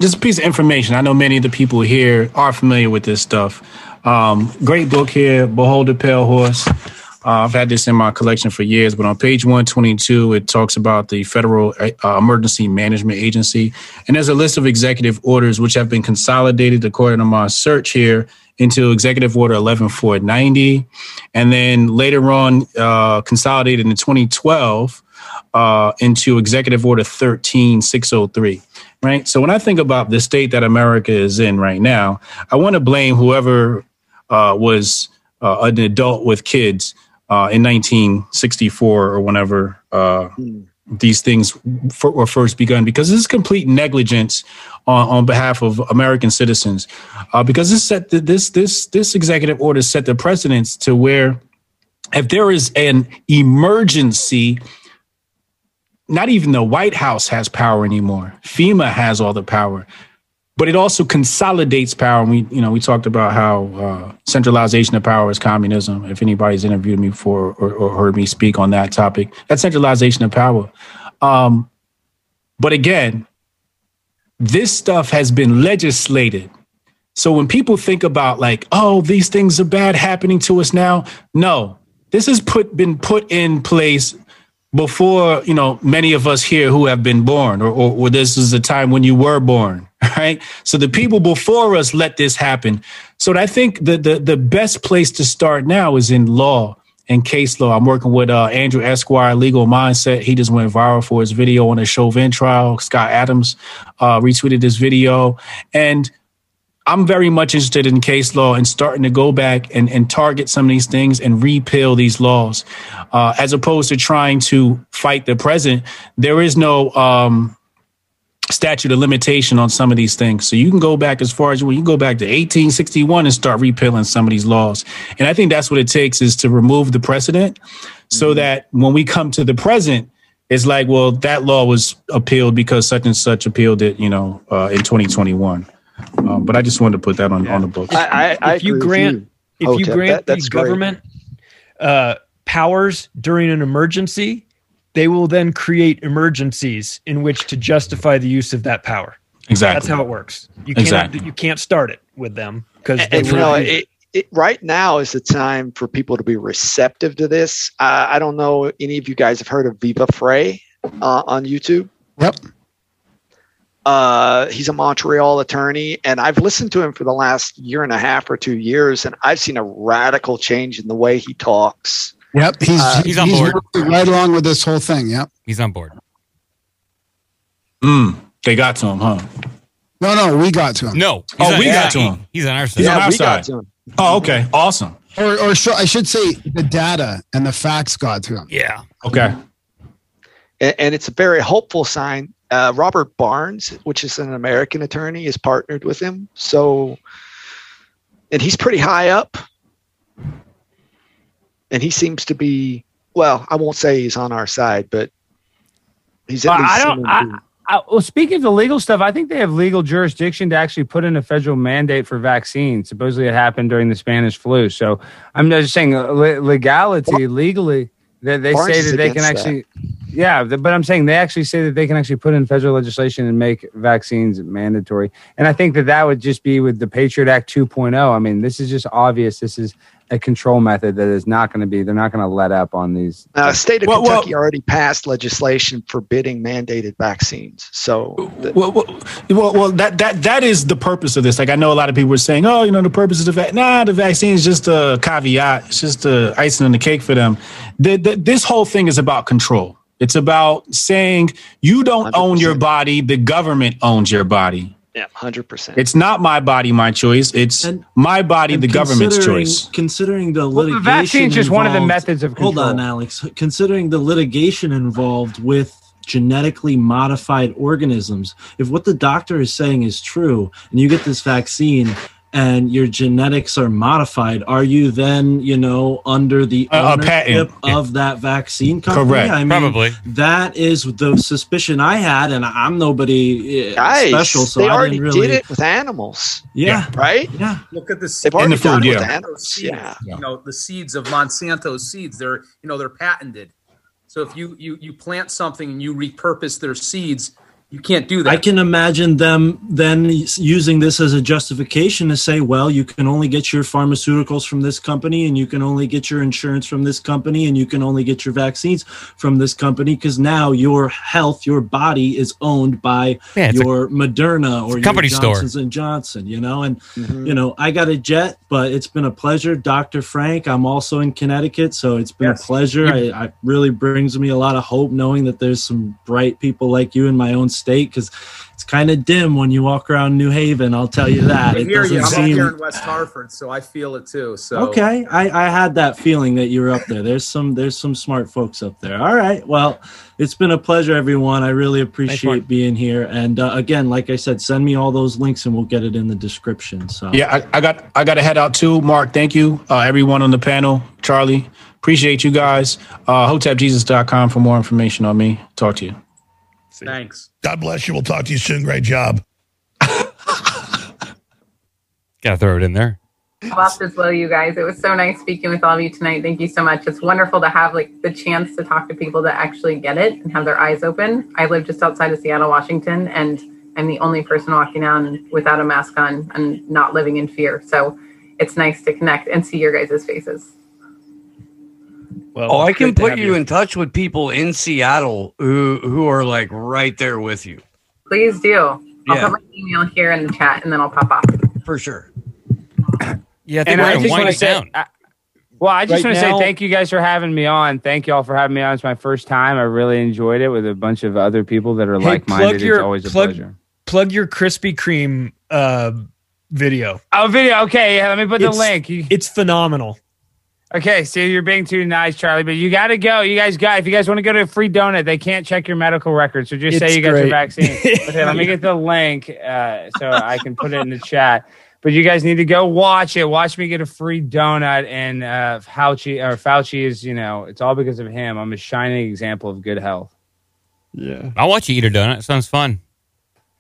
Speaker 15: just a piece of information. I know many of the people here are familiar with this stuff. Um, great book here, Behold the Pale Horse. Uh, I've had this in my collection for years, but on page 122, it talks about the Federal uh, Emergency Management Agency. And there's a list of executive orders which have been consolidated, according to my search here, into Executive Order 11490. And then later on, uh, consolidated in 2012 uh, into Executive Order 13603. Right. So when I think about the state that America is in right now, I want to blame whoever uh, was uh, an adult with kids uh, in 1964 or whenever uh, these things f- were first begun, because this is complete negligence on, on behalf of American citizens. Uh, because this set the, this this this executive order set the precedence to where if there is an emergency not even the White House has power anymore. FEMA has all the power, but it also consolidates power. And we, you know, we talked about how uh, centralization of power is communism. If anybody's interviewed me before or, or heard me speak on that topic, that's centralization of power. Um, but again, this stuff has been legislated. So when people think about like, oh, these things are bad happening to us now, no, this has put been put in place before you know many of us here who have been born or, or, or this is the time when you were born [laughs] right? So the people before us let this happen. So i think the, the the best place to start now is in law and case law. I'm working with uh, andrew esquire legal mindset. He just went viral for his video on the chauvin trial. Scott adams uh, retweeted this video. And I'm very much interested in case law and starting to go back and, and target some of these things and repeal these laws, uh, as opposed to trying to fight the present. There is no um, statute of limitation on some of these things. So you can go back as far as well, you can go back to 1861 and start repealing some of these laws. And I think that's what it takes is to remove the precedent so that when we come to the present, it's like, well, that law was appealed because such and such appealed it, you know, uh, in 2021. Um, but I just wanted to put that on, on the books.
Speaker 5: I, I, I
Speaker 14: if you grant
Speaker 5: you,
Speaker 14: if you
Speaker 5: Hotep.
Speaker 14: grant
Speaker 5: That-
Speaker 14: the government uh, powers during an emergency, they will then create emergencies in which to justify the use of that power.
Speaker 15: Exactly.
Speaker 14: That's how it works. You can't
Speaker 15: Exactly.
Speaker 14: you can't start it with them because they will
Speaker 5: know,
Speaker 14: it.
Speaker 5: it, it, right now is the time for people to be receptive to this. Uh, I don't know any of you guys have heard of Viva Frei uh, on YouTube.
Speaker 3: Yep.
Speaker 5: Uh, he's a Montreal attorney, and I've listened to him for the last year and a half or two years, and I've seen a radical change in the way he talks.
Speaker 3: Yep. He's
Speaker 5: Uh,
Speaker 1: He's on board.
Speaker 3: right along with this whole thing. Yep.
Speaker 1: He's on board.
Speaker 15: Mm, they got to him, huh?
Speaker 3: No, no, we got to him.
Speaker 1: No.
Speaker 15: Oh,
Speaker 1: on-
Speaker 15: we
Speaker 1: yeah,
Speaker 15: got to
Speaker 1: he-
Speaker 15: him.
Speaker 1: He's on our side.
Speaker 15: He's on our
Speaker 5: we got to him.
Speaker 15: Oh, okay. Awesome.
Speaker 3: Or, or sh- I should say the data and the facts got to him.
Speaker 1: Yeah.
Speaker 15: Okay.
Speaker 5: and, and it's a very hopeful sign. uh, Robert Barnes, which is an American attorney, is partnered with him. So, and he's pretty high up, and he seems to be. Well, I won't say he's on our side, but he's at
Speaker 8: Well,
Speaker 5: least.
Speaker 8: I don't. I,
Speaker 5: who-
Speaker 8: I, well, speaking of the legal stuff, I think they have legal jurisdiction to actually put in a federal mandate for vaccines. Supposedly, it happened during the Spanish flu. So I'm just saying, le- legality, legally, they, they say that they can
Speaker 5: against that.
Speaker 8: actually. Yeah, but I'm saying they actually say that they can actually put in federal legislation and make vaccines mandatory. And I think that that would just be with the Patriot Act 2.0. I mean, this is just obvious. This is a control method that is not going to be. They're not going to let up on these.
Speaker 5: Now, the state of
Speaker 15: Well, well-
Speaker 5: Kentucky already passed legislation forbidding mandated vaccines. So, the-
Speaker 15: Well, well, well, well, that that that is the purpose of this. Like I know a lot of people are saying, "Oh, you know, the purpose of the vac nah, the vaccine is just a caveat. It's just a icing on the cake for them." The, the, this whole thing is about control. It's about saying you don't own your body; the government owns your body.
Speaker 5: Yeah, hundred percent.
Speaker 15: It's not my body, my choice. It's my body, the government's
Speaker 11: Considering-
Speaker 15: choice.
Speaker 11: Considering the
Speaker 8: Well, the
Speaker 11: litigation,
Speaker 8: vaccine's just one of the methods of control.
Speaker 11: Hold on. Alex. Considering the litigation involved with genetically modified organisms, if what the doctor is saying is true, and you get this vaccine. And your genetics are modified. Are you then, you know, under the
Speaker 15: A- a
Speaker 11: ownership
Speaker 15: patent.
Speaker 11: of that vaccine company?
Speaker 15: Correct.
Speaker 11: I mean,
Speaker 1: Probably.
Speaker 11: That is the suspicion I had, and I'm nobody uh,
Speaker 5: Guys,
Speaker 11: special, so
Speaker 5: they
Speaker 11: I
Speaker 5: already
Speaker 11: didn't really.
Speaker 5: did it with animals,
Speaker 11: Yeah,
Speaker 5: right?
Speaker 11: yeah.
Speaker 10: Look at the
Speaker 5: They've already
Speaker 15: the food,
Speaker 5: done
Speaker 15: yeah.
Speaker 5: animals.
Speaker 10: seeds,
Speaker 5: Yeah.
Speaker 10: you know the seeds of Monsanto's seeds. They're you know they're patented. So if you you you plant something and you repurpose their seeds, you can't do that.
Speaker 11: I can imagine them then using this as a justification to say, well, you can only get your pharmaceuticals from this company, and you can only get your insurance from this company, and you can only get your vaccines from this company because now your health, your body is owned by
Speaker 1: Yeah, it's a-
Speaker 11: your Moderna or
Speaker 1: a company
Speaker 11: your
Speaker 1: store.
Speaker 11: And Johnson. You know, and
Speaker 5: Mm-hmm.
Speaker 11: you know, I got a jet, but it's been a pleasure, Doctor Frank. I'm also in Connecticut, so it's been
Speaker 10: Yes.
Speaker 11: a pleasure. I, I really brings me a lot of hope knowing that there's some bright people like you in my own state because it's kind of dim when you walk around New Haven. I'll tell you that.
Speaker 10: I
Speaker 11: It
Speaker 10: hear you. I'm
Speaker 11: doesn't
Speaker 10: up
Speaker 11: seem
Speaker 10: here in West Hartford, so I feel it too. So
Speaker 11: okay. I, I had that feeling that you were up there. There's some there's some smart folks up there. All right. Well, it's been a pleasure, everyone. I really appreciate being here. And uh, again, like I said, send me all those links and we'll get it in the description. So
Speaker 15: Yeah, I, I got I got to head out too. Mark, thank you. Uh, everyone on the panel, Charlie, appreciate you guys. Uh, HotepJesus.com for more information on me. Talk to you.
Speaker 10: Thanks.
Speaker 16: God bless you. We'll talk to you soon. Great job. [laughs]
Speaker 1: Gotta throw it in there.
Speaker 9: Lost as well, you guys. It was so nice speaking with all of you tonight. Thank you so much. It's wonderful to have like the chance to talk to people that actually get it and have their eyes open. I live just outside of Seattle, Washington, and I'm the only person walking down without a mask on and not living in fear. So it's nice to connect and see your guys' faces.
Speaker 14: Well,
Speaker 6: Oh, I can put
Speaker 14: have
Speaker 6: you in touch with people in Seattle who who are like right there with you
Speaker 9: Please do. I'll
Speaker 6: Yeah.
Speaker 9: put my email here in the chat and then I'll pop off.
Speaker 6: for sure.
Speaker 1: Yeah, I think
Speaker 8: And I just want to say. I- well, I just
Speaker 14: Right
Speaker 8: want to say thank you guys for having me on. Thank you all for having me on. It's my first time. I really enjoyed it with a bunch of other people that are
Speaker 14: Hey,
Speaker 8: like minded.
Speaker 14: plug your-
Speaker 8: It's always a
Speaker 14: plug-
Speaker 8: pleasure.
Speaker 14: Plug your Krispy Kreme uh, video.
Speaker 8: Oh, video. Okay, yeah, let me put the link.
Speaker 14: It's phenomenal.
Speaker 8: Okay, see, you're being too nice, Charlie, but you got to go. You guys got. If you guys want to go to a free donut, they can't check your medical record. So just say
Speaker 14: It's
Speaker 8: you got your vaccine. okay, let me get the link uh, so I can put it in the chat. But you guys need to go watch it. Watch me get a free donut. And uh, Fauci or Fauci is, you know, it's all because of him. I'm a shining example of good health.
Speaker 14: Yeah,
Speaker 1: I'll watch you eat a donut. It sounds fun.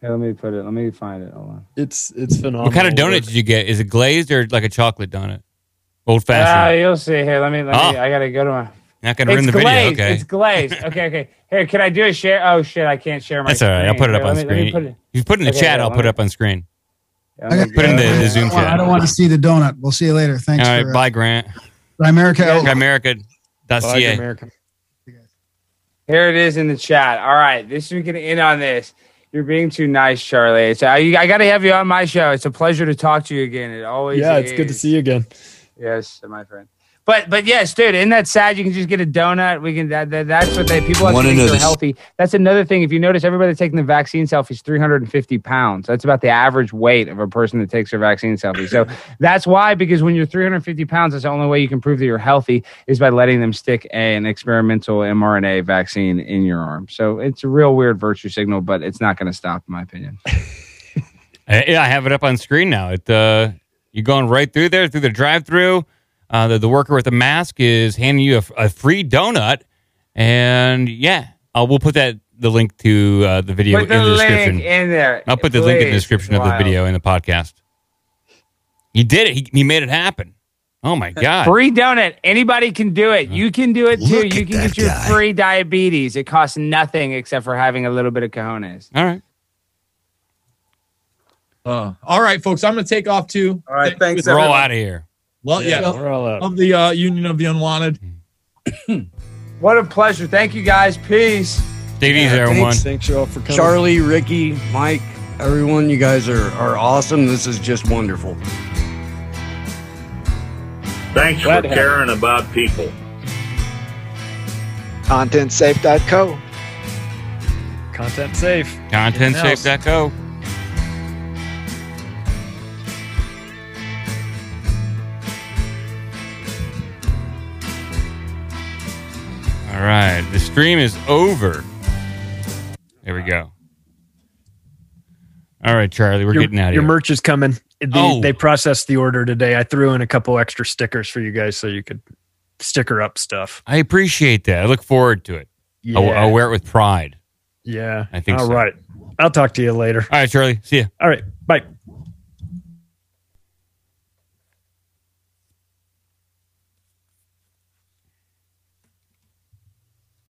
Speaker 8: Hey, let me put it. Let me find it. Hold on.
Speaker 14: it's it's phenomenal.
Speaker 1: What kind of donut did you get? Is it glazed or like a chocolate donut? Old
Speaker 8: Ah,
Speaker 1: fashioned.
Speaker 8: you'll see. Here, let me. Let me.
Speaker 1: Oh.
Speaker 8: I gotta go to my.
Speaker 1: Not gonna ruin
Speaker 8: It's
Speaker 1: the video. Okay.
Speaker 8: It's glazed. [laughs] Okay, okay. Here, can I do a share? Oh shit, I can't share my.
Speaker 1: That's all right. I'll put it up
Speaker 8: Here,
Speaker 1: on
Speaker 8: let me- let me
Speaker 1: screen.
Speaker 8: put it-
Speaker 1: If you put it in the
Speaker 8: Okay,
Speaker 1: chat,
Speaker 8: yeah,
Speaker 1: I'll
Speaker 8: let
Speaker 1: put it
Speaker 8: me-
Speaker 1: up on screen.
Speaker 8: let me
Speaker 1: Put it in the,
Speaker 8: go-
Speaker 1: the Zoom
Speaker 3: Well, I
Speaker 1: chat.
Speaker 3: don't want to see the donut. We'll see you later. Thanks
Speaker 1: All right.
Speaker 3: for uh,
Speaker 1: Bye, Grant.
Speaker 3: America.
Speaker 1: Grimerica.ca.
Speaker 14: America.
Speaker 8: Here it is in the chat. All right, this we can end on this. You're being too nice, Charlie. It's, I, I got to have you on my show. It's a pleasure to talk to you again. It always
Speaker 14: Yeah, it's good to
Speaker 8: is.
Speaker 14: see you again.
Speaker 8: Yes, my friend. But but yes, dude, isn't that sad? You can just get a donut. We can. That, that, that's what they people have
Speaker 17: Wanna
Speaker 8: to think
Speaker 17: know
Speaker 8: they're
Speaker 17: this-
Speaker 8: healthy. That's another thing. If you notice, everybody taking the vaccine selfie is 350 pounds. That's about the average weight of a person that takes their vaccine selfie. So [laughs] that's why, because when you're 350 pounds, that's the only way you can prove that you're healthy is by letting them stick a, an experimental mRNA vaccine in your arm. So it's a real weird virtue signal, but it's not going to stop, in my opinion. [laughs]
Speaker 1: Uh, yeah, I have it up on screen now. It uh, you're going right through there through the drive-through. Uh, the, the worker with the mask is handing you a, a free donut, and yeah, uh, we'll put that the link to uh, the video
Speaker 8: Put the
Speaker 1: in the
Speaker 8: link
Speaker 1: description.
Speaker 8: in there.
Speaker 1: I'll put the link in the description of the video in the podcast. He did it. He, he made it happen. Oh my [laughs] god!
Speaker 8: Free donut. Anybody can do it. You can do it too.
Speaker 1: Look
Speaker 8: You can get your
Speaker 1: guy.
Speaker 8: free diabetes. It costs nothing except for having a little bit of cojones.
Speaker 1: All right.
Speaker 7: Uh, all right, folks. I'm going to take off too. All
Speaker 10: right, thanks.
Speaker 1: We're all out of here.
Speaker 7: Well, yeah,
Speaker 14: Yeah, we're all out.
Speaker 7: of the uh, Union of the Unwanted. [clears throat]
Speaker 8: What a pleasure. Thank you guys. Peace.
Speaker 1: Take it easy, everyone.
Speaker 14: Thanks, thanks you all for coming.
Speaker 6: Charlie, Ricky, Mike, everyone, you guys are, are awesome. This is just wonderful.
Speaker 18: Thanks
Speaker 14: Glad
Speaker 18: for
Speaker 14: to have
Speaker 18: caring about people.
Speaker 5: ContentSafe.co.
Speaker 14: Content safe.
Speaker 1: ContentSafe.co. All right, the stream is over. There we go. All right, Charlie, we're
Speaker 14: your,
Speaker 1: getting out of
Speaker 14: your
Speaker 1: here.
Speaker 14: Your merch is coming. The,
Speaker 1: Oh.
Speaker 14: They processed the order today. I threw in a couple extra stickers for you guys so you could sticker up stuff.
Speaker 1: I appreciate that. I look forward to it. I'll,
Speaker 14: Yeah.
Speaker 1: I'll wear it with pride.
Speaker 14: Yeah.
Speaker 1: I think
Speaker 14: All
Speaker 1: so.
Speaker 14: right. I'll talk to you later.
Speaker 1: All right, Charlie. See ya.
Speaker 14: All right. Bye.